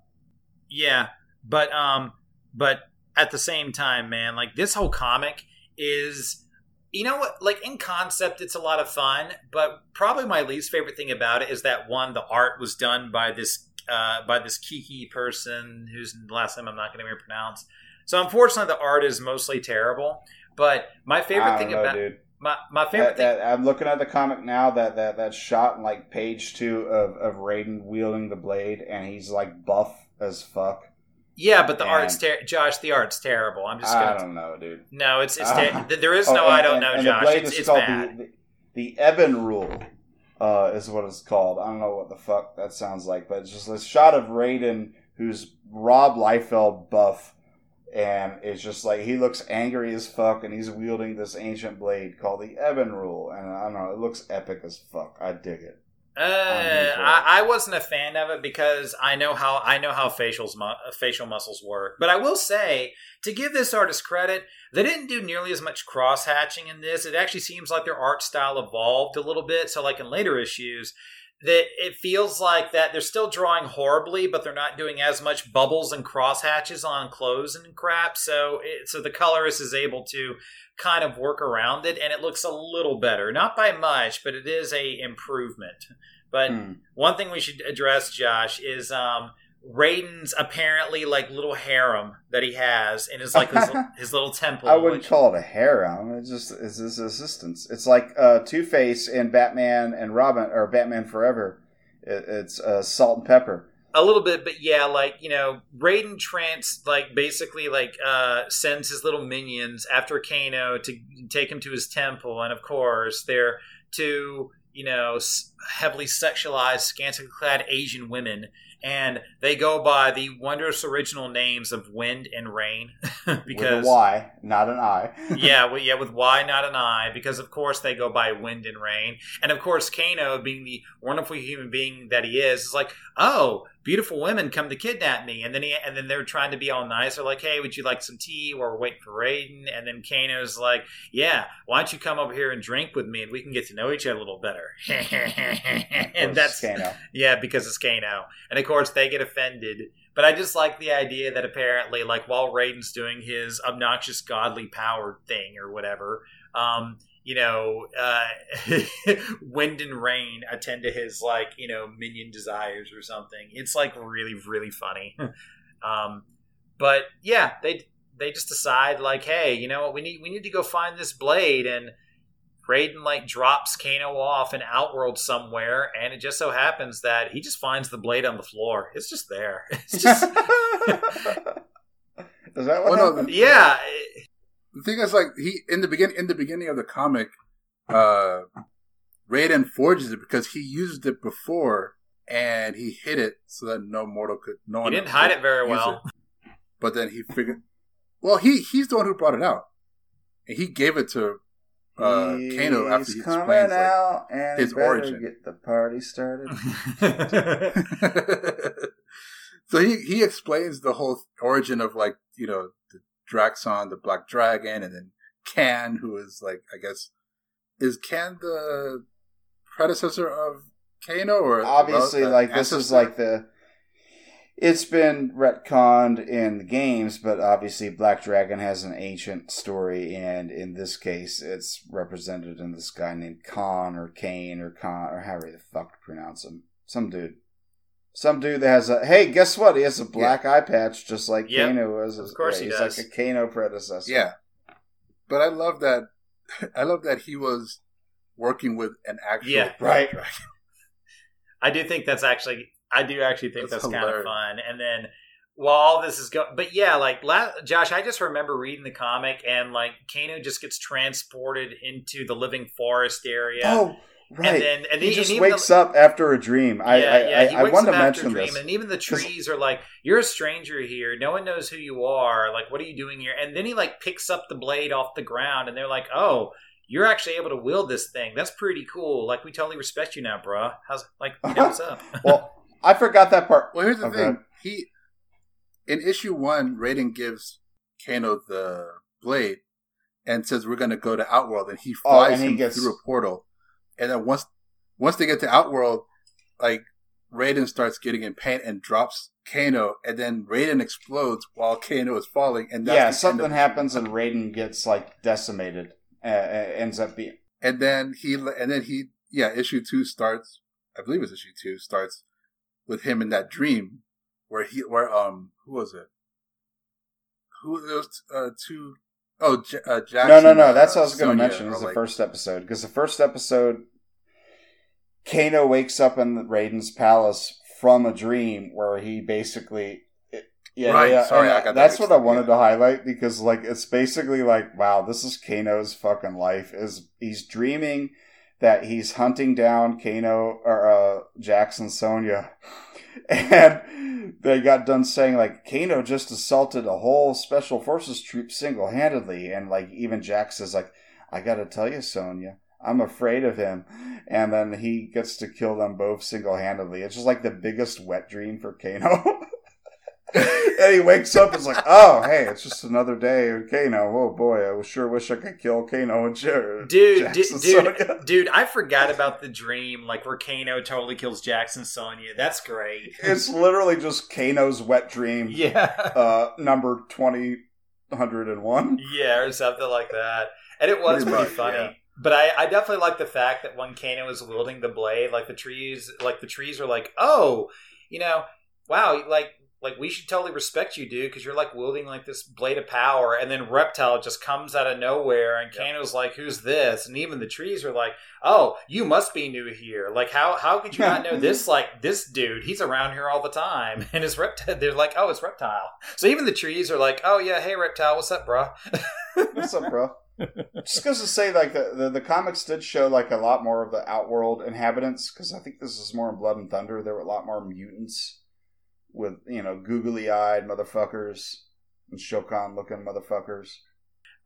Yeah, but um, but at the same time, man, like this whole comic is, you know what? Like in concept, it's a lot of fun, but probably my least favorite thing about it is that one, the art was done by this uh by this Kiki person whose last name I'm not going to pronounce. So unfortunately, the art is mostly terrible. But my favorite thing know, about dude. My, my favorite that, thing. That, I'm looking at the comic now. That that that shot in like page two of of Raiden wielding the blade, and he's like buff as fuck. Yeah, but the and- art's ter- Josh. The art's terrible. I'm just I gonna. don't know, dude. No, it's it's. Ter- there is Oh, no. and- I don't know, and Josh. The It's, it's called bad. The, the, the Eben rule. Uh, is what it's called. I don't know what the fuck that sounds like, but it's just a shot of Raiden who's Rob Liefeld buff, and it's just like he looks angry as fuck, and he's wielding this ancient blade called the Eben rule, and I don't know, it looks epic as fuck. I dig it. Uh, here for it. I, I wasn't a fan of it because I know how I know how facials mu- facial muscles work. But I will say, to give this artist credit, they didn't do nearly as much cross hatching in this. It actually seems like their art style evolved a little bit. So, like in later issues, that it feels like that they're still drawing horribly, but they're not doing as much bubbles and crosshatches on clothes and crap. So, it, so the colorist is able to kind of work around it, and it looks a little better. Not by much, but it is a improvement. But Hmm. one thing we should address, Josh, is um, Raiden's apparently like little harem that he has and his like his, his little temple. I wouldn't which- call it a harem. It's just it's his assistants. It's like uh, Two Face and Batman and Robin or Batman Forever. It, it's uh, Salt and Pepper. A little bit, but yeah, like you know, Raiden Trance like basically like uh sends his little minions after Kano to take him to his temple, and of course they're two you know heavily sexualized, scantily clad Asian women, and they go by the wondrous original names of Wind and Rain because With a Y, not an I. yeah, well, yeah, with Y, not an I, because of course they go by wind and rain, and of course Kano, being the wonderful human being that he is, is like, oh, beautiful women come to kidnap me, and then he, and then they're trying to be all nice. They're like, hey, would you like some tea? Or we're waiting for Raiden, and then Kano's like, yeah, why don't you come over here and drink with me, and we can get to know each other a little better. and that's Kano. yeah, because it's Kano. And of course, they get offended. But I just like the idea that apparently, like, while Raiden's doing his obnoxious godly power thing or whatever, um, you know, uh, wind and rain attend to his, like, you know, minion desires or something. It's, like, really, really funny. um, but yeah, they they just decide, like, hey, you know what, we need we need to go find this blade and Raiden like drops Kano off in Outworld somewhere, and it just so happens that he just finds the blade on the floor. It's just there. It's just Is that what Well, no, yeah. The thing is, like he in the begin in the beginning of the comic, uh, Raiden forges it because he used it before and he hid it so that no mortal could. No He one didn't hide it very well. it. But then he figured. Well, he he's the one who brought it out, and he gave it to uh, Kano after he He's coming explains like, out and his his better origin. get the party started. so he he explains the whole origin of like you know the Draxon, the Black Dragon, and then Can, who is like I guess is Can the predecessor of Kano or Obviously, the like this is like the. It's been retconned in the games, but obviously Black Dragon has an ancient story, and in this case, it's represented in this guy named Khan or Kane or Khan or however the fuck to pronounce him. Some dude. Some dude that has a hey, guess what? He has a black eye patch just like Yep. Kano was. Of course he he's does. like a Kano predecessor. yeah. But I love that. I love that he was working with an actual Yeah. Right. Dragon. I do think that's actually, I do actually think That's that's, kind of fun. And then while all this is going, but yeah, like la- Josh, I just remember reading the comic and like Kano just gets transported into the living forest area. Oh, right. And then, and he e- just and wakes the- up after a dream. I yeah, I, yeah, he I, I wakes wanted to up after mention a dream, this. and even the trees are like, "You're a stranger here. No one knows who you are. Like, what are you doing here?" And then he like picks up the blade off the ground, and they're like, "Oh, you're actually able to wield this thing. That's pretty cool. Like, we totally respect you now, bruh. How's like, you know what's up?" well, I forgot that part. Well, here's the oh, Okay. thing. He in issue one, Raiden gives Kano the blade and says we're going to go to Outworld, and he Oh, flies and he him gets- through a portal. And then once once they get to Outworld, like Raiden starts getting in pain and drops Kano, and then Raiden explodes while Kano is falling, and that's yeah, something of- happens and Raiden gets like decimated. Uh, uh, ends up being And then he and then he yeah, issue two starts. I believe it's issue two starts with him in that dream where he where um who was it? Who was uh two oh J- uh, Jackson. no, no, no. That's what I uh, was going to mention. Is the like- first episode because the first episode, Kano wakes up in Raiden's palace from a dream where he basically. Yeah, Right, yeah, sorry, I uh, got that's what I wanted yeah. to highlight because, like, it's basically like, wow, this is Kano's fucking life. Is he's dreaming that he's hunting down Kano or uh, Jax and Sonya, and they got done saying like Kano just assaulted a whole special forces troop single handedly, and like even Jax says like, I gotta tell you, Sonya. I'm afraid of him. And then he gets to kill them both single handedly. It's just like the biggest wet dream for Kano. and he wakes up and is like, oh, hey, it's just another day of Kano. Oh, boy, I sure wish I could kill Kano and Jared. Dude, dude, Jackson dude, Sonya. dude, I forgot about the dream, like where Kano totally kills Jax and Sonya. That's great. It's literally just Kano's wet dream, yeah. uh, number 2001. Yeah, or something like that. And it was Pretty pretty, much, funny. yeah. But I, I definitely like the fact that when Kano is wielding the blade, like the trees like the trees are like, Oh, you know, wow, like like we should totally respect you, dude, because you're like wielding like this blade of power, and then Reptile just comes out of nowhere, and Yeah. Kano's like, "Who's this?" And even the trees are like, "Oh, you must be new here. Like, how how could you not know this? Like this dude, he's around here all the time." And it's Reptile. They're like, "Oh, it's Reptile." So even the trees are like, "Oh yeah, hey Reptile, what's up, bro?" What's up, bro? Just goes to say, like the, the the comics did show like a lot more of the outworld inhabitants because I think this is more in Blood and Thunder. There were a lot more mutants with you know googly eyed motherfuckers and Shokan looking motherfuckers.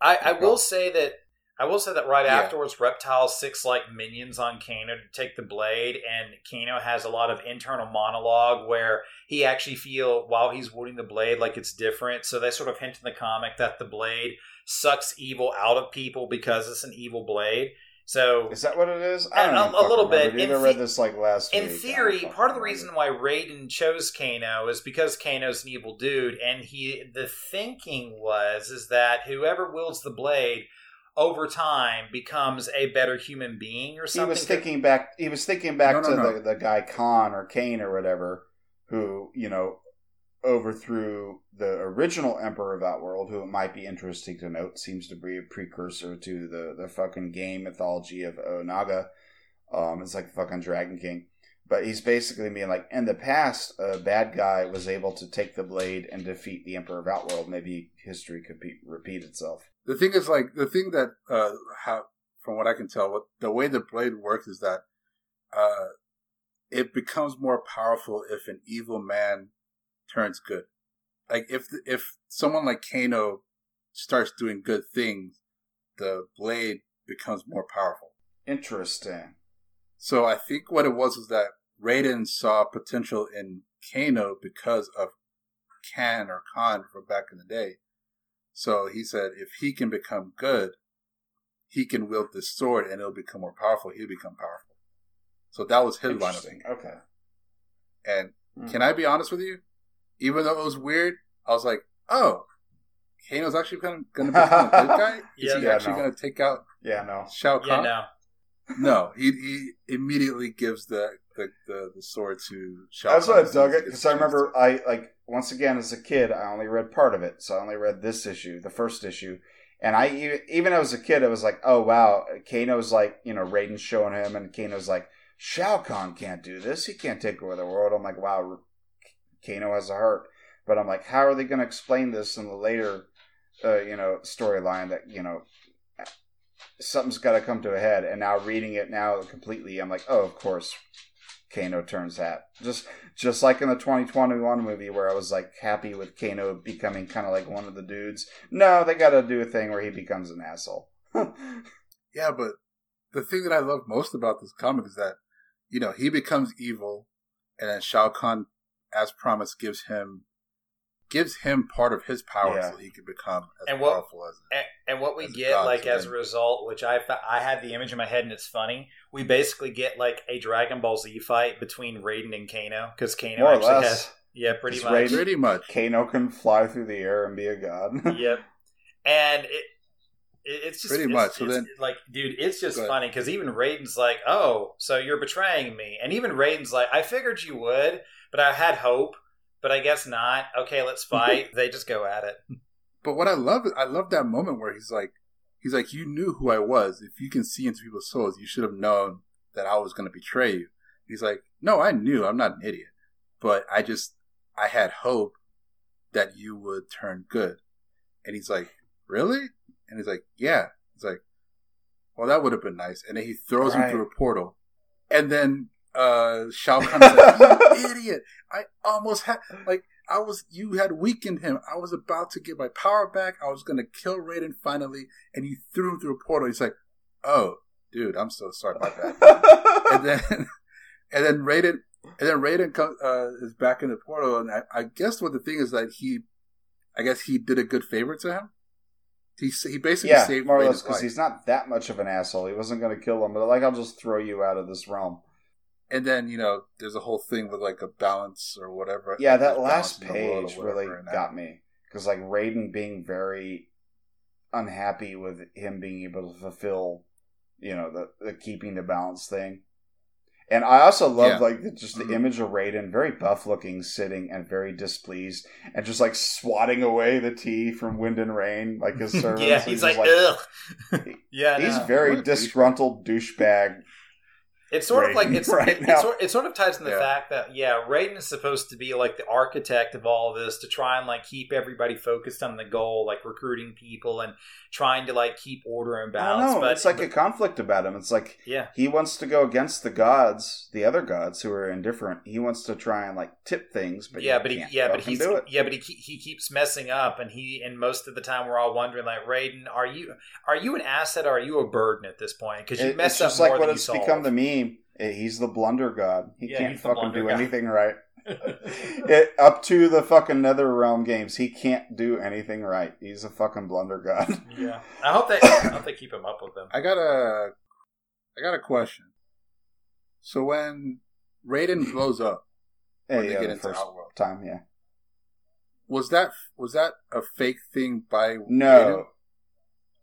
I, I will say that I will say that right Yeah. afterwards, Reptile sics like minions on Kano to take the blade, and Kano has a lot of internal monologue where he actually feel while he's wielding the blade like it's different. So they sort of hint in the comic that the blade sucks evil out of people because it's an evil blade. So Is that what it is? Uh, a- even a fucking little remember, bit. dude. In I read this like last in week. Theory, part of the reason why Raiden chose Kano is because Kano's an evil dude, and he the thinking was is that whoever wields the blade over time becomes a better human being or something. he something. was thinking back. He was thinking back No, no, to no. the the guy Khan or Kane or whatever, who you know overthrew the original Emperor of that world, Who it might be interesting to note seems to be a precursor to the the fucking game mythology of Onaga. Um, it's like the fucking Dragon King. But he's basically being like, in the past, a bad guy was able to take the blade and defeat the Emperor of Outworld. Maybe history could be, repeat itself. The thing is, like the thing that uh, how from what I can tell, what the way the blade works is that uh, it becomes more powerful if an evil man turns good. Like if if someone like Kano starts doing good things, the blade becomes more powerful. Interesting. So I think what it was was that Raiden saw potential in Kano because of Khan or Khan from back in the day. So he said if he can become good, he can wield this sword and it'll become more powerful. He'll become powerful. So that was his line of thinking. Okay. And Hmm. can I be honest with you? Even though it was weird, I was like, oh, Kano's actually going to become a good guy? Is Yeah. he Yeah, actually no. going to take out Yeah, no. Shao Yeah, Kahn? no. No, he he immediately gives the the, the, the sword to Shao That's Kahn why I dug it because gets I a chance remember I like once again as a kid I only read part of it, so I only read this issue, the first issue, and I even as a kid I was like, oh wow, Kano's like you know Raiden's showing him, and Kano's like Shao Kahn can't do this, he can't take over the world. I'm like, wow, Kano has a heart, but I'm like, how are they going to explain this in the later, uh, you know, storyline that you know. Something's got to come to a head, and now reading it now completely, I'm like, oh, of course, Kano turns hat. Just just like in the 2021 movie where I was like happy with Kano becoming kind of like one of the dudes. No, they got to do a thing where he becomes an asshole. Yeah, but the thing that I love most about this comic is that, you know, he becomes evil, and then Shao Kahn, as promised, gives him gives him part of his power Yeah. so he can become as And what- powerful as. And, and what we get, god, like as a result, which I fa- I had the image in my head and it's funny. We basically get like a Dragon Ball Z fight between Raiden and Kano because Kano More or actually less. has yeah, pretty It's much. Raiden- Pretty much. Kano can fly through the air and be a god. yep. And it, it it's just Pretty it's- much. So it's- then- like, dude, it's just funny because even Raiden's like, "Oh, so you're betraying me," and even Raiden's like, "I figured you would, but I had hope, but I guess not." Okay, let's fight. they just go at it. But what I love, I love that moment where he's like, he's like, you knew who I was. If you can see into people's souls, you should have known that I was going to betray you. He's like, no, I knew. I'm not an idiot, but I just, I had hope that you would turn good. And he's like, really? And he's like, yeah. He's like, well, that would have been nice. And then he throws Right. him through a portal, and then uh Shao Kahn's like, you idiot! I almost had like I was you had weakened him. I was about to get my power back. I was gonna kill Raiden finally, and you threw him through a portal. He's like, "Oh, dude, I'm so sorry about that." and then and then Raiden and then Raiden comes uh, is back in the portal, and I, I guess what the thing is that he, I guess he did a good favor to him. He he basically yeah, saved more or less because he's not that much of an asshole. He wasn't going to kill him, but like I'll just throw you out of this realm. And then you know, there's a whole thing with like a balance or whatever. Yeah, that last balance in the world or page really got me because like Raiden being very unhappy with him being able to fulfill, you know, the the keeping the balance thing. And I also love Yeah. like the- just the Mhm. image of Raiden, very buff looking, sitting and very displeased, and just like swatting away the tea from Wind and Rain, like his servants. yeah, and he's just like, ugh. yeah, he's no. very disgruntled douchebag. It's sort of like it's right it, now. it, sort, it sort of ties in the Yeah. fact that yeah, Raiden is supposed to be like the architect of all of this to try and like keep everybody focused on the goal, like recruiting people and trying to like keep order and balance. but it's like but- a conflict about him. It's like yeah, he wants to go against the gods, the other gods who are indifferent. He wants to try and like tip things, but yeah, he but he yeah, but he's yeah, but he he keeps messing up, and he and most of the time we're all wondering like Raiden, are you are you an asset or are you a burden at this point? Because you It- mess it's up just more like what than it's you solve. become the meme. Eh, He's the blunder god. He Yeah, can't fucking do god. anything right. it, up to the fucking Nether Realm games, he can't do anything right. He's a fucking blunder god. yeah, I hope they I hope they keep him up with them. I got a, I got a question. So when Raiden blows up, Hey, When they yeah, get the into first Outworld. time, yeah. was that was that a fake thing by Raiden? No,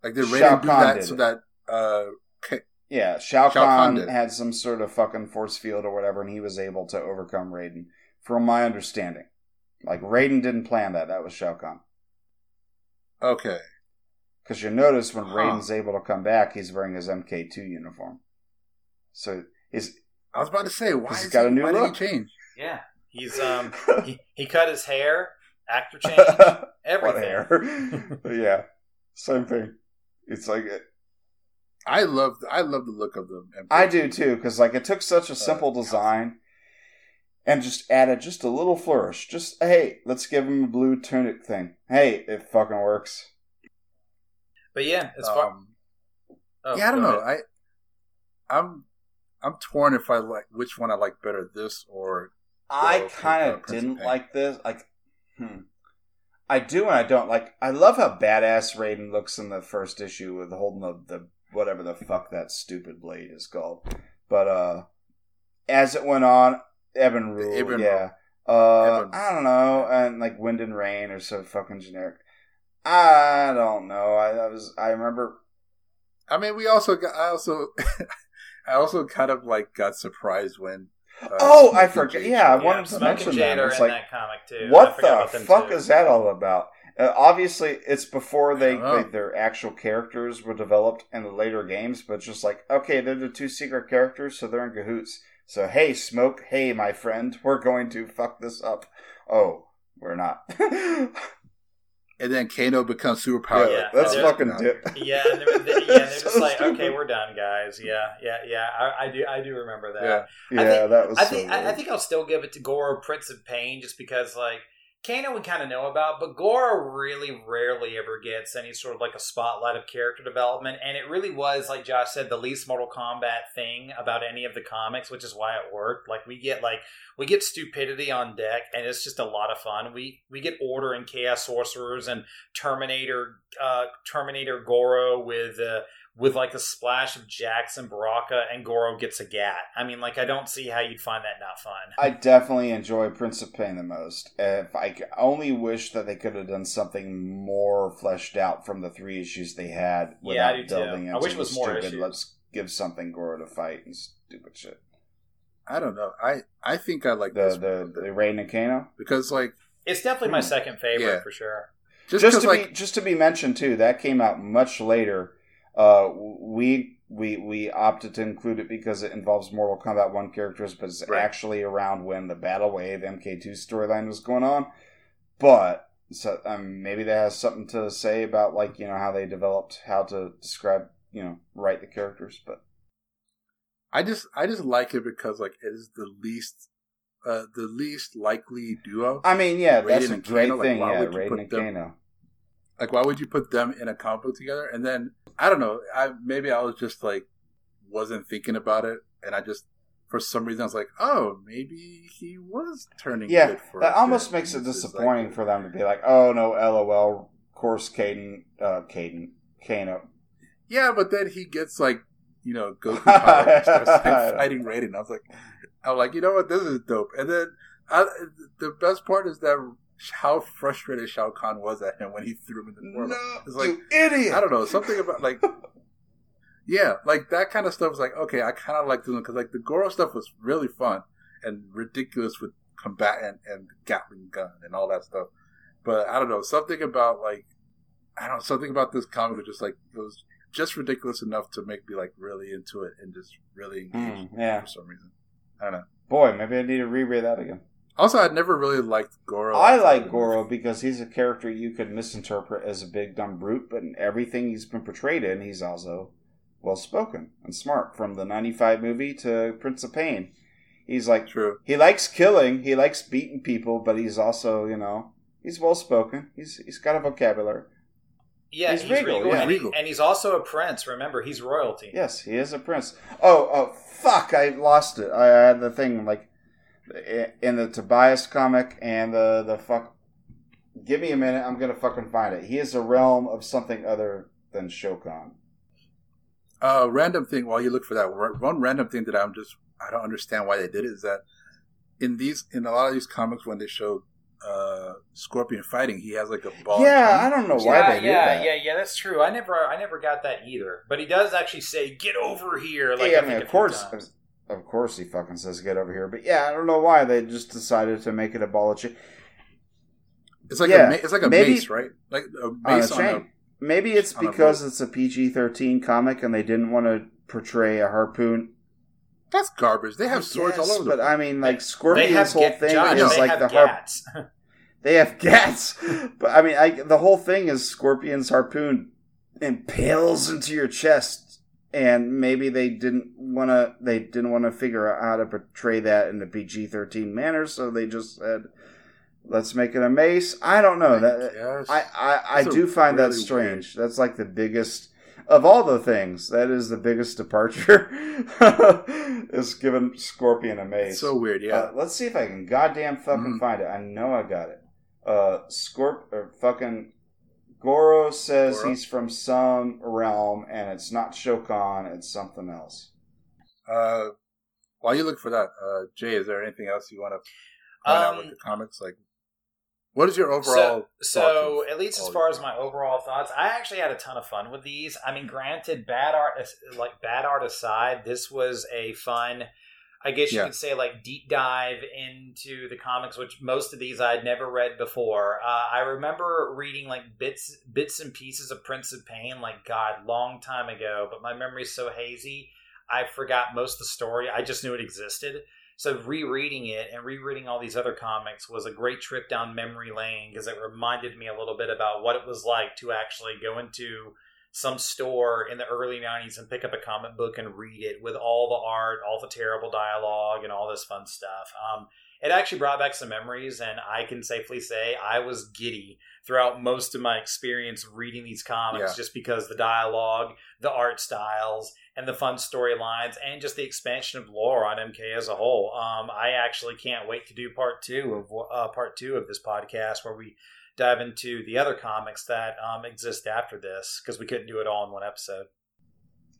Like did Shao Raiden do Kahn that so it. that uh K- yeah, Shao, Shao Kahn Kahn had some sort of fucking force field or whatever, and he was able to overcome Raiden, from my understanding. Like Raiden didn't plan that. That was Shao Kahn. okay. Because you notice when Huh. Raiden's able to come back, he's wearing his MK2 uniform. So is I was about to say why He's is got he, a new why look. did he change? Yeah, he's um he, he cut his hair, actor change, everything. hair? yeah, same thing. It's like I love I love the look of them. I do too, because like it took such a simple design and just added just a little flourish. Just hey, let's give him a blue tunic thing. Hey, it fucking works. But yeah, as far Um, oh, yeah, I don't know. ahead. I I'm I'm torn if I like which one I like better, this or I kind uh, of of didn't Pain. like this. Like, hmm. I do and I don't like. I love how badass Raiden looks in the first issue with holding the, the whatever the fuck that stupid blade is called. But uh as it went on, Evan Rule, Eben yeah. Uh, Eben. I don't know, and like Wind and Rain are so fucking generic. I don't know. I, I was. I remember. I mean, we also got. I also, I also kind of like got surprised when. Uh, oh, I Smoking forget. Yeah, I showed wanted to Smoke mention that. Jade are It's like, that comic too. What the fuck too. is that all about? Uh, obviously, it's before they, they their actual characters were developed in the later games, but just like okay, they're the two secret characters, so they're in cahoots. So hey, Smoke, hey, my friend, we're going to fuck this up. Oh, we're not. And then Kano becomes superpowered. yeah, Yeah, let's fucking no. dip. Yeah, and they're, they, yeah, they're So just like, stupid. okay, we're done, guys. Yeah, yeah, yeah. I, I do, I do remember that. Yeah. I Yeah, think- that was. I so think I, I, think I'll still give it to Goro Prince of Pain just because like Kano we kind of know about, but Goro really rarely ever gets any sort of like a spotlight of character development, and it really was like Josh said the least Mortal Kombat thing about any of the comics, which is why it worked. Like we get like we get stupidity on deck, and it's just a lot of fun. We we get Order and Chaos Sorcerers and Terminator uh, Terminator Goro with. Uh, with like a splash of Jackson Baraka and Goro gets a gat. I mean, like I don't see how you'd find that not fun. I definitely enjoy Prince of Pain the most. If I c- only wish that they could have done something more fleshed out from the three issues they had Yeah, I without do too. delving I into wish it the was more stupid. issues. Let's give something Goro to fight and stupid shit. I don't know. I I think I like The this the one the Raiden and Kano. because like It's definitely my Hmm. second favorite Yeah. for sure. just, Just 'cause, to like be just to be mentioned too, that came out much later. Uh, we we we opted to include it because it involves Mortal Kombat One characters, but it's Right. actually around when the Battle Wave MK2 storyline was going on. But so um, maybe that has something to say about like you know how they developed how to describe you know write the characters. But I just I just like it because like it is the least uh the least likely duo. I mean, yeah, that's a great Kano, thing. why yeah, Raiden and them- Kano. Like why would you put them in a comic book together? And then I don't know. I maybe I was just like wasn't thinking about it, and I just for some reason I was like, oh, maybe he was turning. Yeah, good for that almost makes it disappointing like- for them to be like, "Oh no, lol." Of course, Caden, uh, Caden, Kano. Yeah, but then he gets like you know Goku power starts like, fighting Raiden. I was like, I'm like, you know what, this is dope. And then I, the best part is that how frustrated Shao Kahn was at him when he threw him in the portal. No, It's like you idiot! I don't know something about like Yeah, like that kind of stuff is like okay, I kind of like doing because like the Goro stuff was really fun and ridiculous with combatant and Gatling gun and all that stuff. But I don't know something about like I don't know something about this comic was just like it was just ridiculous enough to make me like really into it and just really engaged Mm, yeah. for some reason. I don't know. Boy, maybe I need to reread that again. Also, I'd never really liked Goro. I like Goro because he's a character you could misinterpret as a big dumb brute, but in everything he's been portrayed in, he's also well spoken and smart. From the '95 movie to Prince of Pain, he's like True. he likes killing, he likes beating people, but he's also you know he's well spoken. He's he's got a vocabulary. Yeah, He's he's, regal, regal, yeah. and, he- Regal. and he's also a prince. Remember, he's royalty. Yes, he is a prince. Oh, oh, fuck! I lost it. I had the thing like in the Tobias comic and the the fuck. Give me a minute. I'm gonna fucking find it. He is a realm of something other than Shokan. Uh, random thing while you look for that one random thing that I'm just I don't understand why they did it is that in these in a lot of these comics when they show uh Scorpion fighting he has like a ball. yeah, I don't know why yeah, they did yeah, that. yeah, yeah. Yeah, that's true. I never, I never got that either. But he does actually say, "Get over here." Like Yeah, I I mean, think of course, times. Of course, he fucking says get over here. But yeah, I don't know why they just decided to make it a ball of chain. It's like Yeah, a ma- it's like a maybe- mace, right? Like a On a mace on a, chain. Maybe it's on a because it's a PG-13 comic and they didn't want to portray a harpoon That's garbage. They have swords all over. But place. I mean, like Scorpion's whole ga- thing Josh, is they like have the harp. gats. They have gats, but I mean, I, the whole thing is Scorpion's harpoon impales into your chest, and maybe they didn't want to. They didn't want to figure out how to portray that in the PG thirteen manner, so they just said, "Let's make it a mace." I don't know. That Yes. I I, I do find that really strange. That's like the biggest of all the things. That is the biggest departure. is giving Scorpion a mace. It's so weird. Yeah. Uh, let's see if I can goddamn fucking Mhm. find it. I know I got it. Uh, Scorp or fucking Goro says Goro? he's from some realm, and it's not Shokan. It's something else. Uh, while you look for that, uh, Jay, is there anything else you want to point out with Um, the comics? Like, what is your overall? So, so at least as far your as my overall thoughts, I actually had a ton of fun with these. I mean, granted, bad art, like bad art aside, this was a fun. I guess you Yeah. could say like deep dive into the comics, which most of these I'd never read before. Uh, I remember reading like bits, bits and pieces of Prince of Pain, like God, long time ago. But my memory's so hazy, I forgot most of the story. I just knew it existed. So rereading it and rereading all these other comics was a great trip down memory lane because it reminded me a little bit about what it was like to actually go into some store in the early 90s and pick up a comic book and read it with all the art, all the terrible dialogue, and all this fun stuff. Um, it actually brought back some memories, and I can safely say I was giddy throughout most of my experience reading these comics Yeah. just because the dialogue, the art styles, and the fun storylines, and just the expansion of lore on MK as a whole. Um, I actually can't wait to do part two of uh, part two of this podcast where we dive into the other comics that um, exist after this because we couldn't do it all in one episode.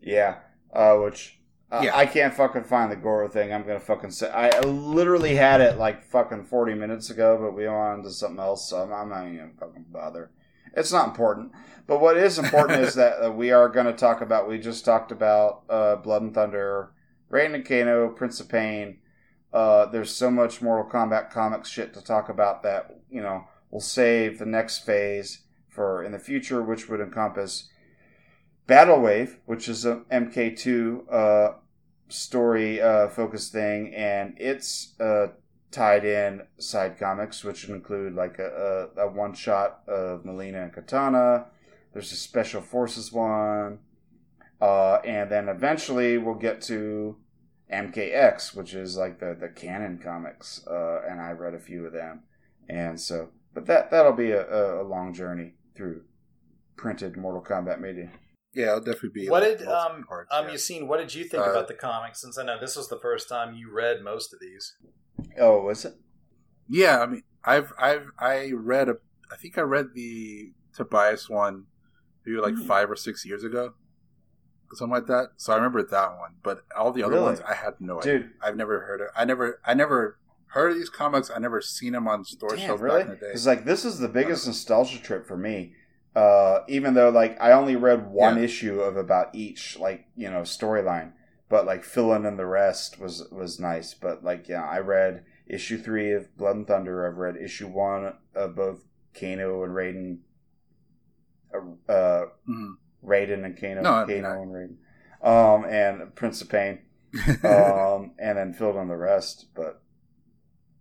Yeah, uh, which uh, Yeah. I can't fucking find the Goro thing. I'm gonna fucking say I literally had it like fucking 40 minutes ago, but we went on to something else, so I'm, I'm not even gonna fucking bother. It's not important. But what is important is that uh, we are going to talk about. We just talked about uh, Blood and Thunder, Raiden and Kano, Prince of Pain. Uh, there's so much Mortal Kombat comics shit to talk about that you know we'll save the next phase for in the future, which would encompass Battle Wave, which is a MK2 uh, story uh, focused thing, and it's uh, tied in side comics, which would include like a, a, a one shot of Mileena and Kitana. There's a Special Forces one, uh, and then eventually we'll get to MKX, which is like the the canon comics, uh, and I read a few of them, and so but that that'll be a, a, a long journey through printed Mortal Kombat media. Yeah, it'll definitely be. What like, did multiple um parts, um yeah. Yassine, what did you think Uh, about the comics? Since I know this was the first time you read most of these. Oh, was it? Yeah, I mean, I've I've I read a I think I read the Tobias one maybe like Hmm. five or six years ago, something like that. So I remember that one, but all the other Really? ones I had no idea. I've never heard of. I never I never heard of these comics. I never seen them on store damn, shelves really? back in the day. Because like this is the biggest nostalgia trip for me. Uh, even though like I only read one Yeah. issue of about each like you know storyline, but like filling in the rest was was nice. But like yeah, I read issue three of Blood and Thunder. I've read issue one of both Kano and Raiden. Uh, uh, Mhm. Raiden and Kano, No, I mean, Kano I- and Raiden, um, and Prince of Pain, um, and then filled in the rest. But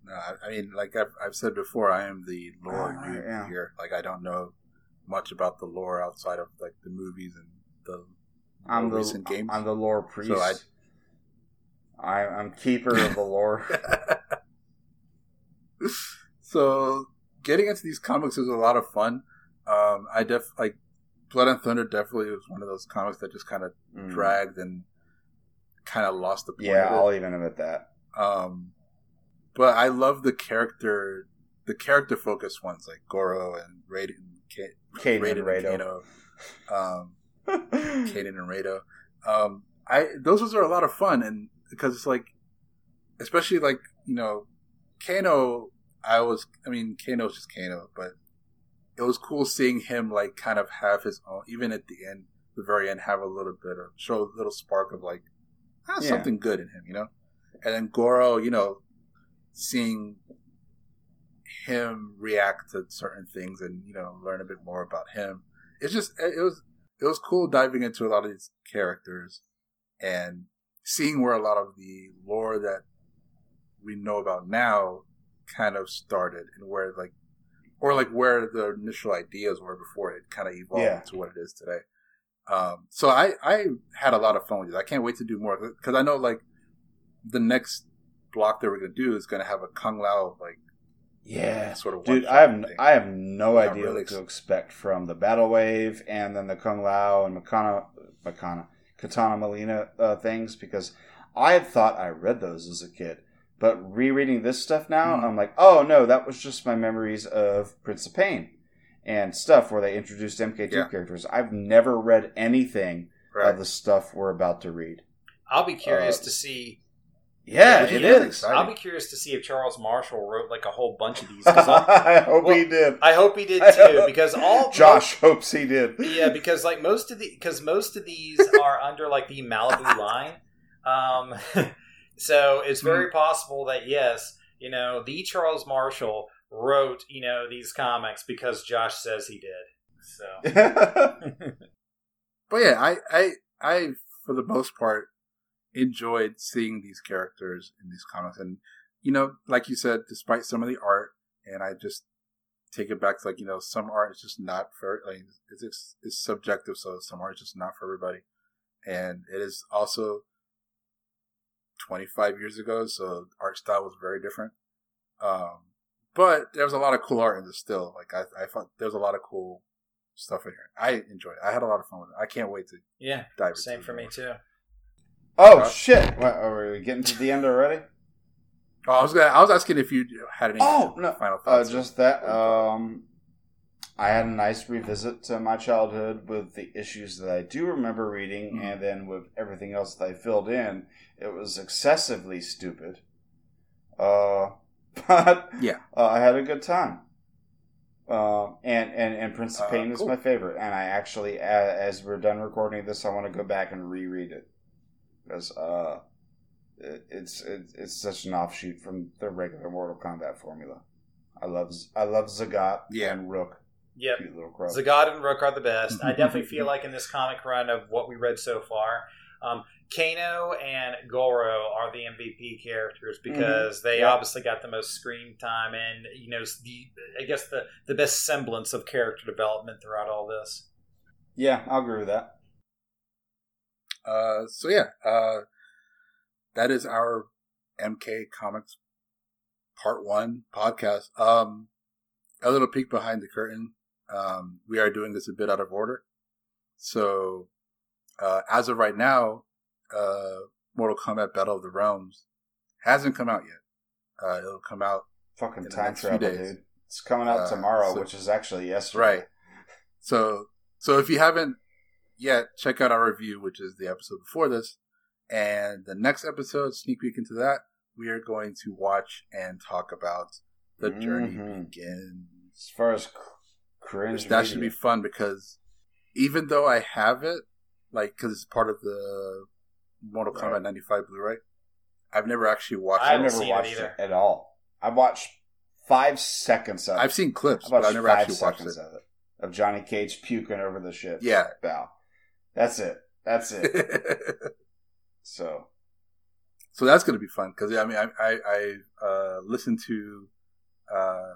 No, I, I mean, like I've, I've said before, I am the lore Ah, yeah. here. Like I don't know much about the lore outside of like the movies and the I'm the recent games. I'm the lore priest. So I- I, I'm keeper of the lore. so getting into these comics is a lot of fun. Um, I def like Blood and Thunder definitely was one of those comics that just kind of Mm. dragged and kind of lost the point. Yeah. I'll even admit that. Um, but I love the character, the character focused ones like Goro and Raiden, K- Kaden Raiden and Rado. Kano, um, Kaden and Rado. Um, I those ones are a lot of fun, and because it's like, especially like you know, Kano. I was, I mean, Kano's just Kano, but it was cool seeing him like kind of have his own, even at the end, the very end, have a little bit of show a little spark of like ah, Yeah. something good in him, you know. And then Goro, you know, seeing him react to certain things and you know learn a bit more about him. It's just it was it was cool diving into a lot of these characters and seeing where a lot of the lore that we know about now kind of started and where like or like where the initial ideas were before it kind of evolved Yeah. to what it is today. Um, so I I had a lot of fun with it. I can't wait to do more because I know like the next block that we're gonna do is gonna have a Kung Lao like Yeah, sort of dude, I have thing. I have no Yeah, idea really what to expect from the Battle Wave and then the Kung Lao and Makana, Makana, Kitana Mileena uh, things because I had thought I read those as a kid, but rereading this stuff now, Mhm. I'm like, oh no, that was just my memories of Prince of Pain and stuff where they introduced MK2 Yeah. characters. I've never read anything right. of the stuff we're about to read. I'll be curious Uh, to see. Yeah, it is is. exciting. I'll be curious to see if Charles Marshall wrote like a whole bunch of these. 'cause I, I hope Well, he did. I hope he did too, because all Josh hopes he did. Yeah, because like most of the because most of these are under like the Malibu line, um, so it's Hmm. very possible that yes, you know, the Charles Marshall wrote you know these comics because Josh says he did. So but yeah, I, I, I, for the most part, enjoyed seeing these characters in these comics, and you know, like you said, despite some of the art, and I just take it back to like you know, some art is just not for like it's it's, it's subjective, so some art is just not for everybody, and it is also twenty five years ago, so art style was very different. Um, but there was a lot of cool art in this still. Like I, I thought there was a lot of cool stuff in here. I enjoyed it. I had a lot of fun with it. I can't wait to yeah, dive into same for me more. too. Oh Josh? shit! What, are we getting to the end already? Oh, I was gonna, I was asking if you had any Oh no, final uh, thoughts. just that. Um, I had a nice revisit to my childhood with the issues that I do remember reading, Mhm. and then with everything else that I filled in, it was excessively stupid. Uh, but Yeah. uh, I had a good time. Uh, and, and and Prince of Uh, Pain is my favorite, and I actually, a- as we're done recording this, I want to go back and reread it because uh, it, it's it, it's such an offshoot from the regular Mortal Kombat formula. I love Z- I love Zagat Yeah. and Rook, Yep. cute little crow. Zagad and Rook are the best. I definitely feel like in this comic run of what we read so far, um, Kano and Goro are the MVP characters because they Yeah. obviously got the most screen time and you know the I guess the the best semblance of character development throughout all this. yeah, I'll agree with that. Uh, so yeah, uh, that is our MK Comics Part One podcast. Um, a little peek behind the curtain. Um, we are doing this a bit out of order. So, uh, as of right now, uh, Mortal Kombat Battle of the Realms hasn't come out yet. Uh, it'll come out Fucking time travel, days. dude. It's coming out Uh, tomorrow, so- which is actually yesterday. Right. So, so if you haven't yet, check out our review, which is the episode before this, and the next episode, sneak peek into that, we are going to watch and talk about the journey Mhm. begins. As far as Cringe. that should be fun because even though I have it, like because it's part of the Mortal Right. Kombat '95 Blu-ray, I've never actually watched. I I've it. haven't never seen it watched it, at all. I've watched five seconds of it. I've seen clips, I but watched I never actually watched it. of it. Of Johnny Cage puking over the ship. Yeah. Bow. That's it. That's it. so so that's going to be fun because I mean I I, I uh, listened to uh,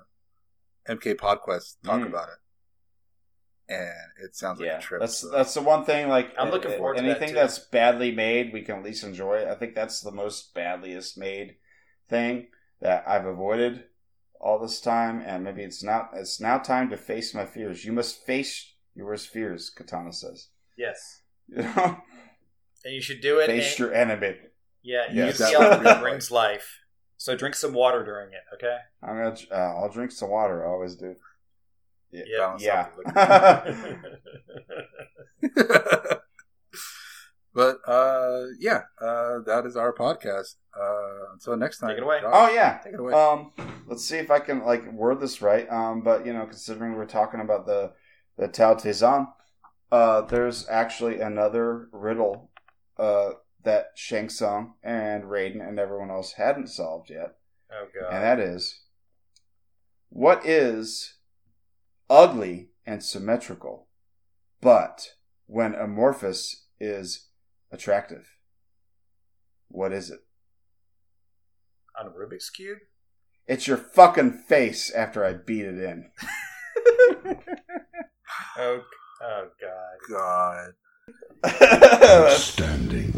MK Podquest talk Mm. about it, and it sounds like a trip. that's so. that's the one thing. Like I'm looking uh, forward to that, anything too. that's badly made, we can at least enjoy. I think that's the most badliest made thing that I've avoided all this time, and maybe it's not. It's now time to face my fears. You must face your worst fears, Kitana says. Yes. You know, And you should do it. face and- your enemy. yeah, Yes. use That the would element be that right. brings life. So drink some water during it, okay? I'm gonna. Uh, I'll drink some water. I always do. Yeah. Yeah. Yeah. but uh, yeah, uh, that is our podcast. Uh, until next time, Take it away. Josh, oh yeah. take it away. Um, let's see if I can like word this right. Um, but you know, considering we're talking about the the Tao Te Zhan, uh, there's actually another riddle uh, that Shang Tsung and Raiden and everyone else hadn't solved yet, Oh god. and that is, what is ugly and symmetrical, but when amorphous is attractive? What is it? On a Rubik's cube? It's your fucking face after I beat it in. Oh, oh god. God. Standing.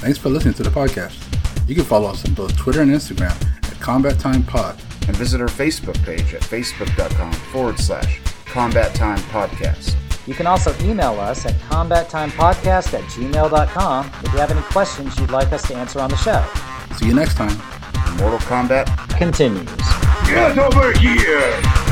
Thanks for listening to the podcast. You can follow us on both Twitter and Instagram at Combat Time Pod. and visit our Facebook page at facebook.com forward slash combat time podcast. You can also email us at combattimepodcast at gmail.com if you have any questions you'd like us to answer on the show. See you next time. Mortal Kombat Continues. Get over here!